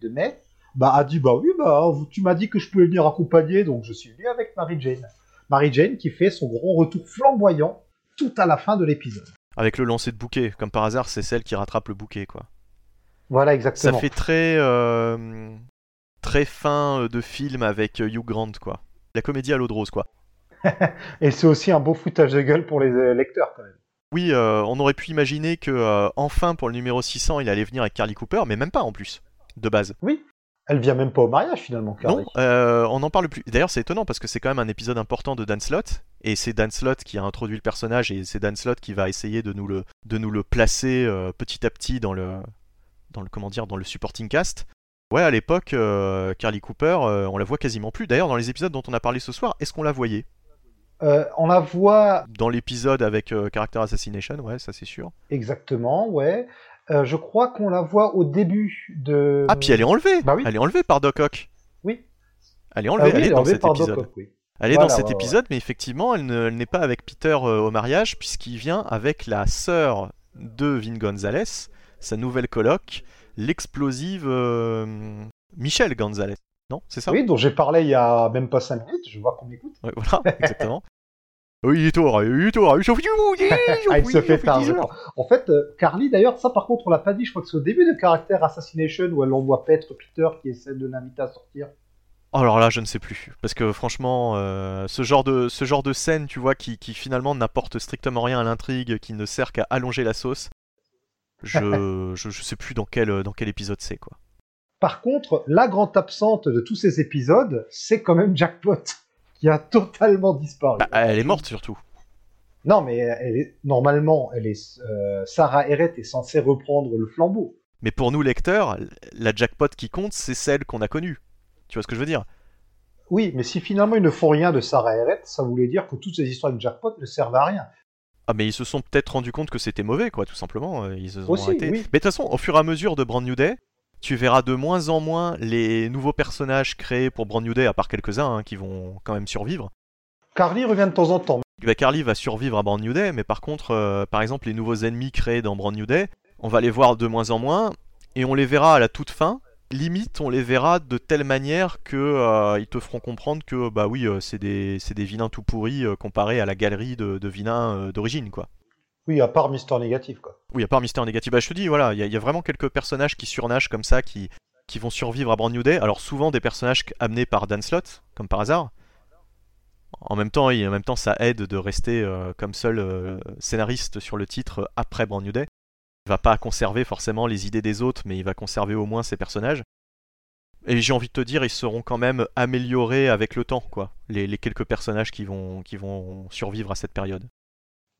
[SPEAKER 2] de May, bah, a dit bah oui, bah tu m'as dit que je pouvais venir accompagner, donc je suis venu avec Mary Jane. Mary Jane qui fait son grand retour flamboyant tout à la fin de l'épisode.
[SPEAKER 1] Avec le lancer de bouquet, comme par hasard, c'est celle qui rattrape le bouquet, quoi.
[SPEAKER 2] Voilà, exactement.
[SPEAKER 1] Ça fait très euh, très fin euh, de film avec euh, Hugh Grant, quoi. La comédie à l'eau de rose, quoi.
[SPEAKER 2] Et c'est aussi un beau foutage de gueule pour les lecteurs, quand même.
[SPEAKER 1] Oui, on aurait pu imaginer que enfin pour le numéro 600, il allait venir avec Carly Cooper, mais même pas en plus, de base.
[SPEAKER 2] Oui, elle vient même pas au mariage finalement,
[SPEAKER 1] Non, euh, on n'en parle plus. D'ailleurs, c'est étonnant parce que c'est quand même un épisode important de Dan Slott, et c'est Dan Slott qui a introduit le personnage, et c'est Dan Slott qui va essayer de nous le, de nous le placer euh, petit à petit dans le, dans le, comment dire, dans le supporting cast. Ouais, à l'époque, euh, Carly Cooper, on la voit quasiment plus. D'ailleurs, dans les épisodes dont on a parlé ce soir, est-ce qu'on la voyait?
[SPEAKER 2] On la voit.
[SPEAKER 1] Dans l'épisode avec Character Assassination, ouais, ça c'est sûr.
[SPEAKER 2] Exactement, ouais. Euh, je crois qu'on la voit au début de.
[SPEAKER 1] Ah, puis elle est enlevée bah oui. Elle est enlevée par Doc Ock.
[SPEAKER 2] Oui.
[SPEAKER 1] Elle est enlevée, ah elle est, dans cet épisode. Elle est dans cet épisode, mais effectivement, elle n'est pas avec Peter euh, au mariage, puisqu'il vient avec la sœur de Vin Gonzalez, sa nouvelle coloc, l'explosive euh, Michelle Gonzalez. Non, c'est ça?
[SPEAKER 2] Oui, dont j'ai parlé il y a même pas 5 minutes, je vois qu'on m'écoute.
[SPEAKER 1] voilà, exactement. Oui, il est tort, il est tort, il
[SPEAKER 2] se fait tard. En fait, euh, Carly, d'ailleurs, ça par contre, on l'a pas dit, je crois que c'est au début de Character Assassination où elle envoie Petre Peter qui essaie de l'inviter à sortir.
[SPEAKER 1] Alors là, je ne sais plus. Parce que franchement, euh, ce, genre de, ce genre de scène, tu vois, qui, qui finalement n'apporte strictement rien à l'intrigue, qui ne sert qu'à allonger la sauce, je, je, sais plus dans quel, dans quel épisode c'est, quoi.
[SPEAKER 2] Par contre, la grande absente de tous ces épisodes, c'est quand même Jackpot qui a totalement disparu.
[SPEAKER 1] Bah, elle est morte surtout.
[SPEAKER 2] Non, mais elle est normalement, elle est euh, Sarah Eret est censée reprendre le flambeau.
[SPEAKER 1] Mais pour nous lecteurs, la jackpot qui compte, c'est celle qu'on a connue. Tu vois ce que je veux dire?
[SPEAKER 2] Oui, mais si finalement ils ne font rien de Sarah Eret, ça voulait dire que toutes ces histoires de jackpot ne servent à rien.
[SPEAKER 1] Ah mais ils se sont peut-être rendus compte que c'était mauvais quoi, tout simplement. Ils se sont arrêtés. Mais de toute façon, au fur et à mesure de Brand New Day, tu verras de moins en moins les nouveaux personnages créés pour Brand New Day, à part quelques-uns hein, qui vont quand même survivre.
[SPEAKER 2] Carly revient de temps en temps.
[SPEAKER 1] Bah, Carly va survivre à Brand New Day, mais par contre, euh, par exemple, les nouveaux ennemis créés dans Brand New Day, on va les voir de moins en moins, et on les verra à la toute fin. Limite, on les verra de telle manière que euh, ils te feront comprendre que bah oui, euh, c'est des, des vilains tout pourris comparés à la galerie de, de vilains d'origine, quoi.
[SPEAKER 2] Oui, à part Mister Négatif, quoi.
[SPEAKER 1] Oui, à part Mister Négatif. Bah, je te dis, voilà, il y, a vraiment quelques personnages qui surnagent comme ça, qui, vont survivre à Brand New Day. Alors, souvent des personnages amenés par Dan Slott, comme par hasard. En même temps, en même temps ça aide de rester euh, comme seul euh, scénariste sur le titre après Brand New Day. Il va pas conserver forcément les idées des autres, mais il va conserver au moins ses personnages. Et j'ai envie de te dire, ils seront quand même améliorés avec le temps, quoi. Les, les quelques personnages qui vont, qui vont survivre à cette période.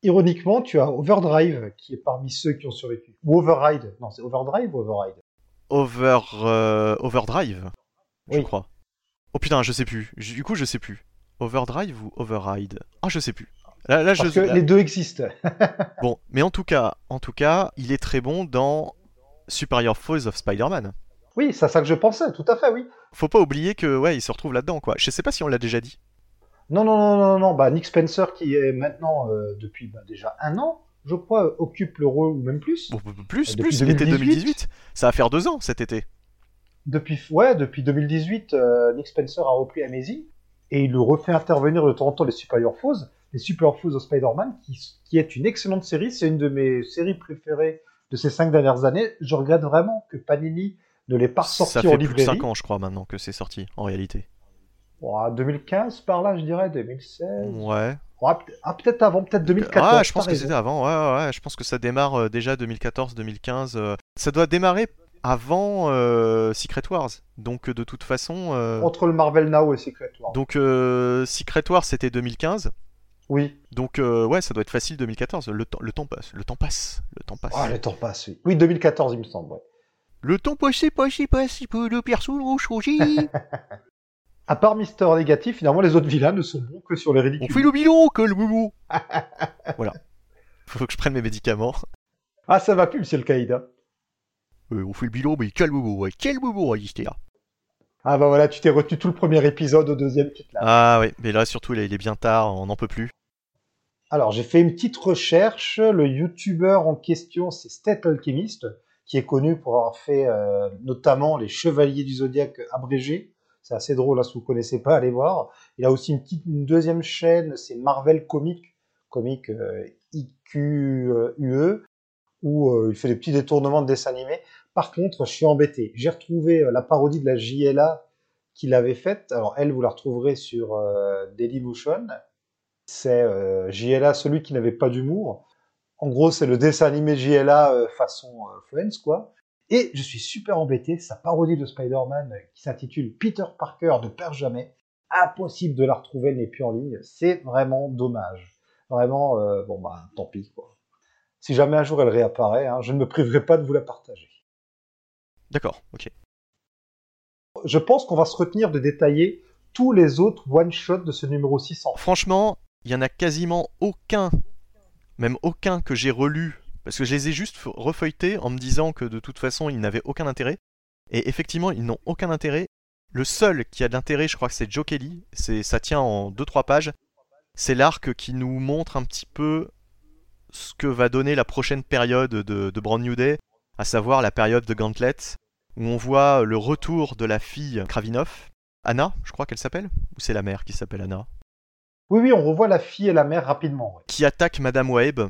[SPEAKER 2] Ironiquement, tu as Overdrive qui est parmi ceux qui ont survécu. Ou Override. Non, c'est Overdrive ou Override?
[SPEAKER 1] Over, euh, Overdrive, je
[SPEAKER 2] Oui.
[SPEAKER 1] crois. Oh putain, je sais plus. Du coup, je sais plus. Overdrive ou Override? Ah, je sais plus. Là, là, je
[SPEAKER 2] Parce que
[SPEAKER 1] là-
[SPEAKER 2] les deux existent.
[SPEAKER 1] Bon, mais en tout cas, en tout cas, il est très bon dans Superior Foes of Spider-Man.
[SPEAKER 2] Oui, c'est à ça que je pensais, tout à fait, oui.
[SPEAKER 1] Faut pas oublier que ouais, il se retrouve là-dedans quoi. Je sais pas si on l'a déjà dit.
[SPEAKER 2] Non, non, non, non, non. Bah, Nick Spencer, qui est maintenant, euh, depuis bah, déjà un an, je crois, euh, occupe le rôle, ou même plus.
[SPEAKER 1] Bon, plus,
[SPEAKER 2] Depuis
[SPEAKER 1] plus, l'été
[SPEAKER 2] 2018.
[SPEAKER 1] 2018. Ça va faire deux ans cet été.
[SPEAKER 2] Depuis, ouais, depuis 2018, euh, Nick Spencer a repris Amazing et il le refait intervenir de temps en temps les Superior Foes, les Superior Foes of Spider-Man, qui, qui est une excellente série. C'est une de mes séries préférées de ces cinq dernières années. Je regrette vraiment que Panini ne l'ait pas sorti
[SPEAKER 1] Ça
[SPEAKER 2] en
[SPEAKER 1] fait plus de. 5 ans, je crois, maintenant que c'est sorti, en réalité.
[SPEAKER 2] Bon, à 2015 par là, je dirais, 2016.
[SPEAKER 1] Ouais.
[SPEAKER 2] Ah, peut- ah, peut-être avant, peut-être 2014.
[SPEAKER 1] Ah, je pense que c'était avant. Ouais, ouais. Je pense que ça démarre euh, déjà 2014-2015. euh. Ça doit démarrer avant euh, Secret Wars. Donc, euh, de toute façon. euh,
[SPEAKER 2] Entre le Marvel Now et Secret Wars.
[SPEAKER 1] Donc, euh, Secret Wars, c'était 2015.
[SPEAKER 2] Oui.
[SPEAKER 1] Donc, euh, ouais, ça doit être facile 2014. Le, temps- le temps passe. Le temps passe. Le temps passe.
[SPEAKER 2] Ah, le temps passe, oui. Oui, 2014, il me semble, ouais.
[SPEAKER 1] Le temps passe, passe. Peu de personnes ont changé.
[SPEAKER 2] À part Mister Négatif, finalement, les autres vilains ne sont bons que sur les
[SPEAKER 1] On
[SPEAKER 2] ridicules.
[SPEAKER 1] fait le bilan, que le boubou. voilà. Faut que je prenne mes médicaments.
[SPEAKER 2] Ah, ça va plus, monsieur le Kaïda.
[SPEAKER 1] Euh, on fait le bilan, mais quel boubou, ouais. Quel boubou, Alistair.
[SPEAKER 2] Ah bah voilà, tu t'es retenu tout le premier épisode, au deuxième, lâches.
[SPEAKER 1] Ah oui, mais là surtout, là, il est bien tard, on n'en peut plus.
[SPEAKER 2] Alors, j'ai fait une petite recherche. Le youtubeur en question, c'est State Alchemist, qui est connu pour avoir fait euh, notamment les Chevaliers du Zodiaque abrégés. C'est assez drôle, là, si vous connaissez pas, allez voir. Il a aussi une, petite, une deuxième chaîne, c'est Marvel Comics, comic euh, IQUE, où euh, il fait des petits détournements de dessins animés. Par contre, je suis embêté. J'ai retrouvé euh, la parodie de la JLA qu'il avait faite. Alors, elle, vous la retrouverez sur euh, Dailymotion. C'est euh, JLA, celui qui n'avait pas d'humour. En gros, c'est le dessin animé JLA euh, façon euh, Friends, quoi. Et je suis super embêté, sa parodie de Spider-Man euh, qui s'intitule Peter Parker ne perd jamais. Impossible de la retrouver, elle n'est plus en ligne. C'est vraiment dommage. Vraiment, euh, bon bah, tant pis, quoi. Si jamais un jour elle réapparaît, hein, je ne me priverai pas de vous la partager.
[SPEAKER 1] D'accord, ok.
[SPEAKER 2] Je pense qu'on va se retenir de détailler tous les autres one-shots de ce numéro 600.
[SPEAKER 1] Franchement, il y en a quasiment aucun, même aucun que j'ai relu, parce que je les ai juste refeuilletés en me disant que de toute façon ils n'avaient aucun intérêt. Et effectivement, ils n'ont aucun intérêt. Le seul qui a de l'intérêt, je crois que c'est Joe Kelly. C'est, ça tient en 2-3 pages. C'est l'arc qui nous montre un petit peu ce que va donner la prochaine période de, de Brand New Day, à savoir la période de Gauntlet, où on voit le retour de la fille Kravinov, Anna, je crois qu'elle s'appelle, ou c'est la mère qui s'appelle Anna,
[SPEAKER 2] Oui, oui, on revoit la fille et la mère rapidement. ouais.
[SPEAKER 1] qui attaque Madame Web,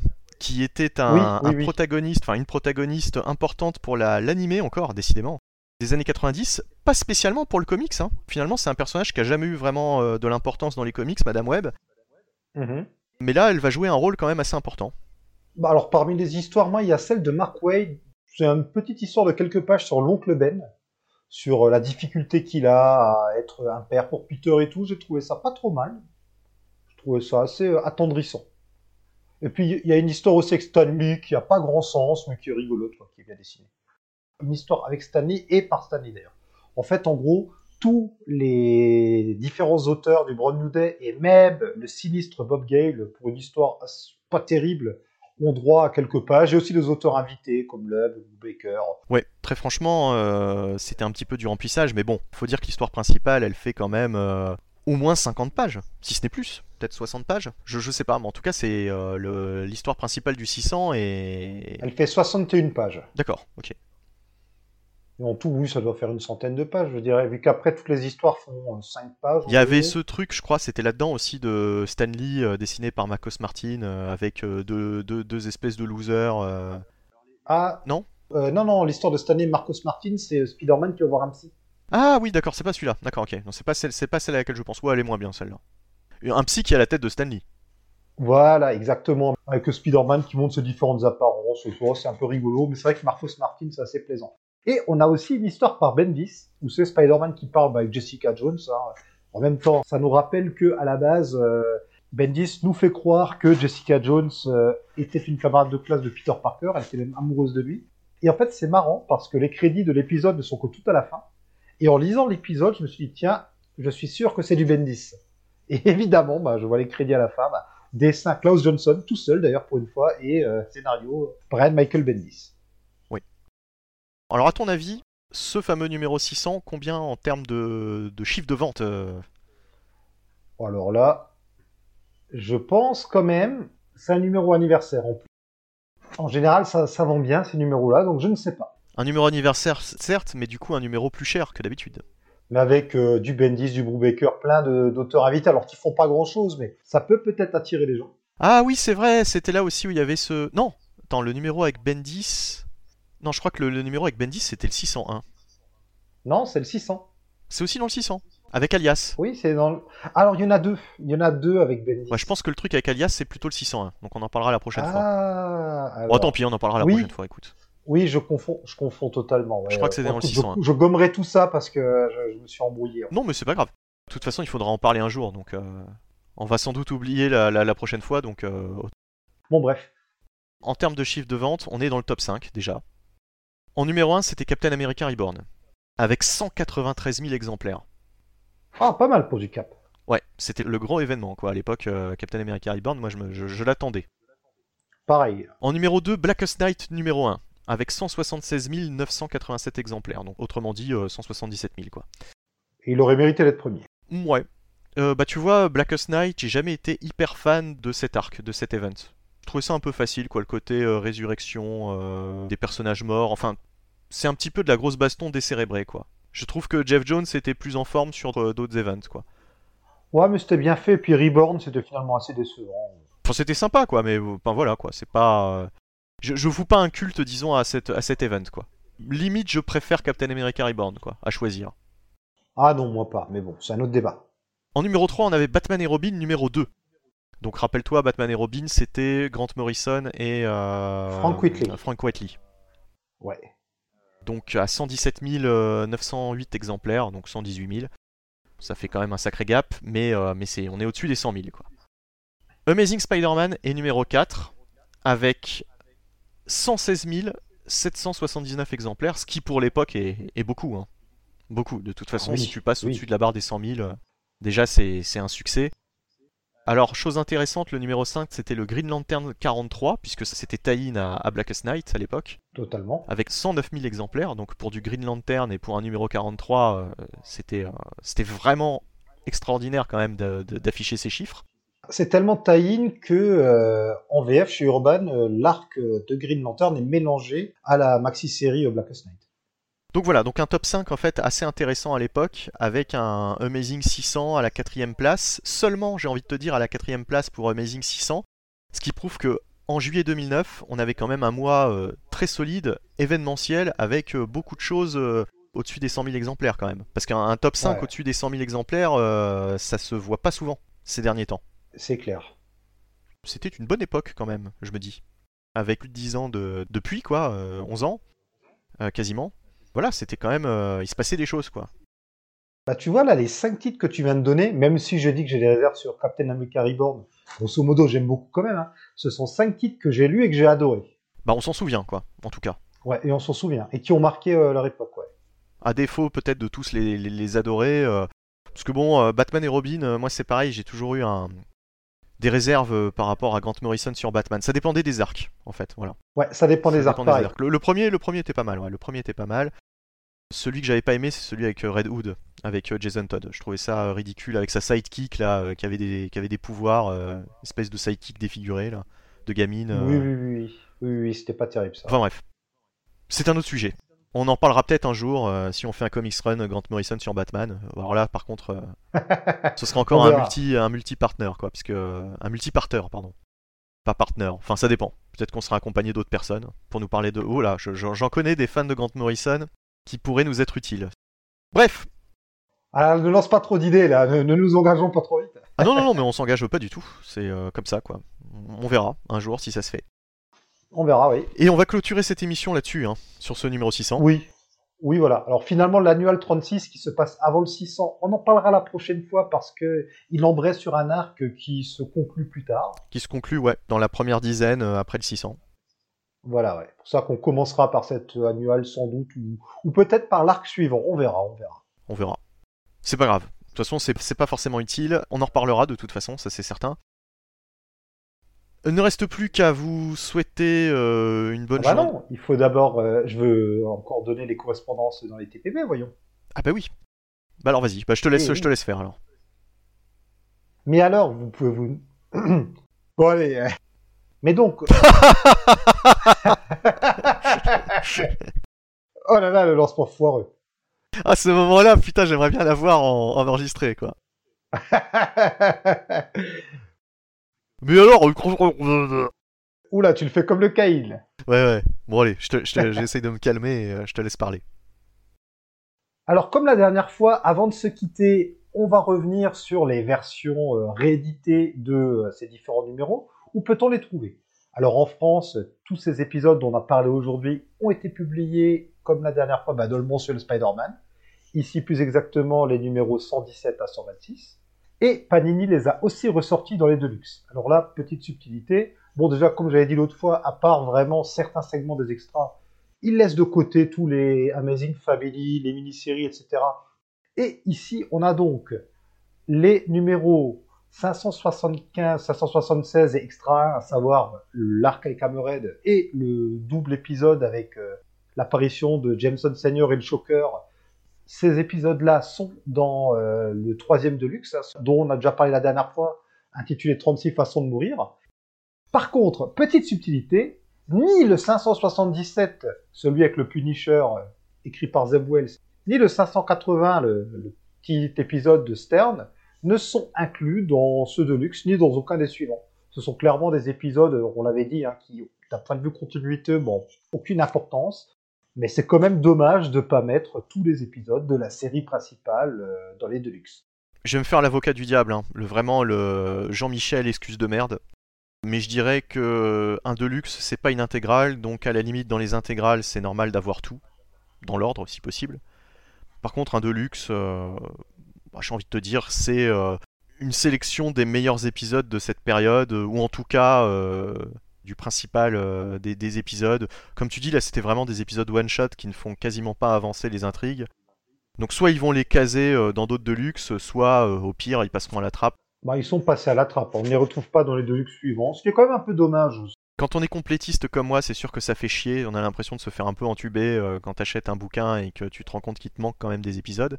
[SPEAKER 1] qui était un,
[SPEAKER 2] Oui, oui,
[SPEAKER 1] un
[SPEAKER 2] oui.
[SPEAKER 1] protagoniste, enfin une protagoniste importante pour la l'animé encore, décidément, des années 90, pas spécialement pour le comics. hein. Finalement, c'est un personnage qui a jamais eu vraiment euh, de l'importance dans les comics, Madame Web, mais là, elle va jouer un rôle quand même assez important.
[SPEAKER 2] Bah alors parmi les histoires, moi, il y a celle de Mark Wade. C'est une petite histoire de quelques pages sur l'oncle Ben, sur euh, la difficulté qu'il a à être un père pour Peter et tout. J'ai trouvé ça pas trop mal. Je trouvais ça assez euh, attendrissant. Et puis il y a une histoire aussi avec Stanley qui a pas grand sens, mais qui est rigolote, qui est bien dessinée. Une histoire avec Stanley et par Stanley d'ailleurs. En fait, en gros, tous les différents auteurs du Brown New Day et même le sinistre Bob Gale pour une histoire pas terrible ont droit à quelques pages. Et aussi les auteurs invités comme Lub ou Baker.
[SPEAKER 1] Ouais, très franchement, euh, c'était un petit peu du remplissage, mais bon, faut dire que l'histoire principale, elle fait quand même euh, au moins 50 pages, si ce n'est plus, peut-être 60 pages, je, je sais pas, mais en tout cas, c'est euh, l'histoire principale du 600 et...
[SPEAKER 2] Elle fait 61 pages.
[SPEAKER 1] D'accord, ok.
[SPEAKER 2] Et en tout, oui, ça doit faire une centaine de pages, je dirais, vu qu'après toutes les histoires font 5 pages.
[SPEAKER 1] Il y avait ce truc, je crois, c'était là-dedans aussi de Stanley, euh, dessiné par Marcos Martin, euh, avec euh, deux, deux- deux espèces de losers. euh.
[SPEAKER 2] Ah
[SPEAKER 1] Non?
[SPEAKER 2] Euh, Non, non, l'histoire de Stanley Marcos Martin, c'est Spider-Man qui va voir un psy.
[SPEAKER 1] Ah oui, d'accord, c'est pas celui-là. D'accord, ok. Non, c'est pas celle, c'est pas celle à laquelle je pense. Ouais, elle est moins bien celle-là. Un psy qui a la tête de Stanley.
[SPEAKER 2] Voilà, exactement. Avec Spider-Man qui montre ses différentes apparences. C'est un peu rigolo, mais c'est vrai que Marcos Martin, c'est assez plaisant. Et on a aussi une histoire par Bendis, où c'est Spider-Man qui parle bah, avec Jessica Jones. hein. En même temps, ça nous rappelle que à la base, euh, Bendis nous fait croire que Jessica Jones euh, était une camarade de classe de Peter Parker, elle était même amoureuse de lui. Et en fait, c'est marrant parce que les crédits de l'épisode ne sont que tout à la fin. Et en lisant l'épisode, je me suis dit, tiens, je suis sûr que c'est du Bendis. Et évidemment, bah, je vois les crédits à la fin. Bah, dessin Klaus Johnson, tout seul d'ailleurs pour une fois, et euh, scénario Brian Michael Bendis.
[SPEAKER 1] Alors, à ton avis, ce fameux numéro 600, combien en termes de, de chiffre de vente euh,
[SPEAKER 2] Alors là, je pense quand même, c'est un numéro anniversaire en plus. En général, ça, ça vend bien ces numéros-là, donc je ne sais pas.
[SPEAKER 1] Un numéro anniversaire, certes, mais du coup, un numéro plus cher que d'habitude.
[SPEAKER 2] Mais avec euh, du Bendis, du Brubaker, plein d'auteurs invités, alors qu'ils font pas grand-chose, mais ça peut peut-être attirer les gens.
[SPEAKER 1] Ah oui, c'est vrai, c'était là aussi où il y avait ce. Non Attends, le numéro avec Bendis. Non, je crois que le, le numéro avec Bendis, c'était le 601.
[SPEAKER 2] Non, c'est le 600.
[SPEAKER 1] C'est aussi dans le 600. Avec Alias.
[SPEAKER 2] Oui, c'est dans le... Alors, il y en a deux. Il y en a deux avec Bendis.
[SPEAKER 1] Ouais, je pense que le truc avec Alias, c'est plutôt le 601. Donc on en parlera la prochaine fois.
[SPEAKER 2] ah,
[SPEAKER 1] Bon,
[SPEAKER 2] alors-
[SPEAKER 1] tant pis, on en parlera la
[SPEAKER 2] Oui.
[SPEAKER 1] prochaine fois, écoute.
[SPEAKER 2] Oui, je confonds, je confonds totalement. ouais.
[SPEAKER 1] Je crois que c'était dans le
[SPEAKER 2] Écoute,
[SPEAKER 1] 600,
[SPEAKER 2] Je, je gommerai tout ça parce que je, je me suis embrouillé.
[SPEAKER 1] Non, mais c'est pas grave. De toute façon, il faudra en parler un jour, donc euh, on va sans doute oublier la, la- la prochaine fois. Donc, euh,
[SPEAKER 2] Bon, bref.
[SPEAKER 1] en termes de chiffre de vente, on est dans le top 5 déjà. En numéro 1, c'était Captain America Reborn, avec 193 000 exemplaires.
[SPEAKER 2] Ah, pas mal pour du cap.
[SPEAKER 1] Ouais, c'était le gros événement quoi. À l'époque, euh, Captain America Reborn, moi je- je l'attendais.
[SPEAKER 2] Pareil.
[SPEAKER 1] En numéro 2, Blackest Night numéro 1, avec 176 987 exemplaires. Donc autrement dit, euh, 177 000 quoi.
[SPEAKER 2] Il aurait mérité d'être premier.
[SPEAKER 1] Ouais. Euh, bah tu vois, Blackest Night, j'ai jamais été hyper fan de cet arc, de cet event. Je trouvais ça un peu facile, quoi, le côté euh, résurrection, euh, des personnages morts, enfin, c'est un petit peu de la grosse baston décérébrée, quoi. Je trouve que Jeff Jones était plus en forme sur euh, d'autres events, quoi.
[SPEAKER 2] Ouais, mais c'était bien fait. Puis Reborn, c'était finalement assez décevant.
[SPEAKER 1] Enfin, c'était sympa, quoi, mais euh, enfin voilà, quoi, c'est pas... euh, Je, je vous pas un culte, disons, à, cette, à cet event, quoi. Limite, je préfère Captain America Reborn, quoi, à choisir.
[SPEAKER 2] Ah non, moi pas. Mais bon, c'est un autre débat.
[SPEAKER 1] En numéro 3, on avait Batman et Robin numéro 2. Donc rappelle-toi, Batman et Robin, c'était Grant Morrison et euh,
[SPEAKER 2] Frank Whiteley.
[SPEAKER 1] euh, Frank Whiteley.
[SPEAKER 2] Ouais.
[SPEAKER 1] Donc à 117 908 exemplaires, donc 118 000. Ça fait quand même un sacré gap, mais, euh, mais c'est, on est au-dessus des 100 000. Quoi. Amazing Spider-Man est numéro 4, avec 116 779 exemplaires, ce qui pour l'époque est, est beaucoup. hein. Beaucoup. De toute façon,
[SPEAKER 2] oui,
[SPEAKER 1] si tu passes
[SPEAKER 2] oui.
[SPEAKER 1] au-dessus de la barre des 100 000, euh, déjà c'est, un succès. Alors, chose intéressante, le numéro 5, c'était le Green Lantern 43, puisque c'était tie-in à, à Blackest Night à l'époque
[SPEAKER 2] Totalement.
[SPEAKER 1] avec 109 000 exemplaires. Donc pour du Green Lantern et pour un numéro 43, euh, c'était euh, c'était vraiment extraordinaire quand même d'afficher ces chiffres.
[SPEAKER 2] C'est tellement tie-in que euh, en VF chez Urban, euh, l'arc de Green Lantern est mélangé à la maxi-série euh, Blackest Night.
[SPEAKER 1] Donc voilà, donc un top 5 en fait assez intéressant à l'époque, avec un Amazing 600 à la quatrième place, seulement j'ai envie de te dire à la quatrième place pour Amazing 600, ce qui prouve que en juillet 2009, on avait quand même un mois euh, très solide, événementiel, avec beaucoup de choses au-dessus des 100 000 exemplaires quand même. Parce qu'un un top 5
[SPEAKER 2] Ouais.
[SPEAKER 1] au-dessus des 100 000 exemplaires, ça se voit pas souvent ces derniers temps.
[SPEAKER 2] C'est clair.
[SPEAKER 1] C'était une bonne époque quand même, je me dis. Avec plus de 10 ans de, depuis, quoi, euh, 11 ans, euh, quasiment. Voilà, c'était quand même... euh, il se passait des choses, quoi.
[SPEAKER 2] Bah, tu vois, là, les cinq titres que tu viens de donner, même si je dis que j'ai des réserves sur Captain America Reborn, grosso modo, j'aime beaucoup quand même, hein, ce sont cinq titres que j'ai lus et que j'ai adorés.
[SPEAKER 1] Bah on s'en souvient, quoi, en tout cas.
[SPEAKER 2] Ouais, et on s'en souvient. Et qui ont marqué euh, leur époque, ouais.
[SPEAKER 1] À défaut peut-être de tous les, les, les adorer. parce que bon, Batman et Robin, moi c'est pareil, j'ai toujours eu un, des réserves euh, par rapport à Grant Morrison sur Batman. Ça dépendait des arcs, en fait, voilà.
[SPEAKER 2] Ouais, ça dépend des arcs.
[SPEAKER 1] Le, le premier, le premier était pas mal, ouais, le premier était pas mal. Celui que j'avais pas aimé, c'est celui avec euh, Red Hood, avec euh, Jason Todd. Je trouvais ça ridicule avec sa sidekick là, qui avait des, qui avait des pouvoirs, euh, espèce de sidekick défiguré là, de gamine. euh.
[SPEAKER 2] Oui, oui, oui, oui. Oui, oui, c'était pas terrible, ça.
[SPEAKER 1] Enfin bref, c'est un autre sujet. On en parlera peut-être un jour euh, si on fait un comics run Grant Morrison sur Batman. Alors là, par contre, euh, ce sera encore un multi, un multi-partner quoi, puisque euh, un multi-parter, pardon. Pas partner. Enfin, ça dépend. Peut-être qu'on sera accompagné d'autres personnes pour nous parler de. Oh là, je- je- j'en connais des fans de Grant Morrison qui pourraient nous être utiles. Bref.
[SPEAKER 2] Ah, ne lance pas trop d'idées, là. Ne, ne nous engageons pas trop vite.
[SPEAKER 1] Ah non non non, mais on s'engage pas du tout. C'est euh, comme ça quoi. On verra un jour si ça se fait.
[SPEAKER 2] On verra, oui.
[SPEAKER 1] Et on va clôturer cette émission là-dessus, hein, sur ce numéro 600.
[SPEAKER 2] Oui. Oui, voilà. Alors finalement, l'annual 36 qui se passe avant le 600, on en parlera la prochaine fois parce que il embraye sur un arc qui se conclut plus tard.
[SPEAKER 1] Qui se conclut, ouais, dans la première dizaine euh, après le 600.
[SPEAKER 2] Voilà, ouais. Pour ça qu'on commencera par cette annual sans doute ou, ou peut-être par l'arc suivant. On verra, on verra.
[SPEAKER 1] On verra. C'est pas grave. De toute façon, c'est c'est pas forcément utile. On en reparlera de toute façon, ça c'est certain. Il ne reste plus qu'à vous souhaiter euh, une bonne
[SPEAKER 2] Ah bah
[SPEAKER 1] journée.
[SPEAKER 2] non, il faut d'abord, euh, je veux encore donner les correspondances dans les TPB, voyons.
[SPEAKER 1] Ah bah oui. Bah alors vas-y, bah je te laisse,
[SPEAKER 2] Oui, oui.
[SPEAKER 1] je te laisse faire alors.
[SPEAKER 2] Mais alors, vous pouvez vous... bon allez. euh. Mais donc... oh là là, le lancement foireux.
[SPEAKER 1] À ce moment-là, putain, j'aimerais bien l'avoir en, en enregistré quoi. Mais alors,
[SPEAKER 2] Oula, tu le fais comme le Caïn.
[SPEAKER 1] ouais ouais. Bon allez, j'essaye de me calmer et euh, je te laisse parler.
[SPEAKER 2] Alors, comme la dernière fois, avant de se quitter, on va revenir sur les versions euh, rééditées de euh, ces différents numéros. Où peut-on les trouver? Alors, en France, tous ces épisodes dont on a parlé aujourd'hui ont été publiés, comme la dernière fois, bah, dans le Monsieur le Spider-Man. Ici, plus exactement, les numéros 117 à 126. Et Panini les a aussi ressortis dans les Deluxe. Alors là, petite subtilité. Bon, déjà, comme j'avais dit l'autre fois, à part vraiment certains segments des extras, il laisse de côté tous les Amazing Family, les mini-séries, etc. Et ici, on a donc les numéros 575, 576 et extra 1, à savoir l'arc avec Hammerhead et le double épisode avec euh, l'apparition de Jameson Senior et le Shocker. Ces épisodes-là sont dans euh, le troisième Deluxe, hein, dont on a déjà parlé la dernière fois, intitulé 36 façons de mourir. Par contre, petite subtilité, ni le 577, celui avec le Punisher euh, écrit par Zeb Wells, ni le 580, le, petit épisode de Stern, ne sont inclus dans ce Deluxe, ni dans aucun des suivants. Ce sont clairement des épisodes, on l'avait dit, hein, qui, d'un point de vue continuité, bon, aucune importance, mais c'est quand même dommage de ne pas mettre tous les épisodes de la série principale euh, dans les Deluxe.
[SPEAKER 1] Je vais me faire l'avocat du diable, hein. le, vraiment le Jean-Michel excuse de merde. Mais je dirais que un deluxe c'est pas une intégrale, donc à la limite dans les intégrales c'est normal d'avoir tout, dans l'ordre si possible. Par contre un deluxe, euh, bah, j'ai envie de te dire, c'est euh, une sélection des meilleurs épisodes de cette période, ou en tout cas du principal euh, des, des épisodes. Comme tu dis là c'était vraiment des épisodes one-shot qui ne font quasiment pas avancer les intrigues. Donc soit ils vont les caser euh, dans d'autres deluxe, soit euh, au pire ils passeront à la trappe.
[SPEAKER 2] Bah, ils sont passés à la trappe, on ne les retrouve pas dans les Deluxe suivants, ce qui est quand même un peu dommage.
[SPEAKER 1] Quand on est complétiste comme moi, c'est sûr que ça fait chier. On a l'impression de se faire un peu entuber quand t'achètes un bouquin et que tu te rends compte qu'il te manque quand même des épisodes.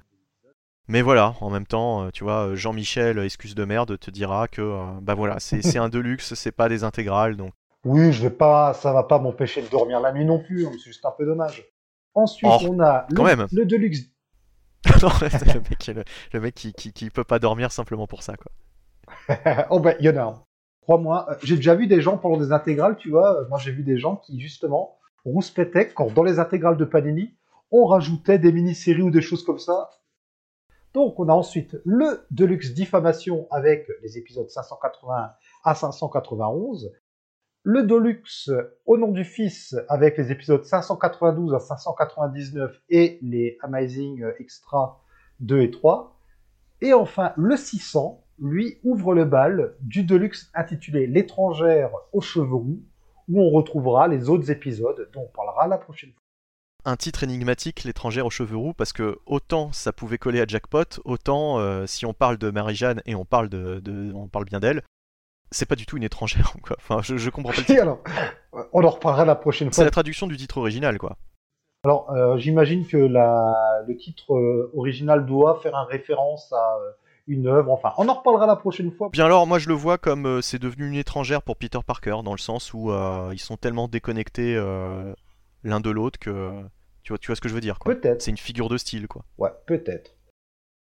[SPEAKER 1] Mais voilà, en même temps, tu vois, Jean-Michel, excuse de merde, te dira que bah voilà, c'est un deluxe, c'est pas des intégrales, donc
[SPEAKER 2] Oui, je vais pas, ça va pas m'empêcher de dormir la nuit non plus, hein, c'est juste un peu dommage. Ensuite,
[SPEAKER 1] Oh,
[SPEAKER 2] on a le,
[SPEAKER 1] même.
[SPEAKER 2] le Deluxe.
[SPEAKER 1] Non, le mec, le, le mec qui, qui, qui peut pas dormir simplement pour ça, quoi.
[SPEAKER 2] oh ben, il y en a un. Crois-moi, euh, j'ai déjà vu des gens pendant des intégrales, tu vois, euh, moi j'ai vu des gens qui justement rouspétaient quand dans les intégrales de Panini, on rajoutait des mini-séries ou des choses comme ça. Donc on a ensuite le Deluxe Diffamation avec les épisodes 580 à 591, le Deluxe Au nom du Fils avec les épisodes 592 à 599 et les Amazing Extra 2 et 3, et enfin le 600, lui, ouvre le bal du Deluxe intitulé L'étrangère aux cheveux roux, où on retrouvera les autres épisodes dont on parlera la prochaine fois.
[SPEAKER 1] Un titre énigmatique, l'étrangère aux cheveux roux, parce que autant ça pouvait coller à Jackpot, autant euh, si on parle de Marie-Jeanne et on parle bien d'elle, c'est pas du tout une étrangère, quoi. Enfin, je, je comprends pas le
[SPEAKER 2] alors, euh, on en reparlera la prochaine
[SPEAKER 1] C'est
[SPEAKER 2] fois.
[SPEAKER 1] la traduction du titre original, quoi.
[SPEAKER 2] Alors, euh, j'imagine que la, le titre euh, original doit faire un référence à euh, une œuvre. Enfin, on en reparlera la prochaine fois.
[SPEAKER 1] Bien alors, moi je le vois comme c'est devenu une étrangère pour Peter Parker, dans le sens où ils sont tellement déconnectés l'un de l'autre que tu vois, tu vois ce que je veux dire, quoi.
[SPEAKER 2] Peut-être.
[SPEAKER 1] C'est une figure de style, quoi.
[SPEAKER 2] Ouais, peut-être.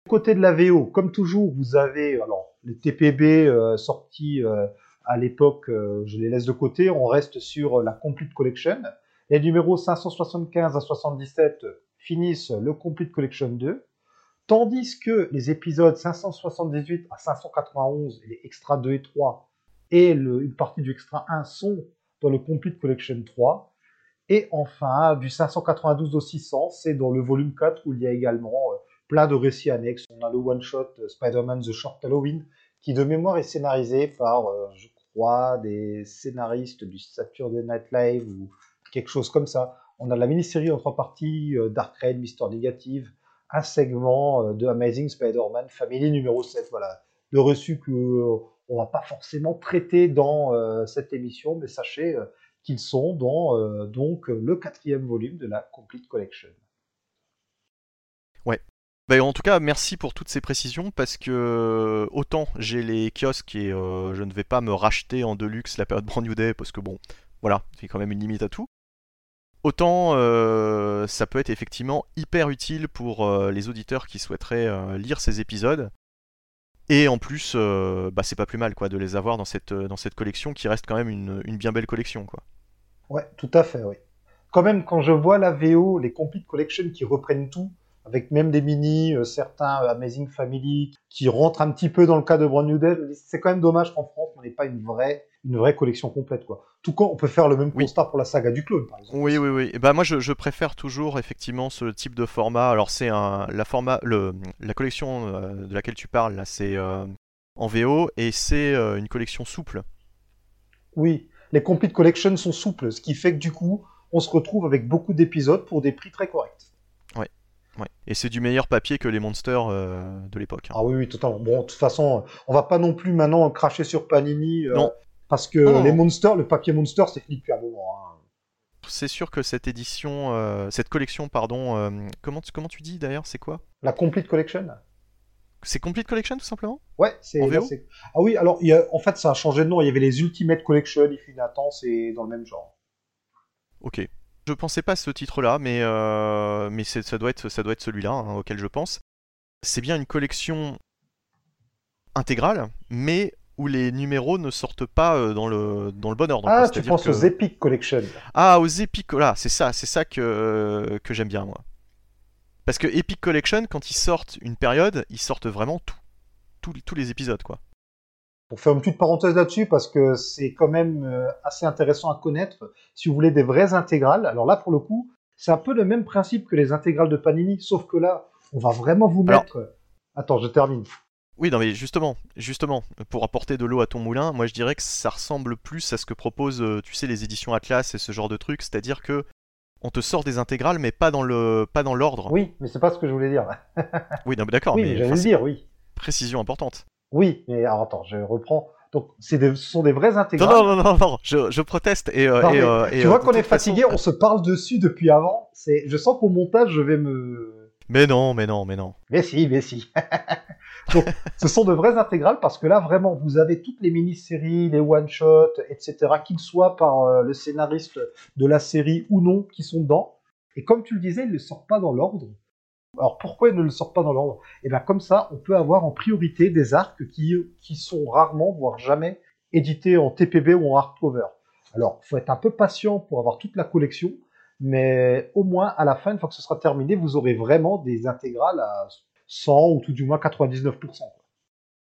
[SPEAKER 2] Côté de la VO, comme toujours, vous avez alors les TPB euh, sortis euh, à l'époque, euh, je les laisse de côté. On reste sur la Complete Collection. Les numéros 575 à 77 finissent le Complete Collection 2, tandis que les épisodes 578 à 591, et les extras 2 et 3, et une partie du extra 1 sont dans le Complete Collection 3. Et enfin, du 592 au 600, c'est dans le volume 4 où il y a également plein de récits annexes. On a le one-shot euh, Spider-Man The Short Halloween, qui de mémoire est scénarisé par, euh, je crois, des scénaristes du Saturday Night Live ou quelque chose comme ça. On a la mini-série en trois parties, Dark Raid, Mister Negative, un segment de Amazing Spider-Man Family numéro 7. Voilà, le reçu que on va pas forcément traiter dans cette émission, mais sachez qu'ils sont dans donc le quatrième volume de la Complete Collection.
[SPEAKER 1] Bah, en tout cas, merci pour toutes ces précisions parce que autant j'ai les kiosques et euh, je ne vais pas me racheter en deluxe la période Brand New Day parce que bon, voilà, a quand même une limite à tout. Autant euh, ça peut être effectivement hyper utile pour euh, les auditeurs qui souhaiteraient lire ces épisodes. Et en plus, bah, c'est pas plus mal quoi de les avoir dans cette, collection qui reste quand même une, une bien belle collection quoi.
[SPEAKER 2] Ouais, tout à fait, oui. Quand même, quand je vois la VO, les Complete Collection qui reprennent tout, avec même des mini, euh, certains euh, Amazing Family qui rentrent un petit peu dans le cas de Brand New Day. C'est quand même dommage qu'en France, on n'ait pas une vraie, une vraie collection complète. Quoi. Tout cas, on peut faire le même constat pour la saga du clone, par exemple.
[SPEAKER 1] Oui, oui, oui. Et bah, moi, je, préfère toujours effectivement ce type de format. Alors, c'est un, la, format, le, la collection euh, de laquelle tu parles, là, c'est en VO et c'est une collection souple.
[SPEAKER 2] Oui, les Complete Collection sont souples, ce qui fait que du coup, on se retrouve avec beaucoup d'épisodes pour des prix très corrects.
[SPEAKER 1] Et c'est du meilleur papier que les monsters euh, de l'époque.
[SPEAKER 2] Hein. Ah oui, oui, totalement. Bon, de toute façon, on va pas non plus maintenant cracher sur Panini. Euh, non. Parce que les monsters, le papier monster, c'est fini depuis un moment. Hein.
[SPEAKER 1] C'est sûr que cette édition, euh, cette collection, pardon, comment, tu, comment tu dis d'ailleurs, c'est quoi?
[SPEAKER 2] La Complete Collection.
[SPEAKER 1] C'est Complete Collection tout simplement?
[SPEAKER 2] Ouais, c'est. Ah oui, alors y a, en fait ça a changé de nom. Il y avait les Ultimate Collection, il fait Nathan, c'est dans le même genre.
[SPEAKER 1] Ok. Je pensais pas à ce titre-là, mais, euh, mais ça doit être, ça doit être celui-là hein, auquel je pense. C'est bien une collection intégrale, mais où les numéros ne sortent pas euh, dans le, dans le bon ordre.
[SPEAKER 2] Ah, tu penses aux Epic Collection.
[SPEAKER 1] Ah, aux Epic, là, c'est ça, c'est ça que, que j'aime bien, moi. Parce que Epic Collection, quand ils sortent une période, ils sortent vraiment tout. Tous les épisodes, quoi
[SPEAKER 2] pour faire une petite parenthèse là-dessus, parce que c'est quand même euh, assez intéressant à connaître, si vous voulez des vraies intégrales, alors là, pour le coup, c'est un peu le même principe que les intégrales de Panini, sauf que là, on va vraiment vous mettre... Attends, je termine.
[SPEAKER 1] Oui, non, mais justement, justement, pour apporter de l'eau à ton moulin, moi je dirais que ça ressemble plus à ce que proposent, euh, tu sais, les éditions Atlas et ce genre de trucs, c'est-à-dire que on te sort des intégrales, mais pas dans le, pas dans l'ordre.
[SPEAKER 2] Oui, mais c'est pas ce que je voulais dire.
[SPEAKER 1] oui, d'accord,
[SPEAKER 2] oui, mais j'allais le dire, oui.
[SPEAKER 1] Précision importante.
[SPEAKER 2] Oui, mais alors, attends, je reprends. Donc, ce sont des vrais intégrales.
[SPEAKER 1] Non, non, non, non, je, je proteste. Et, euh, euh,
[SPEAKER 2] tu vois qu'on est fatigué, on se parle dessus depuis avant. C'est, je sens qu'au montage, je vais me.
[SPEAKER 1] Mais non, mais non, mais non.
[SPEAKER 2] Mais si, mais si. Donc, ce sont de vraies intégrales parce que là, vraiment, vous avez toutes les mini-séries, les one-shots, etc., qu'ils soient par euh, le scénariste de la série ou non, qui sont dedans. Et comme tu le disais, ils ne sortent pas dans l'ordre. Alors pourquoi ils ne le sortent pas dans l'ordre? Et eh bien comme ça, on peut avoir en priorité des arcs qui, qui sont rarement, voire jamais, édités en TPB ou en hardcover. Alors, faut être un peu patient pour avoir toute la collection, mais au moins à la fin, une fois que ce sera terminé, vous aurez vraiment des intégrales à 100 ou tout du moins 99%.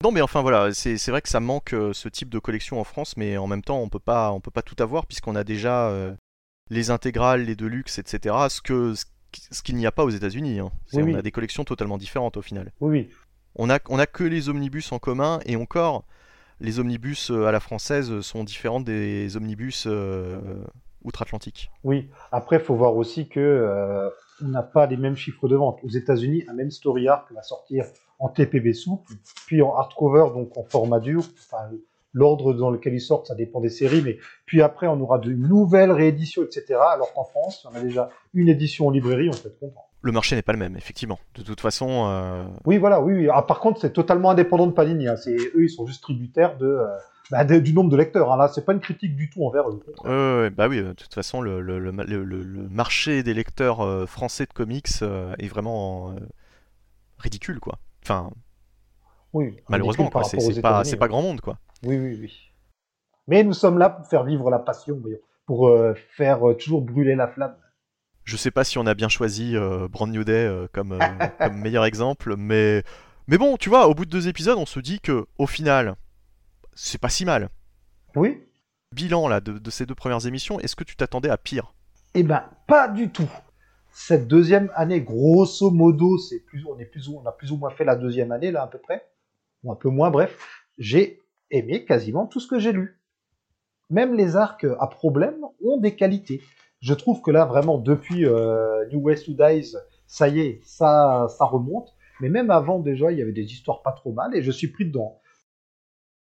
[SPEAKER 1] Non mais enfin voilà, c'est vrai que ça manque euh, ce type de collection en France, mais en même temps on peut pas on peut pas tout avoir puisqu'on a déjà euh, les intégrales, les deluxe, etc. Ce que qu'il n'y a pas aux États-Unis. Hein. on a des collections totalement différentes au final.
[SPEAKER 2] Oui,
[SPEAKER 1] On a, on a que les omnibus en commun et encore, les omnibus euh, à la française sont différents des omnibus euh, outre-Atlantique.
[SPEAKER 2] Oui, après, il faut voir aussi que euh, on n'a pas les mêmes chiffres de vente. Aux États-Unis, un même story arc va sortir en TPB souple, puis en hardcover, donc en format dur. Enfin, L'ordre dans lequel ils sortent, ça dépend des séries, mais puis après, on aura de nouvelles rééditions, etc. Alors qu'en France, on a déjà une édition en librairie, on peut être content.
[SPEAKER 1] Le marché n'est pas le même, effectivement. De toute façon. Euh,
[SPEAKER 2] oui, voilà, oui. Ah, par contre, c'est totalement indépendant de Panini. Hein. C'est eux, ils sont juste tributaires de. Euh, bah, du nombre de lecteurs. Hein. Là, c'est pas une critique du tout envers eux.
[SPEAKER 1] Euh, bah oui, de toute façon, le, le, le, le marché des lecteurs euh, français de comics est vraiment ridicule, quoi. Enfin,
[SPEAKER 2] oui,
[SPEAKER 1] malheureusement, c'est pas, pas, grand monde, quoi.
[SPEAKER 2] Oui, oui, oui. Mais nous sommes là pour faire vivre la passion, voyons, pour euh, faire euh, toujours brûler la flamme.
[SPEAKER 1] Je sais pas si on a bien choisi euh, Brand New Day comme, comme, meilleur exemple, mais mais bon, tu vois, au bout de deux épisodes, on se dit que au final, c'est pas si mal.
[SPEAKER 2] Oui.
[SPEAKER 1] Bilan là de, de ces deux premières émissions, est-ce que tu t'attendais à pire?
[SPEAKER 2] Eh ben, pas du tout. Cette deuxième année, grosso modo, c'est plus, on, est plus on a plus ou moins fait la deuxième année, là, à peu près. Ou un peu moins, bref. J'ai aimé quasiment tout ce que j'ai lu. Même les arcs à problème ont des qualités. Je trouve que là, vraiment, depuis euh, New West to Dies, ça y est, ça, ça remonte. Mais même avant, déjà, il y avait des histoires pas trop mal et je suis pris dedans.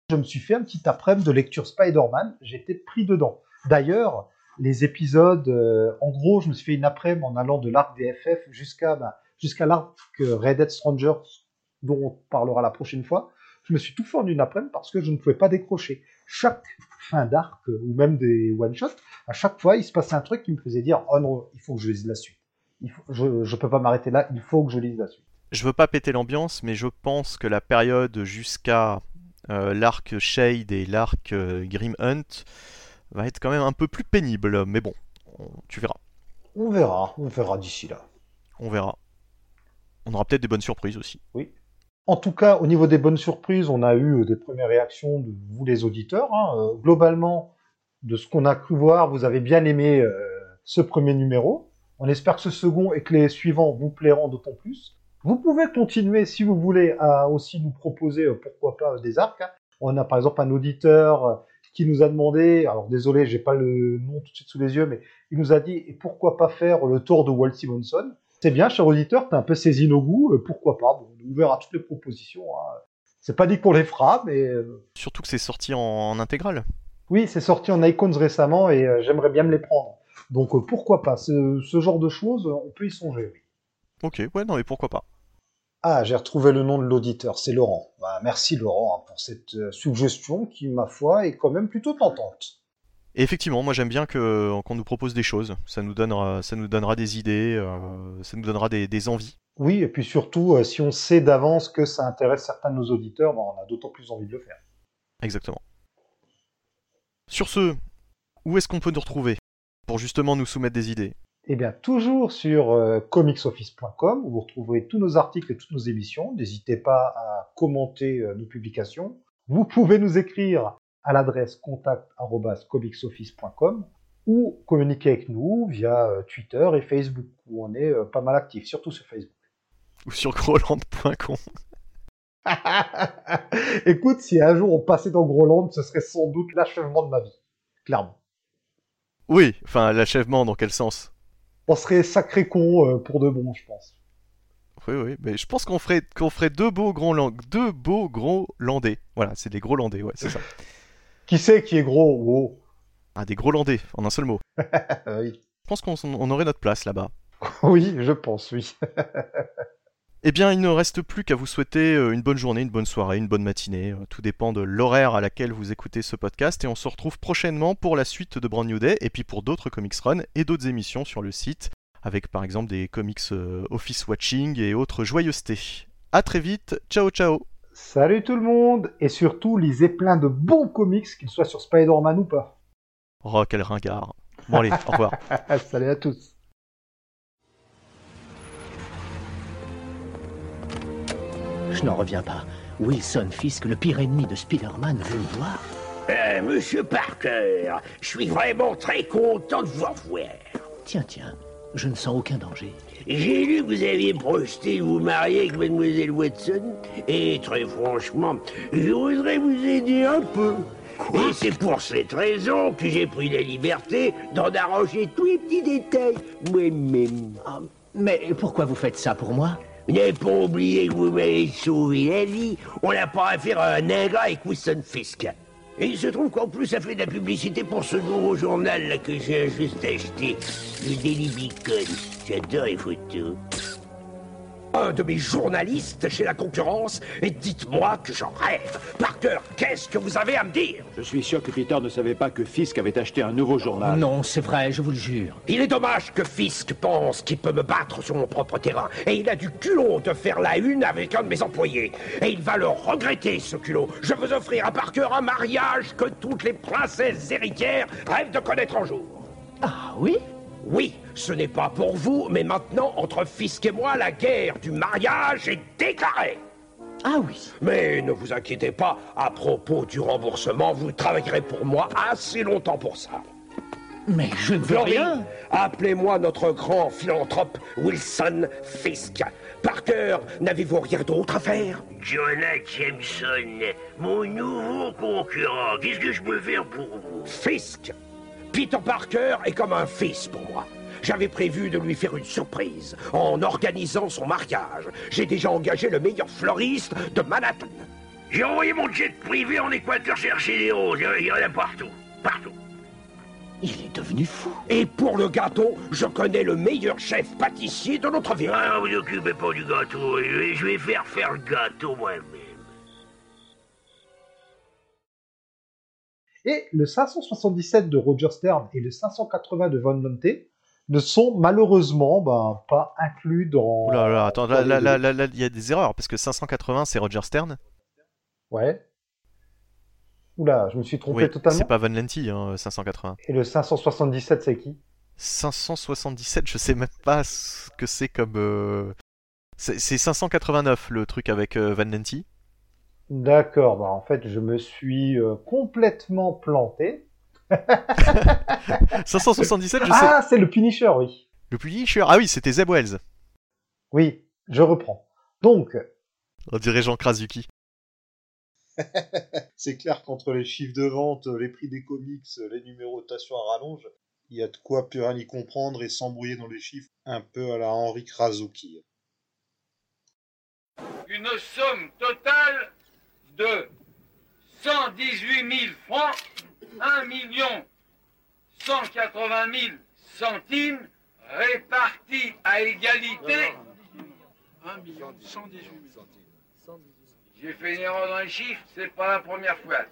[SPEAKER 2] Je me suis fait un petit après-midi de lecture Spider-Man, j'étais pris dedans. D'ailleurs, les épisodes, euh, en gros, je me suis fait une après-midi en allant de l'arc des FF jusqu'à bah, jusqu'à l'arc Red Dead Strangers, dont on parlera la prochaine fois. Je me suis tout en une après-midi parce que je ne pouvais pas décrocher. Chaque fin d'arc, ou même des one-shots, à chaque fois, il se passait un truc qui me faisait dire Oh non, il faut que je lise la suite. Il faut, je ne peux pas m'arrêter là, il faut que je lise la suite.
[SPEAKER 1] Je veux pas péter l'ambiance, mais je pense que la période jusqu'à euh, l'arc Shade et l'arc euh, Grim Hunt va être quand même un peu plus pénible. Mais bon, on- tu verras.
[SPEAKER 2] On verra, on verra d'ici là.
[SPEAKER 1] On verra. On aura peut-être des bonnes surprises aussi.
[SPEAKER 2] En tout cas, au niveau des bonnes surprises, on a eu euh, des premières réactions de vous les auditeurs. hein. Euh, globalement, de ce qu'on a cru voir, vous avez bien aimé euh, ce premier numéro. On espère que ce second et que les suivants vous plairont d'autant plus. Vous pouvez continuer, si vous voulez, à aussi nous proposer, pourquoi pas, des arcs. hein. On a par exemple un auditeur qui nous a demandé, alors désolé, j'ai pas le nom tout de suite sous les yeux, mais il nous a dit, et pourquoi pas faire le tour de Walt Simonson c'est bien, cher auditeur, t'as un peu saisi nos goûts, euh, pourquoi pas bon, On est ouvert à toutes les propositions. hein. C'est pas dit qu'on les fera, mais euh,
[SPEAKER 1] Surtout que c'est sorti en, en intégrale.
[SPEAKER 2] oui, c'est sorti en Icons récemment et euh, j'aimerais bien me les prendre. Donc euh, pourquoi pas ce, ce genre de choses, euh, on peut y songer. Oui.
[SPEAKER 1] Ok, ouais, non, mais pourquoi pas.
[SPEAKER 2] Ah, j'ai retrouvé le nom de l'auditeur, c'est Laurent. Bah, merci Laurent hein, pour cette euh, suggestion qui, ma foi, est quand même plutôt tentante.
[SPEAKER 1] Et effectivement, moi j'aime bien que qu'on nous propose des choses. Ça nous donnera, ça nous donnera des idées, euh, ça nous donnera des, des envies.
[SPEAKER 2] Oui, et puis surtout, euh, si on sait d'avance que ça intéresse certains de nos auditeurs, bah, on a d'autant plus envie de le faire.
[SPEAKER 1] Exactement. Sur ce, où est-ce qu'on peut nous retrouver pour justement nous soumettre des idées?
[SPEAKER 2] Eh bien, toujours sur euh, comicsoffice.com, où vous retrouverez tous nos articles et toutes nos émissions. N'hésitez pas à commenter euh, nos publications. Vous pouvez nous écrire à l'adresse contact.comicsoffice.com ou communiquer avec nous via euh, Twitter et Facebook, où on est euh, pas mal actifs, surtout sur Facebook.
[SPEAKER 1] Ou sur groland.com
[SPEAKER 2] Écoute, si un jour on passait dans Groland, ce serait sans doute l'achèvement de ma vie. Clairement.
[SPEAKER 1] Oui, enfin l'achèvement dans quel sens?
[SPEAKER 2] On serait sacré con euh, pour de bon, je pense.
[SPEAKER 1] Oui, oui, mais je pense qu'on ferait, qu'on ferait deux beaux gros lang- deux beaux gros landais. Voilà, c'est des gros landais, ouais, c'est ça.
[SPEAKER 2] Qui sait qui est gros Oh.
[SPEAKER 1] Ah, des gros landais, en un seul mot.
[SPEAKER 2] Oui.
[SPEAKER 1] Je pense qu'on on aurait notre place là-bas.
[SPEAKER 2] oui, je pense, oui.
[SPEAKER 1] Eh bien, il ne reste plus qu'à vous souhaiter euh, une bonne journée, une bonne soirée, une bonne matinée. Euh, Tout dépend de l'horaire à laquelle vous écoutez ce podcast. Et on se retrouve prochainement pour la suite de Brand New Day et puis pour d'autres Comics Run et d'autres émissions sur le site, avec par exemple des comics euh, Office Watching et autres joyeusetés. À très vite, ciao ciao
[SPEAKER 2] Salut tout le monde Et surtout, lisez plein de bons comics, qu'ils soient sur Spider-Man ou pas.
[SPEAKER 1] Oh, quel ringard. Bon allez, au revoir.
[SPEAKER 2] Salut à tous
[SPEAKER 4] Je n'en reviens pas. Wilson Fisk, le pire ennemi de Spider-Man, veut me voir.
[SPEAKER 5] Euh, monsieur Parker, je suis vraiment très content de vous revoir.
[SPEAKER 4] Tiens, tiens, je ne sens aucun danger.
[SPEAKER 5] J'ai lu que vous aviez projeté vous marier avec mademoiselle Watson, et très franchement, je voudrais vous aider un peu. Et c'est pour cette raison que j'ai pris la liberté d'en arranger tous les petits détails moi-même.
[SPEAKER 4] Ah, mais pourquoi vous faites ça pour moi?
[SPEAKER 5] Vous n'avez pas oublié que vous m'avez sauvé la vie. On n'a pas affaire à un ingrat avec Wilson Fisk. Et il se trouve qu'en plus, ça fait de la publicité pour ce nouveau journal que j'ai juste acheté. Le Daily Beacon. J'adore les photos. Un de mes journalistes chez la concurrence, et dites-moi que j'en rêve. Parker, qu'est-ce que vous avez à me dire?
[SPEAKER 6] Je suis sûr que Peter ne savait pas que Fisk avait acheté un nouveau journal.
[SPEAKER 4] Non, c'est vrai, je vous le jure.
[SPEAKER 5] Il est dommage que Fisk pense qu'il peut me battre sur mon propre terrain. Et il a du culot de faire la une avec un de mes employés. Et il va le regretter, ce culot. Je veux offrir à Parker un mariage que toutes les princesses héritières rêvent de connaître un jour.
[SPEAKER 4] Ah oui?
[SPEAKER 5] Oui, ce n'est pas pour vous, mais maintenant, entre Fisk et moi, la guerre du mariage est déclarée.
[SPEAKER 4] Ah oui.
[SPEAKER 5] Mais ne vous inquiétez pas, à propos du remboursement, vous travaillerez pour moi assez longtemps pour ça.
[SPEAKER 4] Mais je ne veux
[SPEAKER 5] Florine,
[SPEAKER 4] rien.
[SPEAKER 5] appelez-moi notre grand philanthrope Wilson Fisk. Parker, n'avez-vous rien d'autre à faire?
[SPEAKER 7] Jonah Jameson, mon nouveau concurrent. Qu'est-ce que je peux faire pour vous?
[SPEAKER 5] Fisk Peter Parker est comme un fils pour moi. J'avais prévu de lui faire une surprise en organisant son mariage. J'ai déjà engagé le meilleur fleuriste de Manhattan.
[SPEAKER 7] J'ai envoyé mon jet privé en Équateur chercher des roses. Il y en a partout. Partout.
[SPEAKER 4] Il est devenu fou.
[SPEAKER 5] Et pour le gâteau, je connais le meilleur chef pâtissier de notre ville.
[SPEAKER 7] Ah, vous occupez pas du gâteau. Je je vais faire faire le gâteau moi-même.
[SPEAKER 2] Et le 577 de Roger Stern et le 580 de Von Monte ne sont malheureusement ben, pas inclus dans.
[SPEAKER 1] Oula, là, attends, là,
[SPEAKER 2] dans
[SPEAKER 1] là, là, là, là, il y a des erreurs parce que 580 c'est Roger Stern.
[SPEAKER 2] Ouais. Oula, je me suis trompé
[SPEAKER 1] Oui,
[SPEAKER 2] totalement.
[SPEAKER 1] c'est pas Van Lenti, hein, 580.
[SPEAKER 2] Et le 577, c'est qui?
[SPEAKER 1] 577, je sais même pas ce que c'est comme. euh, C'est c'est 589 le truc avec euh, Van Lenti.
[SPEAKER 2] D'accord, bah en fait, je me suis euh, complètement planté.
[SPEAKER 1] 577, je sais.
[SPEAKER 2] Ah, c'est le Punisher, oui.
[SPEAKER 1] Le Punisher, ah oui, c'était Zeb Wells.
[SPEAKER 2] Oui, je reprends. Donc,
[SPEAKER 1] On dirait Jean Krasuki.
[SPEAKER 8] C'est clair qu'entre les chiffres de vente, les prix des comics, les numérotations à rallonge, il y a de quoi plus rien y comprendre et s'embrouiller dans les chiffres un peu à la Henri Krasuki.
[SPEAKER 9] une somme totale de 118 000 francs, 1 million 180 000 centimes, répartis à égalité. 1 million 118 000 centimes. J'ai fait une erreur dans les chiffres, c'est pas la première fois.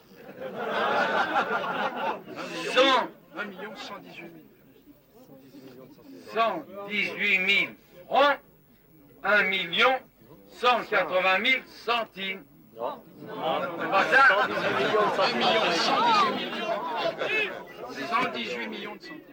[SPEAKER 9] 100 1 million 118 000. 118 000 francs, 1 million 180 000 centimes. Non, c'est pas ça 1 million 118 000 118 millions de centimes.